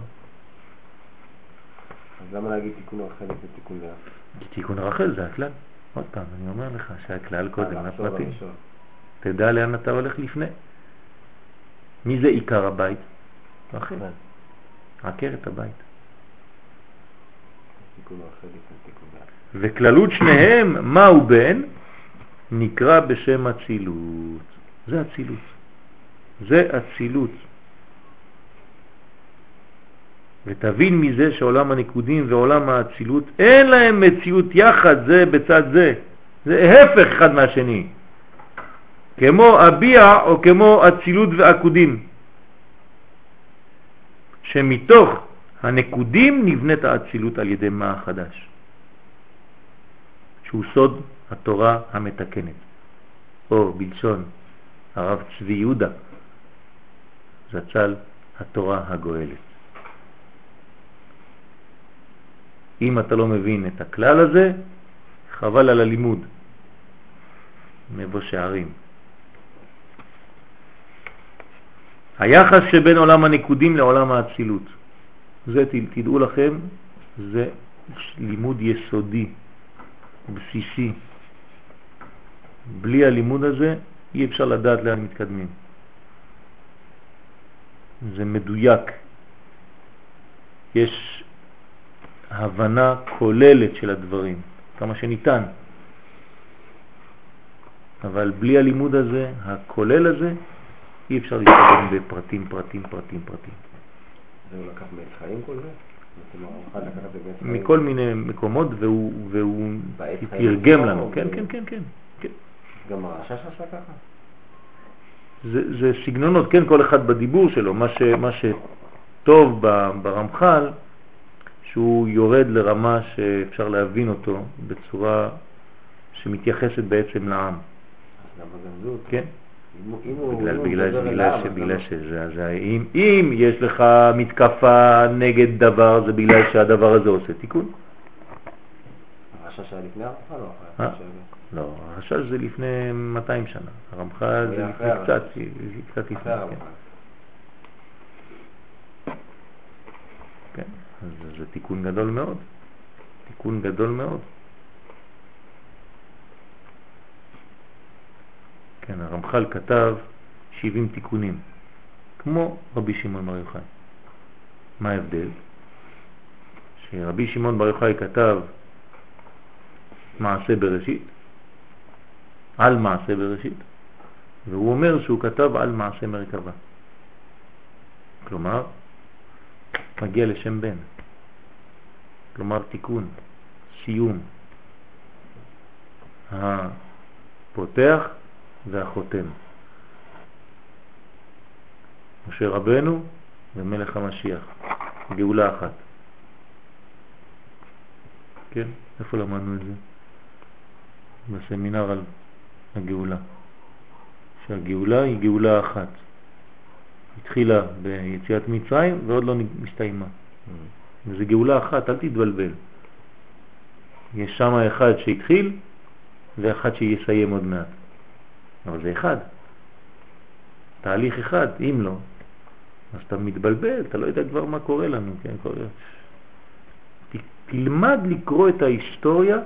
אז למה להגיד תיקון רחל ותיקון לאה? כי תיקון רחל זה הכלל. עוד פעם, אני אומר לך שהכלל קודם אה, לחשוב, לפרטים. תדע לאן אתה הולך לפני. מי זה עיקר הבית? רחל. עקרת הבית. תיקון רחל לפני תיקון לאה. וכללות שניהם, מהו בן? נקרא בשם אצילות. זה אצילות. זה אצילות. ותבין מזה שעולם הנקודים ועולם האצילות אין להם מציאות יחד זה בצד זה. זה הפך אחד מהשני. כמו אביע או כמו אצילות ועקודים. שמתוך הנקודים נבנית האצילות על ידי מה החדש. שהוא סוד התורה המתקנת. או בלשון הרב צבי יהודה, זצ"ל התורה הגואלת. אם אתה לא מבין את הכלל הזה, חבל על הלימוד. מבוא שערים. היחס שבין עולם הנקודים לעולם האצילות. זה תדעו לכם, זה לימוד יסודי, בסיסי. בלי הלימוד הזה אי אפשר לדעת לאן מתקדמים. זה מדויק. יש הבנה כוללת של הדברים, כמה שניתן. אבל בלי הלימוד הזה, הכולל הזה, אי אפשר להתקדם בפרטים, פרטים, פרטים, פרטים. זה הוא לקח מעץ חיים כל זה? זאת אומרת, הרמח"ל לקח את זה מעץ חיים? מכל מיני מקומות, והוא, והוא תרגם לנו. כן, כן, כן, כן. כן. גם הרשש עשה ככה? זה, זה סגנונות, כן, כל אחד בדיבור שלו. מה, ש, מה שטוב ברמח"ל, שהוא יורד לרמה שאפשר להבין אותו בצורה שמתייחסת בעצם לעם? כן? בגלל, בגלל, בגלל, בגלל למה? שזה, זה, אם, אם יש לך מתקפה נגד דבר, זה בגלל שהדבר הזה עושה תיקון. הרשש היה לפני הרמח"ל או אחרי? לא, החשש זה לפני 200 שנה, הרמח"ל זה לפני קצת, קצת לפני, כן. הרמח"ל. כן, אז זה תיקון גדול מאוד, תיקון גדול מאוד. כן, הרמח"ל כתב 70 תיקונים, כמו רבי שמעון בר יוחאי. מה ההבדל? שרבי שמעון בר יוחאי כתב מעשה בראשית, על מעשה בראשית, והוא אומר שהוא כתב על מעשה מרכבה. כלומר, מגיע לשם בן. כלומר תיקון, סיום. הפותח והחותם. משה רבנו ומלך המשיח, גאולה אחת. כן? איפה למדנו את זה? בסמינר על הגאולה. שהגאולה היא גאולה אחת. התחילה ביציאת מצרים ועוד לא מסתיימה. וזה גאולה אחת, אל תתבלבל. יש שם אחד שהתחיל ואחד שיסיים עוד מעט. אבל זה אחד. תהליך אחד, אם לא, אז אתה מתבלבל, אתה לא יודע כבר מה קורה לנו, כן? קורה. תלמד לקרוא את ההיסטוריה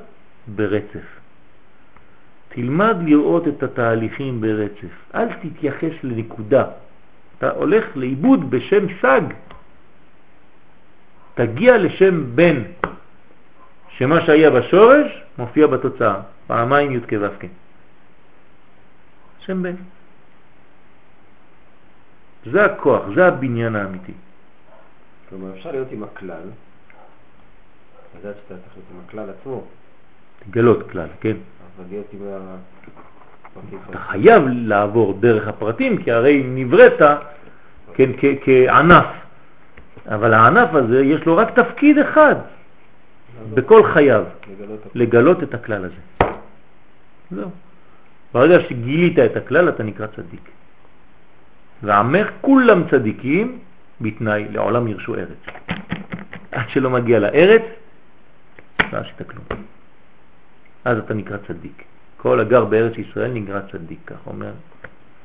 ברצף. תלמד לראות את התהליכים ברצף. אל תתייחס לנקודה. אתה הולך לאיבוד בשם סג. תגיע לשם בן, שמה שהיה בשורש מופיע בתוצאה, פעמיים י' כו' שם בן. זה הכוח, זה הבניין האמיתי. כלומר, אפשר להיות עם הכלל, לדעת שאתה צריך להיות עם הכלל עצמו, תגלות כלל, כן? להיות עם אתה חייב לעבור דרך הפרטים, כי הרי נבראת כן, כענף. אבל הענף הזה יש לו רק תפקיד אחד בכל חייו, לגלות. לגלות את הכלל הזה. זהו. ברגע שגילית את הכלל אתה נקרא צדיק. ועמך כולם צדיקים בתנאי לעולם ירשו ארץ. עד שלא מגיע לארץ, לא עשית כלום. אז אתה נקרא צדיק. כל הגר בארץ ישראל נקרא צדיק, כך אומר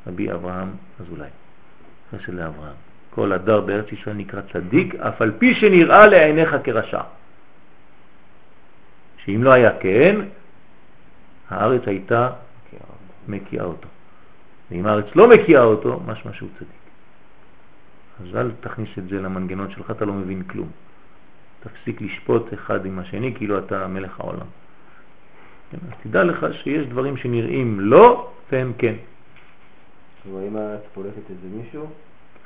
רבי אברהם אזולאי, חסד לאברהם. כל הדר בארץ ישראל נקרא צדיק, אף על פי שנראה לעיניך כרשע. שאם לא היה כן, הארץ הייתה מקיאה אותו. ואם הארץ לא מקיאה אותו, משמע שהוא צדיק. אז אל תכניס את זה למנגנון שלך, אתה לא מבין כלום. תפסיק לשפוט אחד עם השני כאילו אתה מלך העולם. כן, אז תדע לך שיש דברים שנראים לא והם כן. כלומר, אם את פולטת את זה מישהו,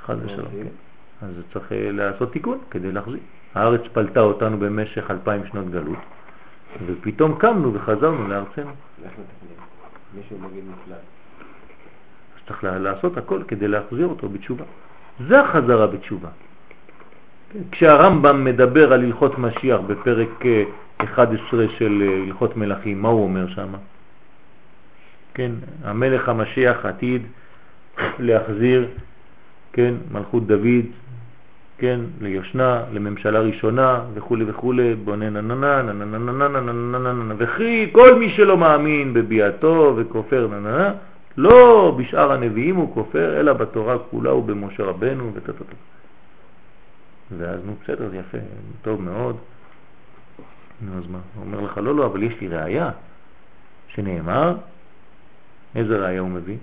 חד ושלום? כן. אז צריך אה, לעשות תיקון כדי להחזיר. הארץ פלטה אותנו במשך אלפיים שנות גלות, ופתאום קמנו וחזרנו לארצנו. מישהו נגיד נפלט. אז צריך לעשות הכל כדי להחזיר אותו בתשובה. זה החזרה בתשובה. כן, כשהרמב"ם מדבר על הלכות משיח בפרק אה, 11 של אה, הלכות מלכים, מה הוא אומר שם? כן, המלך המשיח עתיד להחזיר, כן, מלכות דוד, כן, ליושנה, לממשלה ראשונה וכו' וכו', בונה נננה, נננה, נננה, נננה, נננה, וכי כל מי שלא מאמין בביאתו וכופר נננה, לא בשאר הנביאים הוא כופר, אלא בתורה כולה ובמשה רבנו וטטטט. ואז נו בסדר, זה יפה, טוב מאוד. נו אז מה? הוא אומר לך, לא, לא, אבל יש לי ראייה שנאמר, איזה ראייה הוא מביא?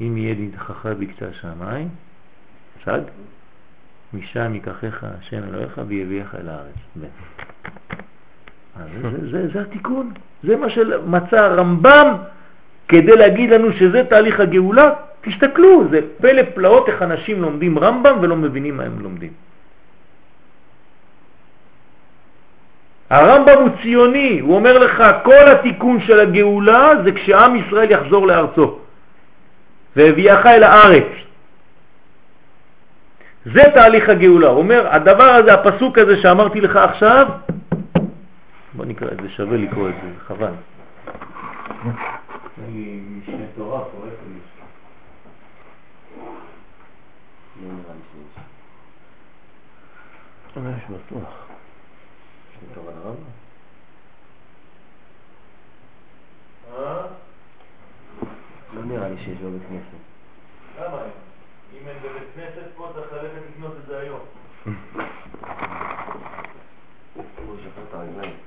אם יהיה נדחך בקצה השמיים, צג, משם ייקחך השם אלוהיך ויביאך אל הארץ. זה, זה, זה התיקון, זה מה שמצא הרמב"ם כדי להגיד לנו שזה תהליך הגאולה. תסתכלו, זה פלא פלאות איך אנשים לומדים רמב"ם ולא מבינים מה הם לומדים. הרמב"ם הוא ציוני, הוא אומר לך כל התיקון של הגאולה זה כשעם ישראל יחזור לארצו והביאך אל הארץ. זה תהליך הגאולה. הוא אומר, הדבר הזה, הפסוק הזה שאמרתי לך עכשיו, בוא נקרא את זה, שווה לקרוא את זה, חבל. אין לי משנה תורה פה, איפה לי? לא נראה לי שיש. יש בטוח. יש תורה לרמב"ם? לא נראה לי שיש בבית כנסת. למה? אם אין בבית כנסת פה צריך ללכת לקנות את זה היום. הוא הרגליים.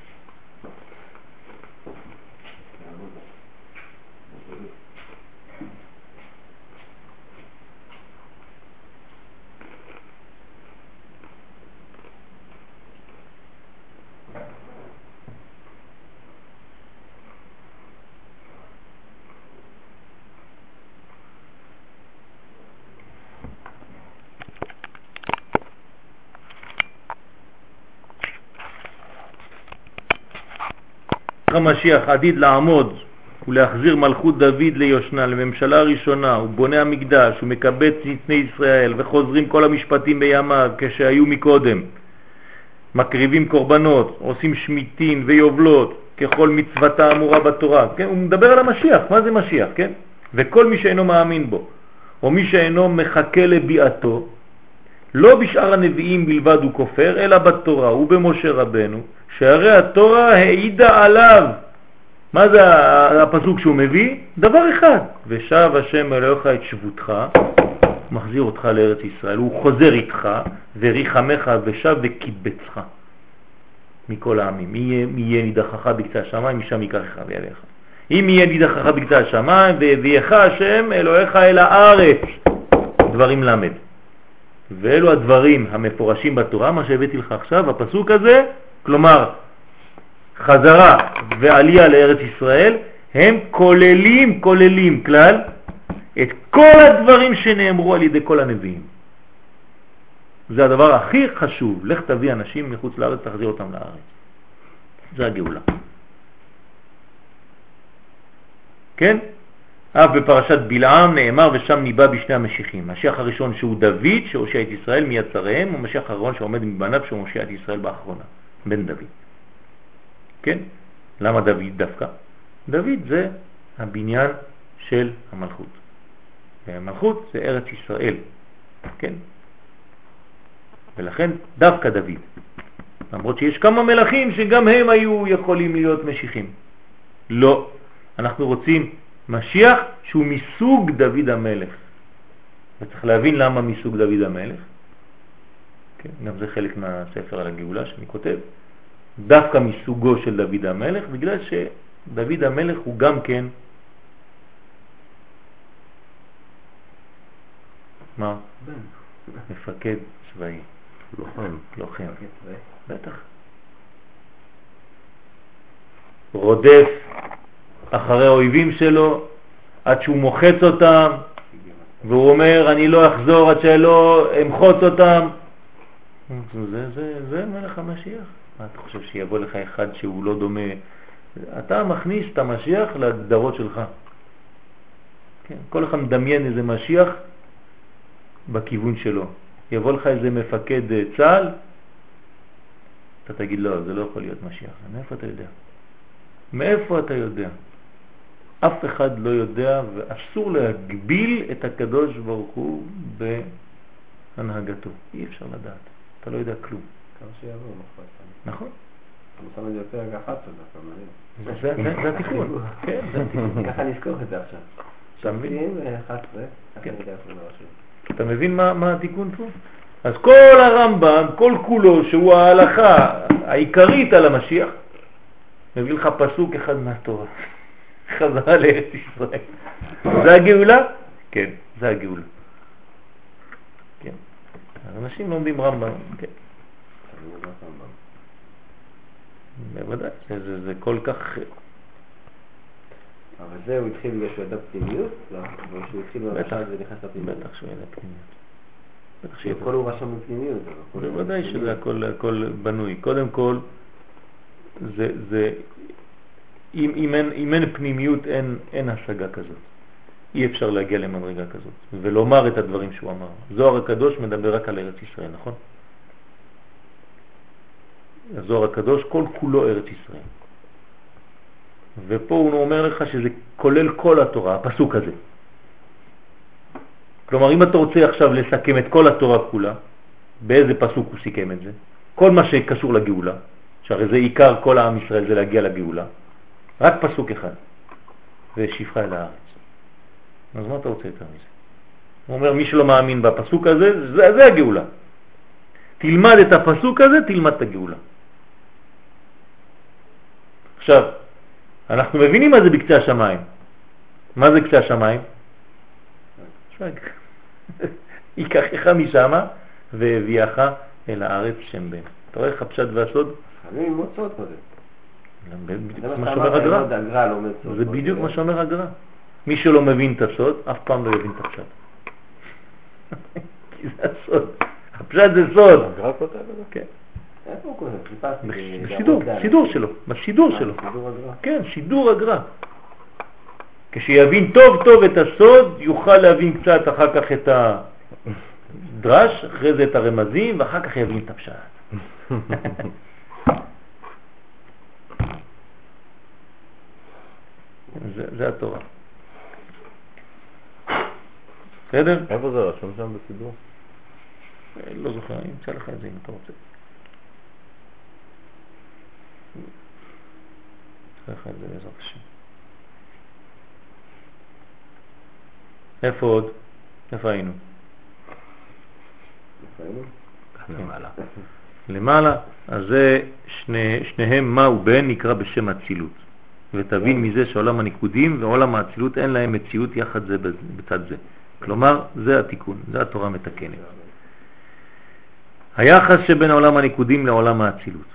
המשיח עתיד לעמוד ולהחזיר מלכות דוד ליושנה, לממשלה הראשונה, הוא בונה המקדש, הוא מקבץ נתני ישראל וחוזרים כל המשפטים בימיו כשהיו מקודם. מקריבים קורבנות, עושים שמיטין ויובלות ככל מצוותה האמורה בתורה. כן? הוא מדבר על המשיח, מה זה משיח? כן? וכל מי שאינו מאמין בו, או מי שאינו מחכה לביאתו, לא בשאר הנביאים בלבד הוא כופר, אלא בתורה ובמשה רבנו, שהרי התורה העידה עליו. מה זה הפסוק שהוא מביא? דבר אחד, ושב השם אלוהיך את שבותך, מחזיר אותך לארץ ישראל, הוא חוזר איתך, וריחמך ושב וקיבצך מכל העמים. מי יהיה נידחך בקצה השמיים, משם ייקחך ויעליך. אם יהיה נידחך בקצה השמיים, והביאך השם אלוהיך אל הארץ. דברים למד. ואלו הדברים המפורשים בתורה, מה שהבאתי לך עכשיו, הפסוק הזה, כלומר חזרה ועלייה לארץ ישראל, הם כוללים, כוללים כלל, את כל הדברים שנאמרו על ידי כל הנביאים. זה הדבר הכי חשוב, לך תביא אנשים מחוץ לארץ, תחזיר אותם לארץ. זה הגאולה. כן? אף בפרשת בלעם נאמר ושם ניבא בשני המשיחים. משיח הראשון שהוא דוד שהושיע את ישראל מיד צריהם, ומשיח האחרון שעומד מבניו שהוא מושיע את ישראל באחרונה, בן דוד. כן? למה דוד דווקא? דוד זה הבניין של המלכות. והמלכות זה ארץ ישראל, כן? ולכן דווקא דוד. למרות שיש כמה מלכים שגם הם היו יכולים להיות משיחים. לא, אנחנו רוצים משיח שהוא מסוג דוד המלך. וצריך להבין למה מסוג דוד המלך. כן, גם זה חלק מהספר על הגאולה שאני כותב. דווקא מסוגו של דוד המלך, בגלל שדוד המלך הוא גם כן מה? מפקד צבאי. לוחם. לוחם. בטח. רודף אחרי האויבים שלו עד שהוא מוחץ אותם, והוא אומר, אני לא אחזור עד שלא אמחוץ אותם. זה, זה, זה מלך המשיח. מה אתה חושב שיבוא לך אחד שהוא לא דומה? אתה מכניס את המשיח להגדרות שלך. כן, כל אחד מדמיין איזה משיח בכיוון שלו. יבוא לך איזה מפקד צה"ל, אתה תגיד לא, זה לא יכול להיות משיח. מאיפה אתה יודע? מאיפה אתה יודע? אף אחד לא יודע ואסור להגביל את הקדוש ברוך הוא בהנהגתו. אי אפשר לדעת. אתה לא יודע כלום. כמה שיעבור מחר. נכון. אני שם את זה בפרק 11 דווקא, מדהים. זה- זה זה התיקון. כן, זה התיקון. ככה נזכור את זה עכשיו. אתה מבין? שופטים 11, ככה כן. אתה מבין מה, מה התיקון פה? אז כל הרמב"ם, כל כולו, שהוא ההלכה העיקרית על המשיח, מביא לך פסוק אחד מהתורה. חזרה לארץ ישראל. זה הגאולה? כן, זה הגאולה. כן. אנשים לומדים רמב"ם, כן. אני לא רמב"ם. בוודאי, זה, זה, זה כל כך... אבל זה הוא התחיל בגלל שהוא ידע פנימיות? לא, וכשהוא התחיל בטח, במשל זה נכנס לפנימיות. בטח שהוא ידע פנימיות. הכל הוא רשם בפנימיות. אבל בוודאי. שזה הכל, הכל בנוי. קודם כל, זה, זה, אם, אם, אין, אם אין פנימיות, אין, אין השגה כזאת. אי אפשר להגיע למדרגה כזאת ולומר את הדברים שהוא אמר. זוהר הקדוש מדבר רק על ארץ ישראל, נכון? הזוהר הקדוש כל כולו ארץ ישראל. ופה הוא אומר לך שזה כולל כל התורה, הפסוק הזה. כלומר, אם אתה רוצה עכשיו לסכם את כל התורה כולה, באיזה פסוק הוא סיכם את זה? כל מה שקשור לגאולה, שהרי זה עיקר כל העם ישראל, זה להגיע לגאולה, רק פסוק אחד, ושפחה אל הארץ. אז מה אתה רוצה יותר מזה? הוא אומר, מי שלא מאמין בפסוק הזה, זה, זה הגאולה. תלמד את הפסוק הזה, תלמד את הגאולה. עכשיו, אנחנו מבינים מה זה בקצה השמיים. מה זה קצה השמיים? ייקחך משם והביאך אל הארץ שם בן. אתה רואה איך הפשט והסוד? חייבים ללמוד סוד קודם. זה בדיוק מה שאומר הגר"א. מי שלא מבין את הסוד, אף פעם לא יבין את הפשט. כי זה הסוד. הפשט זה סוד. הגר"א כותב את זה? כן. בשידור, שלו, בשידור אה, שלו. שידור הגר"א. כן, שידור הגר"א. כשיבין טוב טוב את הסוד, יוכל להבין קצת אחר כך את הדרש, אחרי זה את הרמזים, ואחר כך יבין את הפשט. זה, זה התורה. בסדר? איפה זה רשום שם בסידור? לא זוכר, אני אמצא לך את זה אם אתה רוצה. אמצא לך את זה בעזרת השם. איפה עוד? איפה היינו? איפה היינו? למעלה. למעלה, אז זה שני, שניהם מה ובן נקרא בשם אצילות. ותבין מזה שעולם הניקודים ועולם האצילות אין להם מציאות יחד זה בצד זה. כלומר, זה התיקון, זה התורה מתקנת. היחס שבין עולם הניקודים לעולם האצילות.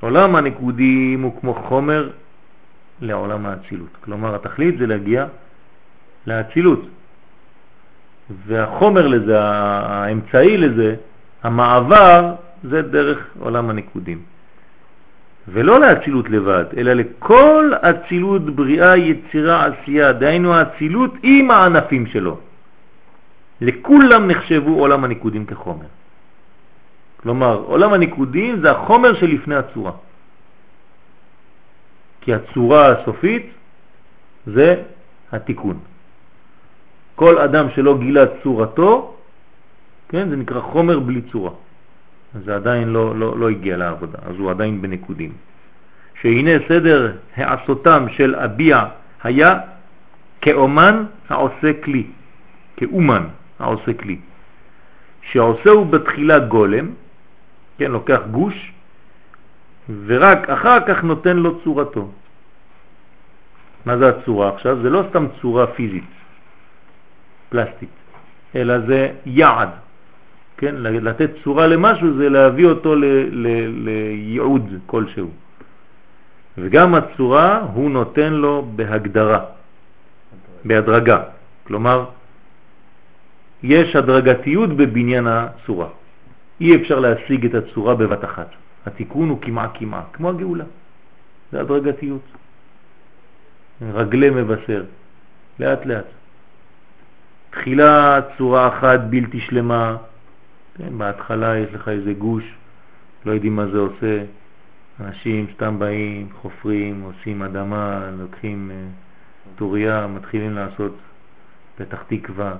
עולם הניקודים הוא כמו חומר לעולם האצילות. כלומר, התכלית זה להגיע לאצילות. והחומר לזה, האמצעי לזה, המעבר, זה דרך עולם הניקודים. ולא לאצילות לבד, אלא לכל אצילות בריאה, יצירה, עשייה, דהיינו האצילות עם הענפים שלו. לכולם נחשבו עולם הניקודים כחומר. כלומר, עולם הניקודים זה החומר שלפני הצורה. כי הצורה הסופית זה התיקון. כל אדם שלא גילה צורתו, כן, זה נקרא חומר בלי צורה. זה עדיין לא, לא, לא הגיע לעבודה, אז הוא עדיין בנקודים. שהנה סדר העשותם של אביע היה כאומן העושה כלי, כאומן העושה כלי. שעושה הוא בתחילה גולם, כן, לוקח גוש, ורק אחר כך נותן לו צורתו. מה זה הצורה עכשיו? זה לא סתם צורה פיזית, פלסטית, אלא זה יעד. כן? לתת צורה למשהו זה להביא אותו לייעוד כלשהו. וגם הצורה הוא נותן לו בהגדרה, בהדרגה. כלומר, יש הדרגתיות בבניין הצורה. אי אפשר להשיג את הצורה בבת אחת. התיקון הוא כמעה כמעה, כמו הגאולה. זה הדרגתיות. רגלי מבשר, לאט לאט. תחילה צורה אחת בלתי שלמה, כן, בהתחלה יש לך איזה גוש, לא יודעים מה זה עושה, אנשים סתם באים, חופרים, עושים אדמה, לוקחים uh, טוריה, מתחילים לעשות פתח תקווה,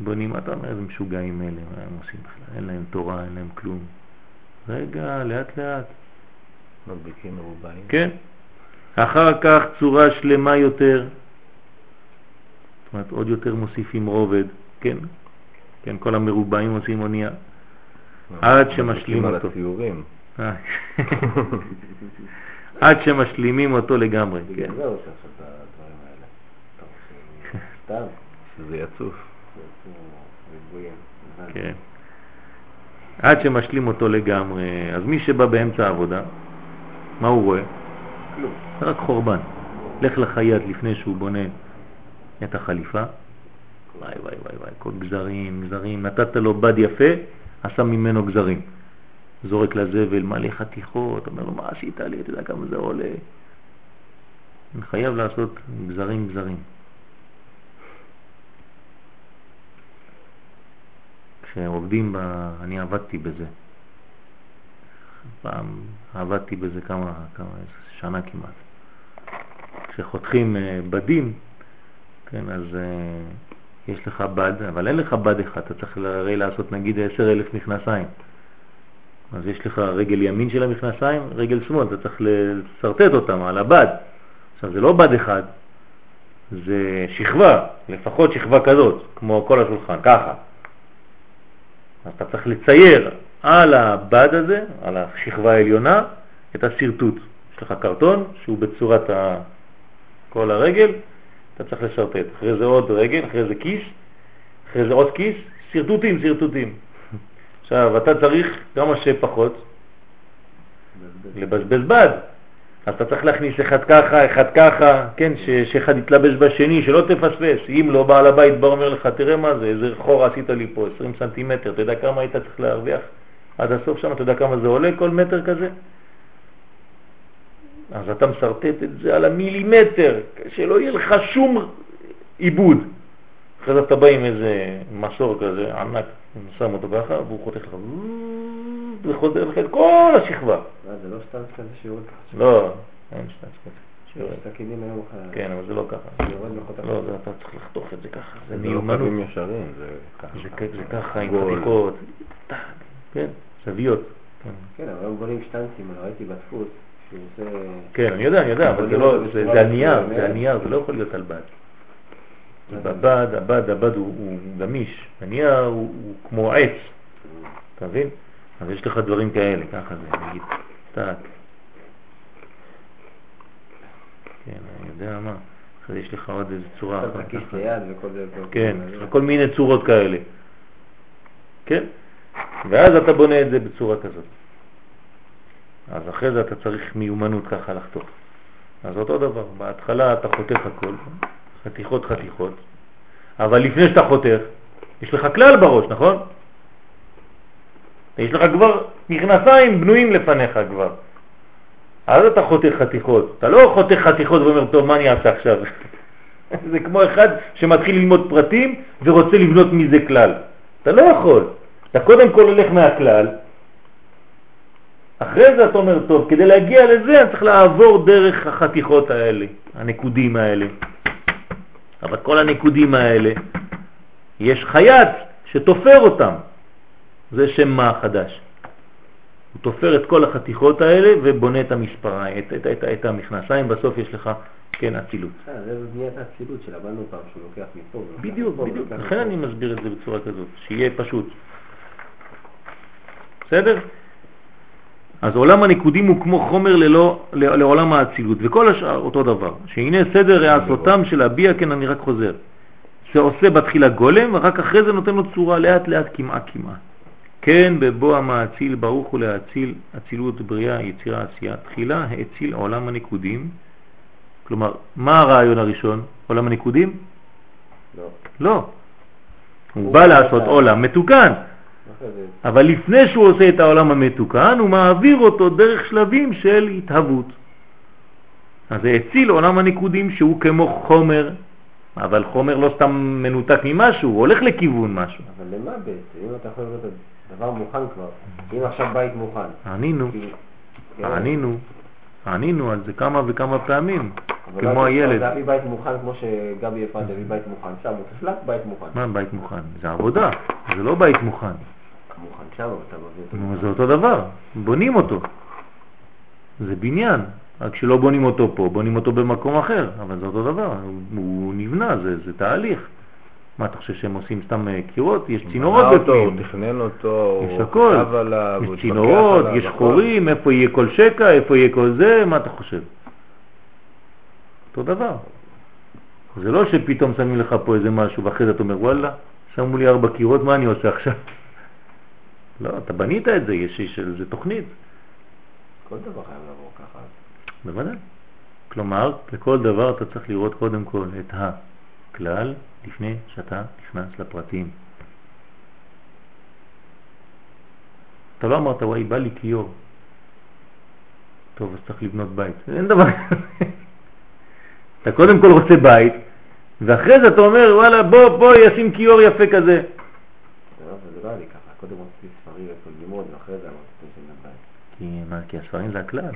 בונים, אתה אומר, איזה משוגעים אלה, מה הם עושים בכלל? אין להם תורה, אין להם כלום. רגע, לאט לאט. מדביקים מרובעים. כן. אחר כך צורה שלמה יותר, זאת אומרת עוד יותר מוסיפים רובד, כן? כן, כל המרובעים עושים אונייה. עד שמשלים אותו. אה. עד שמשלימים אותו לגמרי, כן. שזה יצוף. כן. עד שמשלים אותו לגמרי. אז מי שבא באמצע העבודה, מה הוא רואה? כלום. רק חורבן. לך לחייט לפני שהוא בונה את החליפה. וואי וואי וואי וואי, כל גזרים, גזרים. נתת לו בד יפה, עשה ממנו גזרים. זורק לזבל מלא חתיכות, אומר לו, מה עשית לי? אתה יודע כמה זה עולה? אני חייב לעשות גזרים גזרים. כשעובדים, ב... אני עבדתי בזה. פעם עבדתי בזה כמה, כמה, שנה כמעט. כשחותכים אה, בדים, כן, אז uh, יש לך בד, אבל אין לך בד אחד, אתה צריך הרי לעשות נגיד 10,000 מכנסיים. אז יש לך רגל ימין של המכנסיים, רגל שמאל, אתה צריך לסרטט אותם על הבד. עכשיו זה לא בד אחד, זה שכבה, לפחות שכבה כזאת, כמו כל השולחן, ככה. אז אתה צריך לצייר על הבד הזה, על השכבה העליונה, את השרטוט. יש לך קרטון שהוא בצורת. כל הרגל, אתה צריך לשרטט. אחרי זה עוד רגל, אחרי זה כיס, אחרי זה עוד כיס, שרטוטים, שרטוטים. עכשיו, אתה צריך כמה שפחות לבזבז בד. אז אתה צריך להכניס אחד ככה, אחד ככה, כן, ש- שאחד יתלבש בשני, שלא תפספס. אם לא, בעל הבית בא אומר לך, תראה מה זה, איזה חור עשית לי פה, 20 סנטימטר, אתה יודע כמה היית צריך להרוויח עד הסוף שם, אתה יודע כמה זה עולה כל מטר כזה? אז אתה מסרטט את זה על המילימטר, שלא יהיה לך שום עיבוד. אחרי זה אתה בא עם איזה מסור כזה ענק, שם אותו ככה, והוא חותך לך, וחודר לך את כל השכבה. מה, זה לא סתם כזה שיעור ככה? לא, אין שטנץ כזה. סכינים היום אחר. כן, אבל זה לא ככה. לא, זה אתה צריך לחתוך את זה ככה, זה זה לא מיומנות. קווים ישרים, זה ככה. זה ככה עם. חתיכות, כן, זוויות. כן. כן, אבל היום בונים שטנצים, ראיתי בדפוס. כן, אני יודע, אני יודע, אבל זה לא, אותו זה הנייר. זה הנייר, זה לא יכול להיות על בד. הבד, הבד הוא גמיש, הנייר הוא כמו עץ, אתה מבין? אז יש לך דברים כאלה, ככה זה, נגיד, טק. כן, אני יודע מה. זה יש לך עוד איזה צורה אחת. כן, יש לך כל מיני צורות כאלה. כן? ואז אתה בונה את זה בצורה כזאת. אז אחרי זה אתה צריך מיומנות ככה לחתוך. אז אותו דבר, בהתחלה אתה חותך הכל, חתיכות חתיכות, אבל לפני שאתה חותך, יש לך כלל בראש, נכון? יש לך כבר מכנסיים בנויים לפניך כבר. אז אתה חותך חתיכות. אתה לא חותך חתיכות ואומר, טוב, מה אני אעשה עכשיו? זה כמו אחד שמתחיל ללמוד פרטים ורוצה לבנות מזה כלל. אתה לא יכול. אתה קודם כל הולך מהכלל, אחרי זה אתה אומר, טוב, כדי להגיע לזה אני צריך לעבור דרך החתיכות האלה, הנקודים האלה. אבל כל הנקודים האלה, יש חייט שתופר אותם. זה שם מה חדש. הוא תופר את כל החתיכות האלה ובונה את המספרה, את, את, את, את המכנסיים, בסוף יש לך, כן, אצילות. אה, זה בניית האצילות שלמדנו פעם, שהוא לוקח מפה. בדיוק, בדיוק. לכן. אני מסביר את זה בצורה כזאת, שיהיה פשוט. בסדר? אז עולם הנקודים הוא כמו חומר ללא, לעולם האצילות, וכל השאר אותו דבר. שהנה סדר העשותם של הביע, כן, אני רק חוזר. שעושה בתחילה גולם, ורק אחרי זה נותן לו צורה לאט לאט, כמעה כמעה. כן, בבוא המאציל ברוך הוא להציל אצילות בריאה, יצירה, עשייה. תחילה האציל עולם הנקודים. כלומר, מה הרעיון הראשון? עולם הנקודים? לא. לא. הוא הוא בא לעשות עולם מתוקן, אבל לפני שהוא עושה את העולם המתוקן, הוא מעביר אותו דרך שלבים של התהוות. אז זה הציל עולם הנקודים שהוא כמו חומר, אבל חומר לא סתם מנותק ממשהו, הוא הולך לכיוון משהו. אבל למה בעצם? אם אתה יכול לראות את הדבר מוכן כבר, אם עכשיו בית מוכן, ענינו, כן, ענינו, ענינו על זה כמה וכמה פעמים, כמו לא הילד. להביא בית מוכן כמו שגבי אפרת הביא בית מוכן, שם הוא תפלק בית מוכן. מה בית מוכן? זה עבודה, זה לא בית מוכן. מוכן שם, אתה מביא אותו. זה אותו דבר, בונים אותו. זה בניין, רק שלא בונים אותו פה, בונים אותו במקום אחר, אבל זה אותו דבר, הוא, נבנה, זה, זה תהליך. מה אתה חושב שהם עושים סתם אה, קירות? יש צינורות אותו, הוא בפנים, תכנן אותו, יש הכל, עליו, יש צינורות, יש הכל. חורים, איפה יהיה כל שקע, איפה יהיה כל זה, מה אתה חושב? אותו דבר. זה לא שפתאום שמים לך פה איזה משהו ואחרי זה אתה אומר וואלה, שמו לי ארבע קירות, מה אני עושה עכשיו? לא, אתה בנית את זה, יש יש לזה תוכנית. כל דבר חייב לעבור ככה. בוודאי. כלומר, לכל דבר אתה צריך לראות קודם כל את הכלל לפני שאתה נכנס לפרטים. אתה לא אמרת, וואי, בא לי כיור. טוב, אז צריך לבנות בית. אין דבר כזה. אתה קודם כל רוצה בית, ואחרי זה אתה אומר, וואלה, בוא, בוא, ישים כיור יפה כזה. לא, זה לא היה לי ככה, קודם רציתי ספרים איפה ללמוד, ואחרי זה אמרתי שזה לבית. כי, מה, כי הספרים זה הכלל.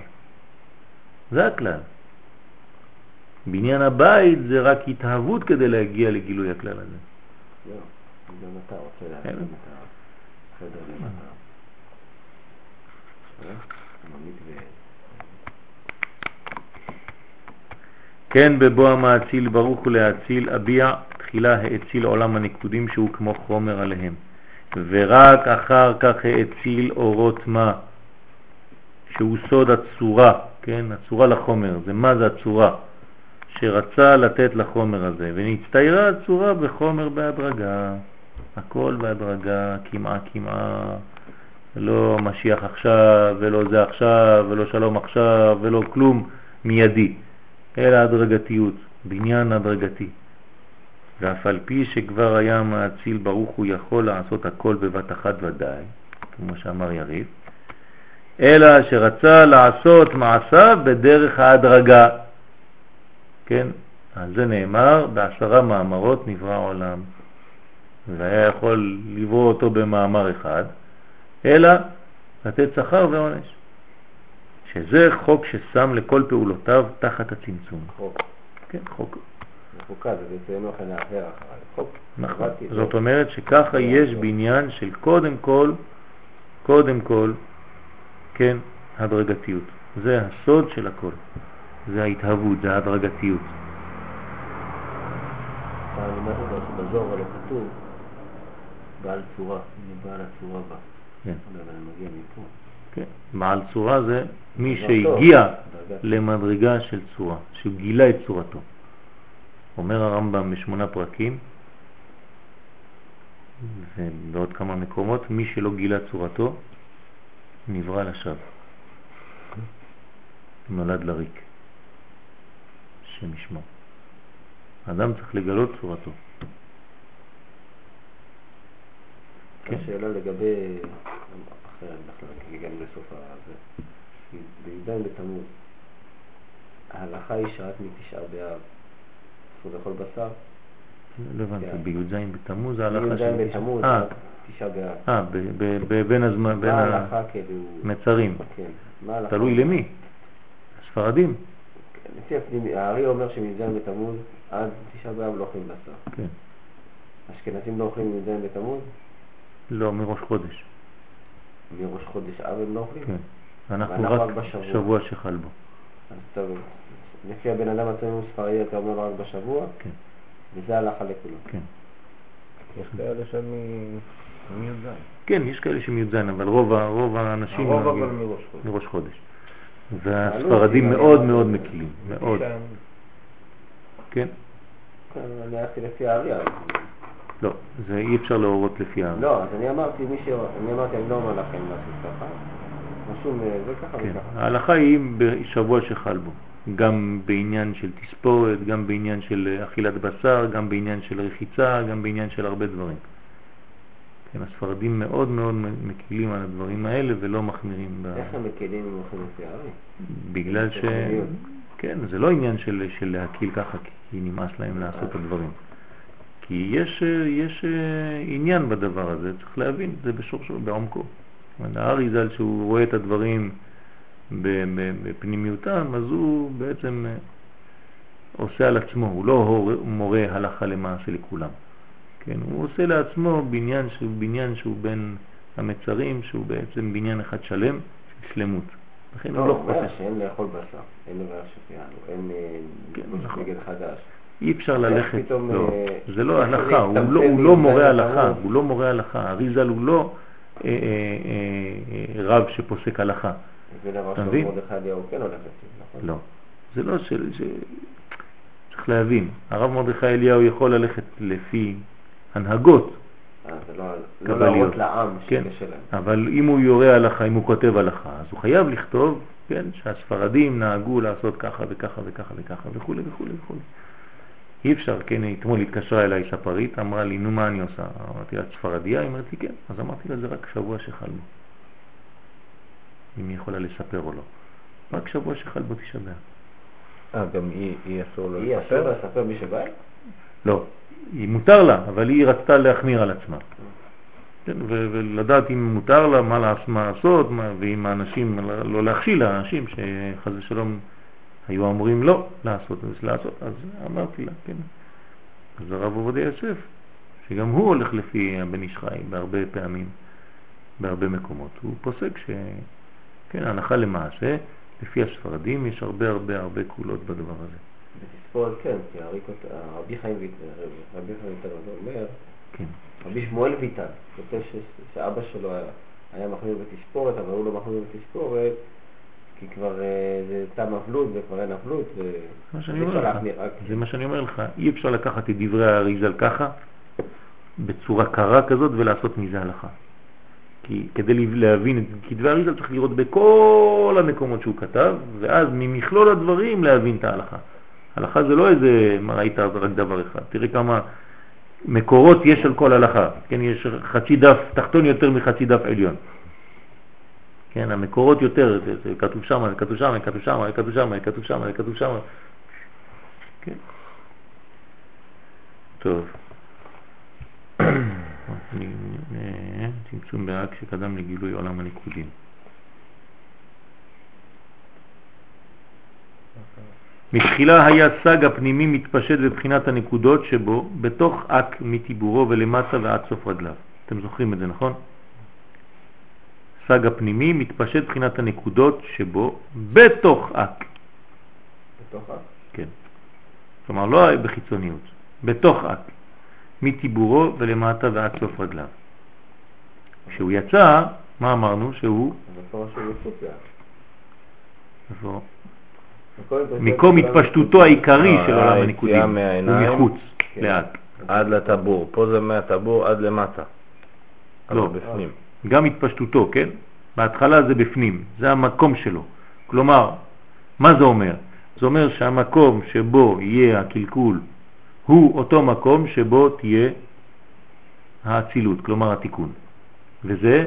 זה הכלל. בניין הבית זה רק התהוות כדי להגיע לגילוי הכלל הזה. לא, גם אתה רוצה כן. להקים את החדר למטה. אה? כן בבוא המאציל ברוך הוא להציל אביע תחילה האציל עולם הנקודים שהוא כמו חומר עליהם ורק אחר כך האציל אורות מה שהוא סוד הצורה, כן, הצורה לחומר, זה מה זה הצורה? שרצה לתת לחומר הזה ונצטיירה הצורה בחומר בהדרגה. הכל בהדרגה, כמעה כמעה. לא משיח עכשיו ולא זה עכשיו ולא שלום עכשיו ולא כלום מיידי. אלא הדרגתיות, בניין הדרגתי. ואף על פי שכבר היה מאציל ברוך הוא יכול לעשות הכל בבת אחת ודאי, כמו שאמר יריב, אלא שרצה לעשות מעשיו בדרך ההדרגה. כן, על זה נאמר בעשרה מאמרות נברא עולם. והיה יכול לברוא אותו במאמר אחד, אלא לתת שכר ועונש. שזה חוק ששם לכל פעולותיו תחת הצמצום. חוק. כן, חוק. זה בעצם כן. נכון. זאת אומרת שככה יש בניין של קודם כל, קודם כל, כן, הדרגתיות. זה הסוד של הכל. זה ההתהוות, זה ההדרגתיות. לימדת אותה שבזוהר לא כתוב בעל צורה, הנה בעל הצורה בא. כן. לא אני. כן. בעל צורה זה מי דבר שהגיע. למדרגה של צורה, שהוא גילה את צורתו. אומר הרמב"ם בשמונה פרקים, ובעוד כמה מקומות, מי שלא גילה צורתו, נברא לשווא. נולד לריק. השם ישמור. האדם צריך לגלות צורתו. כן. השאלה לגבי, אחרת בכלל, הגענו לסוף הזה. בי"ז בתמוז ההלכה היא שרק מתשעה באב אסור לאכול בשר. לא הבנתי, כן. בי"ז בתמוז ההלכה בי"ז של... בתמוז, אה, רק תשעה באב. אה, ב- ב- ב- בין הזמן, בין ההלכה כאילו? המצרים. כן. תלוי למי. הספרדים. לפי הפנימי, הארי אומר שמ"ז בתמוז עד תשעה באב לא אוכלים בשר. כן. אשכנזים לא אוכלים מ"ז בתמוז? לא, מראש חודש. מראש חודש אב הם לא אוכלים? כן. ואנחנו רק בשבוע. שבוע שחל בו. אז טוב, לפי הבן אדם עצמנו ספרדי אתה אומר רק בשבוע, כן, וזה הלכה לכולם. כן. יש כאלה מ- מי"ז. כן, יש כאלה שמי"ז, אבל רוב רוב האנשים הרוב אבל מראש חודש. מראש חודש. והספרדים מאוד מאוד מקילים, מאוד. כן? כן, אני הלכתי לפי הארי. אז- לא, זה אי אפשר להורות לפי ה... לא, אז אני אמרתי, מי ש... אני אמרתי, אני לא אומר לכם לעשות ככה. רשום אה, זה ככה כן, וככה. ההלכה היא בשבוע שחל בו, גם בעניין של תספורת, גם בעניין של אכילת בשר, גם בעניין של רחיצה, גם בעניין של הרבה דברים. כן, הספרדים מאוד מאוד מקילים על הדברים האלה ולא מחמירים. איך הם הולכים לפי הארי? בגלל ש... כן, זה לא עניין של, של להקיל ככה כי נמאס להם לעשות את הדברים. כי יש, יש אה, עניין בדבר הזה, צריך להבין, זה בשורשו, בעומקו. הארי ז"ל, שהוא רואה את הדברים בפנימיותם, אז הוא בעצם אה, עושה על עצמו, הוא לא מורה הלכה למעשה לכולם. כן, הוא עושה לעצמו בניין שהוא בניין שהוא בין המצרים, שהוא בעצם בניין אחד שלם של שלמות. לכן הוא לא, לא הוא אומר. שאין לאכול בשר, אין לברך שפיינו, אין אה, כן, נכון. נגד חדש. אי אפשר ללכת, לא, אה, זה לא הלכה, הוא לא, לא מי"ז מורה הלכה? הוא לא מורה הלכה, אריזל הוא לא אה, רב שפוסק הלכה, זה דבר אתה של מבין? מרדכי אליהו כן הולך נכון? לא, זה לא של. צריך להבין, הרב מרדכי אליהו יכול ללכת לפי הנהגות, אה, זה לא לא. להראות לעם כן. אבל אם הוא יורה הלכה, אם הוא כותב הלכה, אז הוא חייב לכתוב, כן, שהספרדים נהגו לעשות ככה וככה וככה וככה וכו' וכו' וכו'. אי אפשר, כן, אתמול התקשרה אליי ספרית, אמרה לי, נו מה אני עושה? אמרתי לה, את ספרדיה? היא אומרת לי, כן. אז אמרתי לה, זה רק שבוע שחל בו. אם היא יכולה לספר או לא. רק שבוע שחל בו תשעה באב. אה, גם היא היא אסור לו היא אסור לספר? לספר מי שבא? לא, היא מותר לה, אבל היא רצתה להחמיר על עצמה. כן, ולדעת אם מותר לה, מה, לעש- מה לעשות, מה, ואם האנשים, לא להכשיל לאנשים שחס ושלום היו אמורים לא לעשות, אז לעשות, אז אמרתי לה, כן. אז הרב עובדיה יוסף, שגם הוא הולך לפי הבן איש חי בהרבה פעמים, בהרבה מקומות, הוא פוסק ש... כן, ההנחה למעשה, לפי הספרדים יש הרבה הרבה הרבה קולות בדבר הזה. בתספורת כן, כי רבי חיים ויטל, רבי חיים ויטל אומר, כן. רבי שמואל ויטל, כותב שאבא שלו היה- מחמיר בתספורת, אבל הוא לא מחמיר בתספורת, כי כבר אה, זה תם אבלות וכבר אין אבלות. זה מה שאני אומר לך, זה מה שאני אומר לך, אי אפשר לקחת את דברי האריזל ככה, בצורה קרה כזאת ולעשות מזה הלכה. כי כדי להבין את כתבי האריזל צריך לראות בכל המקומות שהוא כתב, ואז ממכלול הדברים להבין את ההלכה. הלכה זה לא איזה, מה ראית אז רק דבר אחד, תראה כמה מקורות יש על כל הלכה, כן, יש חצי דף תחתון יותר מחצי דף עליון. כן, המקורות יותר, זה, זה כתוב שם, זה כתוב שם, זה כתוב שם, זה כתוב שם, זה כתוב שם, זה כתוב שם. כן. טוב. אה, צמצום בהאג שקדם לגילוי עולם הניקודים. מתחילה היה סג הפנימי מתפשט בבחינת הנקודות שבו, בתוך אק מטיבורו ולמטה ועד סוף רגליו. אתם זוכרים את זה, נכון? סג הפנימי מתפשט בחינת הנקודות שבו, בתוך אק. בתוך ה... כן. כלומר, לא בחיצוניות, בתוך אק, מטיבורו ולמטה ועד סוף רגליו. כשהוא יצא, מה אמרנו? שהוא. איפה? מקום התפשטות- מקום התפשטותו העיקרי של עולם היציאה הניקודים, הוא. מחוץ כן. לאט. עד לטבור, פה זה מהטבור עד למטה. לא. בפנים. גם התפשטותו, כן? בהתחלה זה בפנים, זה המקום שלו. כלומר, מה זה אומר? זה אומר שהמקום שבו יהיה הקלקול הוא אותו מקום שבו תהיה האצילות, כלומר התיקון. וזה,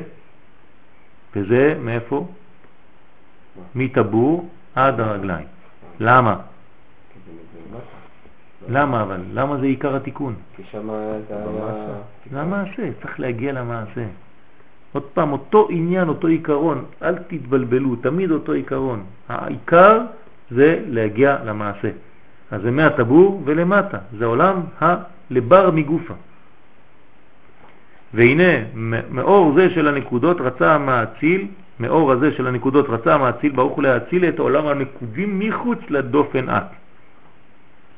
וזה מאיפה? מטבור עד הרגליים. למה? למה אבל? למה זה עיקר התיקון? כי שם זה היה... במעשה. זה המעשה, צריך להגיע למעשה. עוד פעם, אותו עניין, אותו עיקרון, אל תתבלבלו, תמיד אותו עיקרון. העיקר זה להגיע למעשה. אז זה מהטבור ולמטה, זה עולם הלבר מגופה. והנה, מאור זה של הנקודות רצה המאציל, מאור הזה של הנקודות רצה המאציל, ברוך הוא להציל את עולם הנקודים מחוץ לדופן את.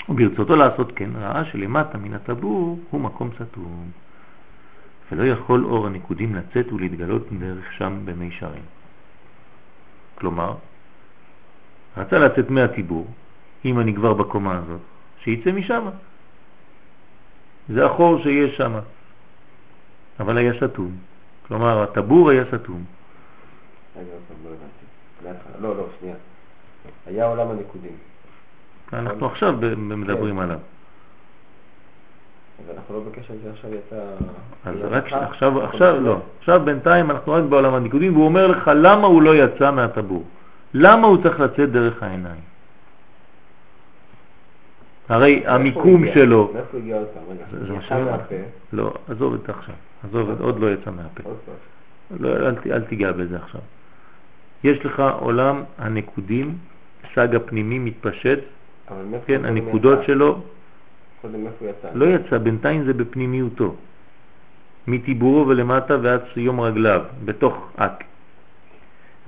וברצותו לעשות כן, ראה שלמטה מן הטבור הוא מקום סתום, ולא יכול אור הנקודים לצאת ולהתגלות דרך שם במי שרים. כלומר, רצה לצאת מהטיבור, אם אני כבר בקומה הזאת, שיצא משם. זה החור שיש שם, אבל היה סתום. כלומר, הטבור היה סתום. רגע, עוד פעם, לא הבנתי. מההתחלה. לא, לא, שנייה. היה עולם הנקודים. אנחנו עכשיו מדברים עליו. אבל אנחנו לא בקשר לזה עכשיו יצא... אז רק עכשיו, עכשיו לא. עכשיו בינתיים אנחנו רק בעולם הניקודים, והוא אומר לך למה הוא לא יצא מהטבור. למה הוא צריך לצאת דרך העיניים? הרי המיקום? שלו, מאיפה הגיע עוד פעם? רגע, יצא. מהפה. לא, עזוב את עכשיו, עזוב, עוד לא יצא מהפה. לא, אל תיגע בזה עכשיו. יש לך עולם הנקודים, סג הפנימי מתפשט, כן, הנקודות יצא? שלו קודם מאיפה הוא יצא? לא יצא, בינתיים זה בפנימיותו. מטיבורו ולמטה ועד יום רגליו, בתוך אק.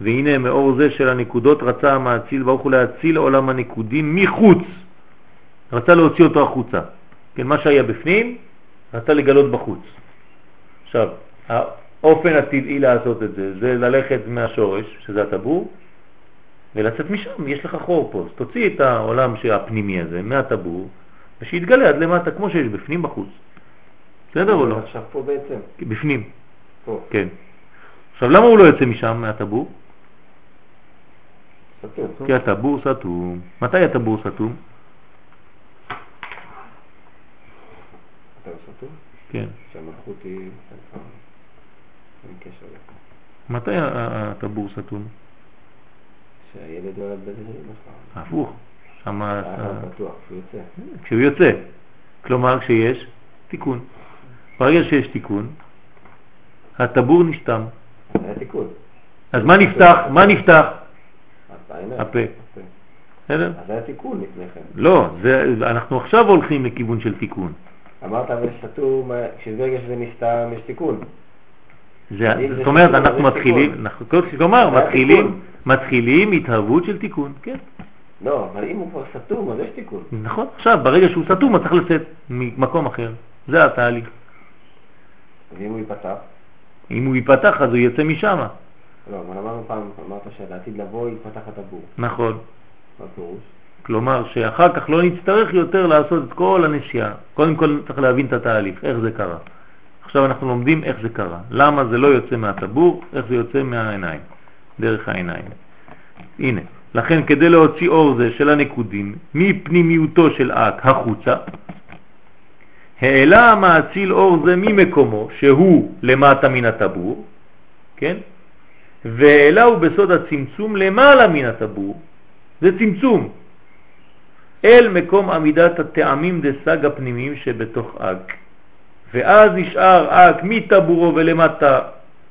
והנה מאור זה של הנקודות רצה המאציל ברוך הוא להציל עולם הנקודים מחוץ. רצה להוציא אותו החוצה. כן, מה שהיה בפנים, רצה לגלות בחוץ. עכשיו, האופן הטבעי לעשות את זה, זה ללכת מהשורש, שזה הטבור, ולצאת משם, יש לך חור פה. אז תוציא את העולם הפנימי הזה מהטבור, ושיתגלה עד למטה, כמו שיש בפנים בחוץ. בסדר או לא? עכשיו פה בעצם. בפנים, פה. כן. עכשיו, למה הוא לא יוצא משם, מהטבור? סתום. כי הטבור סתום. מתי הטבור סתום? כן. שהמלכות היא... מתי הטבור סתום? שהילד נולד בזה נכון. הפוך. שם ה- אה, בטוח, הוא יוצא. כשהוא יוצא. כלומר, כשיש תיקון. ברגע שיש תיקון, הטבור תיקון. אז מה נפתח? מה נפתח? הפה. בסדר? אז היה תיקון לפני כן. לא, אנחנו עכשיו הולכים לכיוון של תיקון. אמרת אבל סתום, כשברגע שזה נסתם יש תיקון. זאת אומרת, אנחנו יש מתחילים, כלומר, היה מתחילים. מתחילים התהוות של תיקון, כן. לא, אבל אם הוא כבר סתום, אז יש תיקון. נכון, עכשיו, ברגע שהוא סתום, הוא צריך לצאת ממקום אחר. זה התהליך. ואם הוא ייפתח? אם הוא ייפתח, אז הוא יצא משם. לא, אבל אמרנו פעם, אמרת שלעתיד לבוא יפתח את הבור. נכון. מה הפירוש? כלומר, שאחר כך לא נצטרך יותר לעשות את כל הנסיעה. קודם כל צריך להבין את התהליך, איך זה קרה. עכשיו אנחנו לומדים איך זה קרה. למה זה לא יוצא מהטבור, איך זה יוצא מהעיניים, דרך העיניים. הנה, לכן כדי להוציא אור זה של הנקודים מפנימיותו של אק החוצה, העלה המאציל אור זה ממקומו, שהוא למטה מן הטבור, כן? והעלהו בסוד הצמצום למעלה מן הטבור, זה צמצום, אל מקום עמידת הטעמים דסג הפנימיים שבתוך אג. ואז נשאר אג מטבורו ולמטה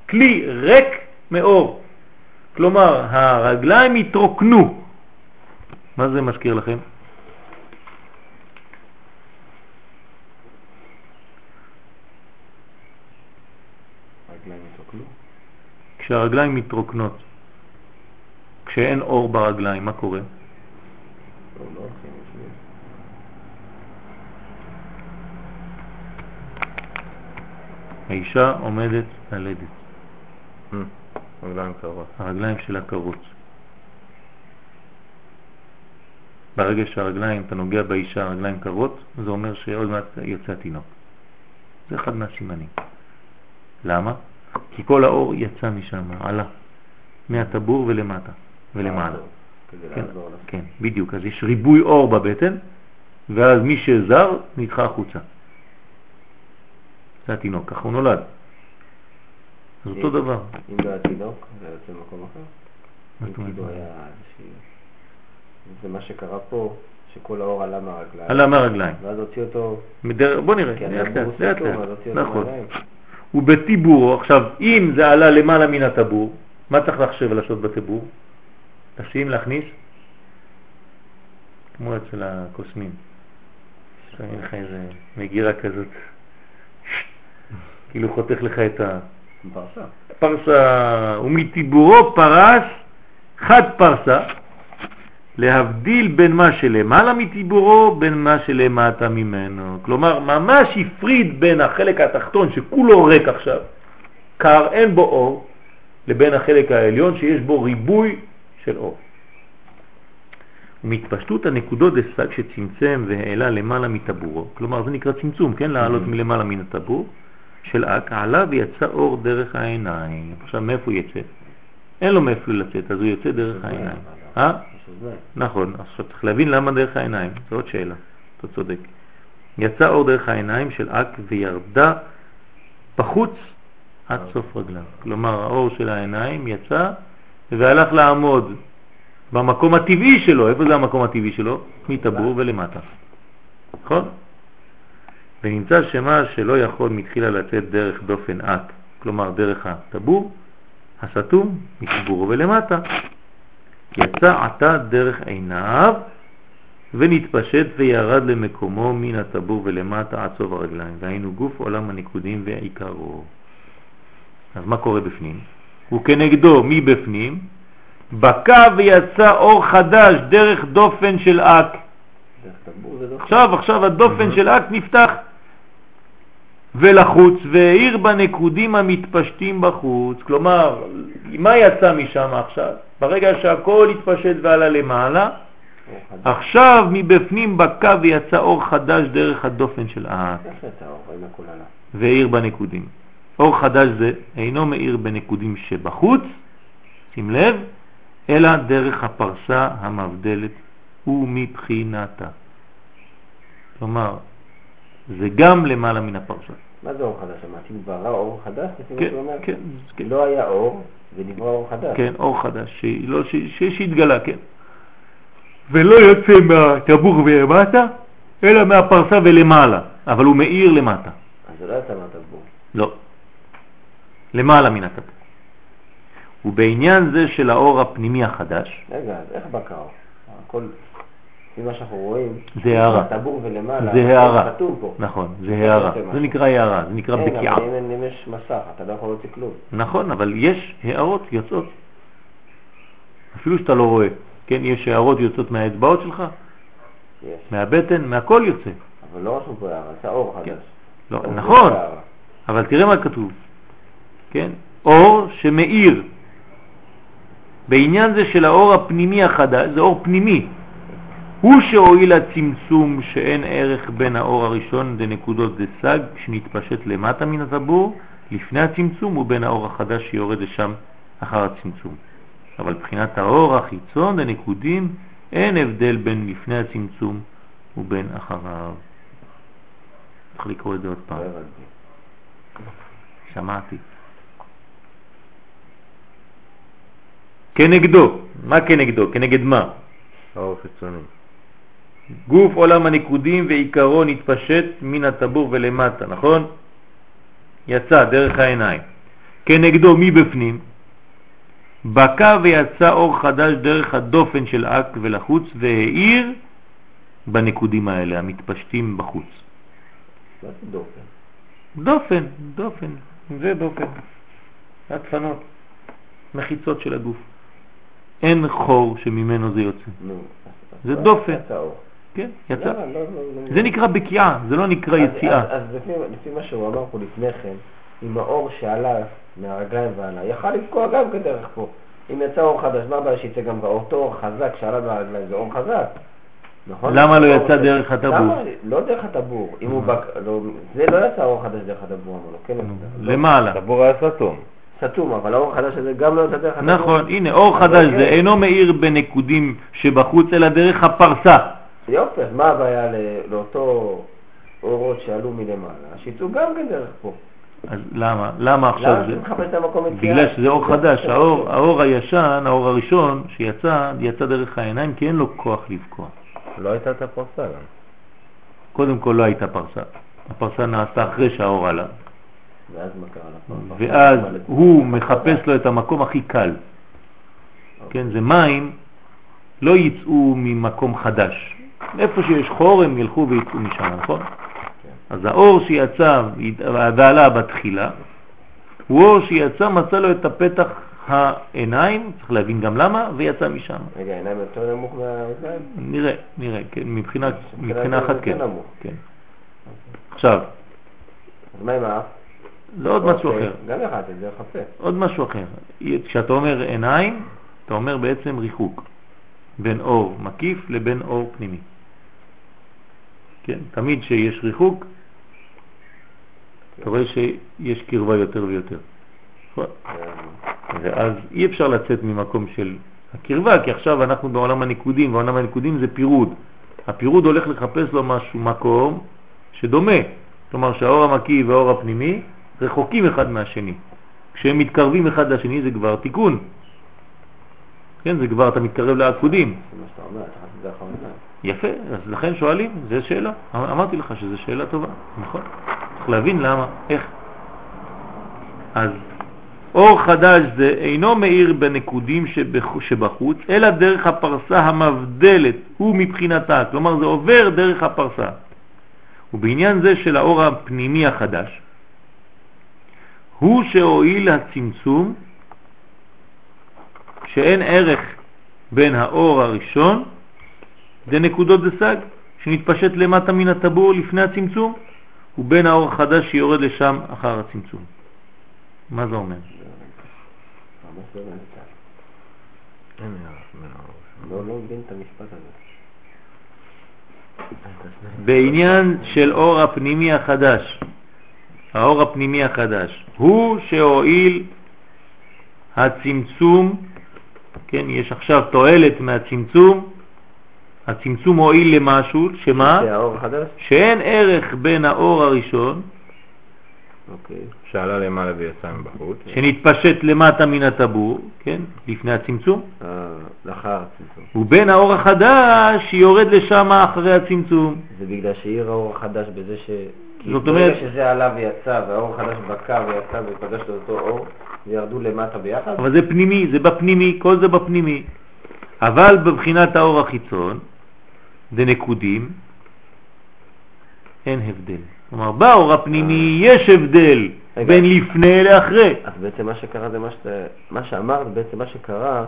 כלי ריק מאור. כלומר, הרגליים התרוקנו. מה זה מזכיר לכם? כשהרגליים מתרוקנות, כשאין אור ברגליים, מה קורה? לא, לא הולכים לפני. האישה עומדת ללדת, רגליים קרות. הרגליים שלה קרות. ברגע שהרגליים, אתה נוגע באישה, הרגליים קרות, זה אומר שעוד מעט יוצא התינוק. זה אחד מהסימנים. למה? כי כל האור יצא משם, עלה, מהטבור ולמטה, ולמעלה. כן. כן, בדיוק. אז יש ריבוי אור בבטן, ואז מי שזר נדחה החוצה. זה התינוק, ככה הוא נולד. אז אותו דבר. אם לא היה תינוק, זה יוצא במקום אחר? מה זאת אומרת? איזושהי... זה מה שקרה פה, שכל האור עלה מהרגליים. עלה מהרגליים. ואז הוציא אותו, בוא נראה, לאט לאט, נכון. ובטיבורו, עכשיו, אם זה עלה למעלה מן הטבור, מה צריך לחשב ולעשות בטיבור? לשים, להכניס? כמו אצל הקוסמים. שמים לך איזה מגירה כזאת, כאילו חותך לך את פרסה. הפרסה, ומטיבורו פרס חד פרסה, להבדיל בין מה שלמעלה מטיבורו בין מה שלמטה ממנו. כלומר, ממש הפריד בין החלק התחתון שכולו ריק עכשיו, קר, אין בו אור, לבין החלק העליון שיש בו ריבוי של אור. ומהתפשטות הנקודות דסג שצמצם והעלה למעלה מטבורו, כלומר זה נקרא צמצום, כן? לעלות מלמעלה מן הטבור של אק, עלה ויצא אור דרך העיניים. עכשיו מאיפה הוא יצא? אין לו מאיפה לצאת, אז הוא יוצא דרך העיניים. אה? נכון, עכשיו צריך להבין למה דרך העיניים, זו עוד שאלה, אתה צודק. יצא אור דרך העיניים של אק וירדה בחוץ עד סוף רגליו. כלומר, האור של העיניים יצא והלך לעמוד במקום הטבעי שלו. איפה זה המקום הטבעי שלו? מטבור ולמטה. נכון? ונמצא שמה שלא יכול מתחילה לצאת דרך דופן אק, כלומר דרך הטבור, הסתום, מטבור ולמטה, יצא עתה דרך עיניו ונתפשט וירד למקומו מן הטבור ולמטה עד סוף הרגליים, והיינו גוף עולם הנקודים ועיקרו. אז מה קורה בפנים? וכנגדו מבפנים בקע ויצא אור חדש דרך דופן של אק. עכשיו, עכשיו הדופן של אק נפתח ולחוץ והאיר בנקודים המתפשטים בחוץ. כלומר, מה יצא משם עכשיו? ברגע שהכל התפשט ועלה למעלה. עכשיו מבפנים בקע ויצא אור חדש דרך הדופן של יצא עלה. והאיר בנקודים. אור חדש זה אינו מאיר בנקודים שבחוץ, שים לב, אלא דרך הפרסה המבדלת ומבחינתה. כלומר, זה גם למעלה מן הפרסה. מה זה אור חדש? אמרתי, ברא אור חדש? כן? כן, כן, לא היה אור ונברא אור חדש. כן, אור חדש, ש- לא, ש- ש- שהתגלה, כן. ולא יוצא מהטבור ולמטה, אלא מהפרסה ולמעלה, אבל הוא מאיר למטה. אז זה לא יצא מהטבור. לא. למעלה מן הטבור. ובעניין זה של האור הפנימי החדש, רגע, אז איך בקע אור? הכל, שאנחנו רואים, זה הערה. הטבור ולמעלה, זה הערה. כתוב פה. נכון, זה הערה. זה זה. נקרא הערה, זה נקרא אין, בקיעה. אבל אם אין- אם יש מסך, אתה לא יכול להוציא כלום. נכון, אבל יש הערות יוצאות. אפילו שאתה לא רואה. כן, יש הערות יוצאות מהאצבעות שלך, יש. מהבטן, מהכל יוצא. אבל לא רשום פה הערה, יצא אור כן. חדש. לא, נכון, זה. אבל תראה מה כתוב. כן? אור שמאיר. בעניין זה של האור הפנימי החדש, זה אור פנימי. הוא שהועיל הצמצום שאין ערך בין האור הראשון לנקודות דסג שנתפשט למטה מן הטבור לפני הצמצום ובין האור החדש שיורד לשם אחר הצמצום. אבל מבחינת האור החיצון לנקודים אין הבדל בין לפני הצמצום ובין אחריו. צריך לקרוא את זה עוד פעם. שמעתי. כנגדו, מה כנגדו? כנגד מה? האור חיצוני. גוף עולם הניקודים ועיקרו נתפשט מן הטבור ולמטה, נכון? יצא דרך העיניים. כנגדו מבפנים, בקע ויצא אור חדש דרך הדופן של אק ולחוץ והאיר בנקודים האלה המתפשטים בחוץ. דופן? דופן, דופן, זה דופן. הדפנות, מחיצות של הגוף. אין חור שממנו זה יוצא. נו. זה דופן. כן, לא, יצא. לא, לא. זה נקרא בקיעה, זה לא נקרא יציאה. אז- לפי- מה שהוא אמר פה לפני כן, עם האור שעלה מהרגליים ועלה, יכל לפגוע גם כדרך פה. אם יצא אור חדש, מה הבעיה שיצא גם אותו אור חזק שעלה מהרגליים? זה אור חזק. נכון? למה לא יצא דרך הטבור? למה? לא דרך הטבור. אם הוא בק... זה לא יצא אור חדש דרך הטבור, אמר לו, כן? לא. למעלה. הטבור היה סתום. סתום, אבל האור החדש הזה גם לא יצא דרך הטבור. נכון, הנה, אור חדש אוקיי. זה אינו מאיר בנקודים שבחוץ, אלא דרך הפרסה. יופי, אז מה הבעיה לאותו אורות שעלו מלמעלה? שיצאו גם כן דרך פה. אז למה? למה עכשיו למה זה... אתה מחפש את המקום יציאה? בגלל שזה אור חדש, האור, האור הישן, האור הראשון שיצא, יצא דרך העיניים כי אין לו כוח לבקוע. לא הייתה את הפרסה גם. קודם כל לא הייתה פרסה, הפרסה נעשתה אחרי שהאור עלה, ואז מה קרה? ואז הוא מחפש לו את המקום הכי קל. כן, זה מים לא יצאו ממקום חדש. איפה שיש חור הם ילכו ויצאו משם, נכון? אז האור שיצא ועלה בתחילה, הוא אור שיצא, מצא לו את הפתח העיניים, צריך להבין גם למה, ויצא משם. רגע, העיניים יותר נמוך מהאוזניים? נראה, נראה, כן, מבחינה, מבחינה אחת כן. נמוך. כן. עכשיו, אז מה עם האף? זה עוד משהו אוקיי, אחר. גם יחד, זה הפה. עוד משהו אחר. כשאתה אומר עיניים, אתה אומר בעצם ריחוק בין אור מקיף לבין אור פנימי. כן, תמיד שיש ריחוק, אתה רואה שיש קרבה יותר ויותר. ואז אי אפשר לצאת ממקום של הקרבה, כי עכשיו אנחנו בעולם הניקודים, ועולם הניקודים זה פירוד. הפירוד הולך לחפש לו משהו, מקום שדומה. כלומר שהאור המקיא והאור הפנימי רחוקים אחד מהשני. כשהם מתקרבים אחד לשני זה כבר תיקון. כן, זה כבר, אתה מתקרב לעקודים. זה מה שאתה אומר, אתה חושב. יפה, אז לכן שואלים, זו שאלה. אמ- אמרתי לך שזו שאלה טובה, נכון? צריך להבין למה, איך. אז אור חדש זה אינו מאיר בנקודים שבח- שבחוץ, אלא דרך הפרסה המבדלת, הוא מבחינתה, כלומר זה עובר דרך הפרסה. ובעניין זה של האור הפנימי החדש, הוא שהועיל הצמצום שאין ערך בין האור הראשון דנקודות דסג, שנתפשט למטה מן הטבור לפני הצמצום, ובין האור החדש שיורד לשם אחר הצמצום. מה זה אומר? בעניין של אור הפנימי החדש, האור הפנימי החדש, הוא שהועיל הצמצום, כן, יש עכשיו תועלת מהצמצום, הצמצום הועיל למשהו, שמה? שאין ערך בין האור הראשון, אוקיי. שעלה למעלה ויצא מבחוץ. שנתפשט למטה מן הטבור, כן, לפני הצמצום, אה, לאחר הצמצום. ובין האור החדש שיורד לשם אחרי הצמצום. זה בגלל שעיר האור החדש בזה ש... זאת ברגע אומרת- שזה עלה ויצא, והאור החדש בקע ויצא ופגש את אותו אור, זה ירדו למטה ביחד? אבל זה פנימי, זה בפנימי, כל זה בפנימי. אבל בבחינת האור החיצון, דנקודים, אין הבדל. כלומר, באור הפנימי יש הבדל רגע. בין לפני לאחרי. אז בעצם מה שקרה זה מה, שאתה, מה שאמרת, בעצם מה שקרה,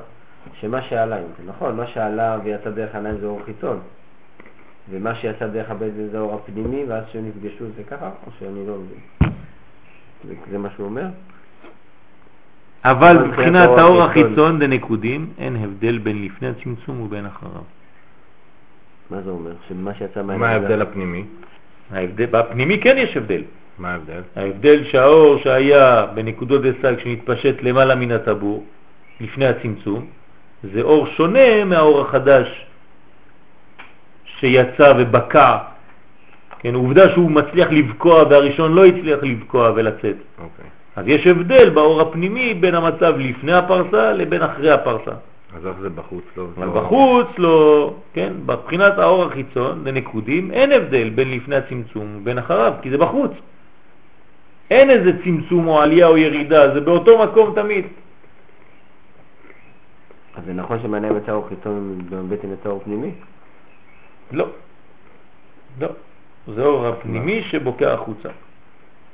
שמה שעלה, נכון, מה שעלה ויצא דרך העיניים זה אור חיצון, ומה שיצא דרך הבטן זה האור הפנימי, ואז שהם נפגשו זה ככה, או שאני לא מבין? זה, זה מה שהוא אומר? אבל מבחינת האור. החיצון דנקודים, אין הבדל בין לפני הצמצום ובין אחריו. מה זה אומר? שמה שיצא. מה זה- ההבדל הפנימי? ההבדל, בפנימי כן יש הבדל. מה ההבדל? ההבדל שהאור שהיה בנקודות דסג שנתפשט למעלה מן הטבור, לפני הצמצום, זה אור שונה מהאור החדש שיצא ובקע. כן, עובדה שהוא מצליח לבקוע והראשון לא הצליח לבקוע ולצאת. אוקיי. אז יש הבדל באור הפנימי בין המצב לפני הפרסה לבין אחרי הפרסה. אז איך זה בחוץ? לא? אבל לא- בחוץ לא, כן, בבחינת האור החיצון, לנקודים, אין הבדל בין לפני הצמצום ובין אחריו, כי זה בחוץ. אין איזה צמצום או עלייה או ירידה, זה באותו מקום תמיד. אז זה נכון שמעיניים יצא אור חיצון ובבטן יצא אור פנימי? לא. לא. זה אור הפנימי שבוקע החוצה.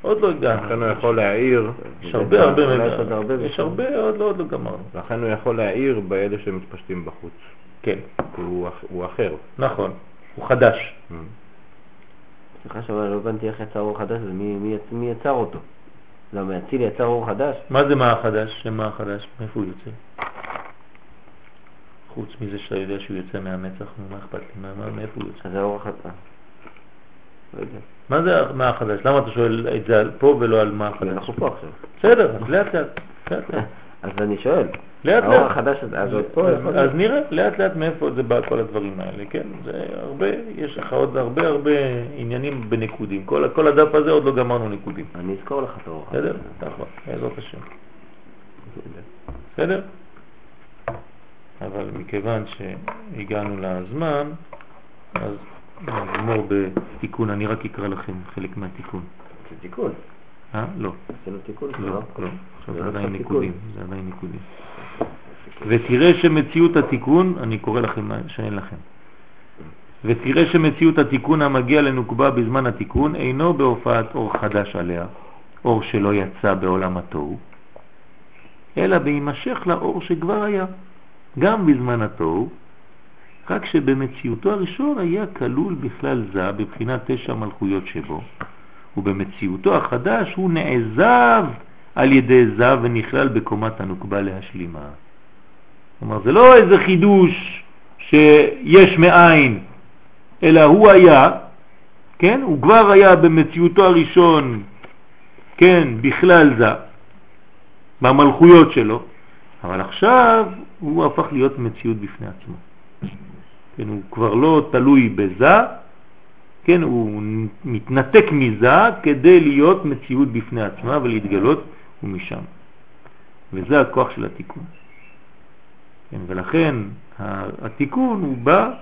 עוד לא לכן הוא הגענו. יכול להעיר, יש הרבה הרבה אולי יש עוד הרבה עוד לא, עוד לא גמרנו. לכן הוא יכול להעיר באלה שמתפשטים בחוץ. כן, הוא אח- הוא אחר. נכון. הוא חדש. Mm. סליחה שאומר, לא הבנתי איך יצא אור חדש, אז מי, מי, יצ- מי יצר אותו? למה אצילי יצר אור חדש? מה זה מה החדש? שם מה החדש? מאיפה הוא יוצא? חוץ מזה שאתה יודע שהוא יוצא מהמצח, מה אכפת לי? מה- מה- מאיפה הוא יוצא? אז זה אור חדש. לא יודע. מה זה מה החדש? למה אתה שואל את זה פה ולא על מה החדש? אנחנו פה עכשיו. בסדר, אז לאט לאט. אז אני שואל, לאט האור לאט. החדש הזה, אז עוד פה אז. נראה לאט לאט מאיפה זה בא כל הדברים האלה, כן? זה הרבה, יש לך עוד הרבה הרבה עניינים בנקודים. כל, הדף הזה עוד לא גמרנו נקודים. אני אזכור לך את האור. בסדר? ככה, בעזרת השם. בסדר? אבל מכיוון שהגענו לזמן, אז נגמור בתיקון, אני רק אקרא לכם חלק מהתיקון. זה תיקון. אה? לא. עשינו תיקון. לא, לא. עכשיו זה לא עדיין. ניקודים, זה עדיין ניקודים. ותראה שמציאות התיקון, אני קורא לכם שאין לכם. ותראה שמציאות התיקון המגיע לנוקבה בזמן התיקון אינו בהופעת אור חדש עליה, אור שלא יצא בעולם התוהו, אלא בהימשך לאור שכבר היה, גם בזמן התוהו, רק שבמציאותו הראשון היה כלול בכלל זה בבחינת תשע מלכויות שבו, ובמציאותו החדש הוא נעזב על ידי זה ונכלל בקומת הנוקבה להשלימה. כלומר, זה לא איזה חידוש שיש מאין, אלא הוא היה, כן? הוא כבר היה במציאותו הראשון, כן, בכלל זה, במלכויות שלו, אבל עכשיו הוא הפך להיות מציאות בפני עצמו. כן, הוא כבר לא תלוי בזה, כן, הוא מתנתק מזה כדי להיות מציאות בפני עצמה ולהתגלות ומשם. וזה הכוח של התיקון. כן, ולכן התיקון הוא בא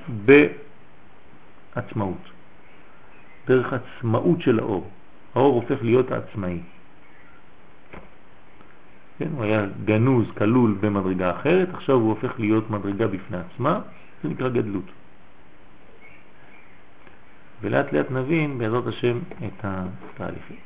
בעצמאות, דרך עצמאות של האור. האור הופך להיות עצמאי. כן, הוא היה גנוז, כלול במדרגה אחרת, עכשיו הוא הופך להיות מדרגה בפני עצמה, זה נקרא גדלות. ולאט לאט נבין בעזרת השם את התהליכים.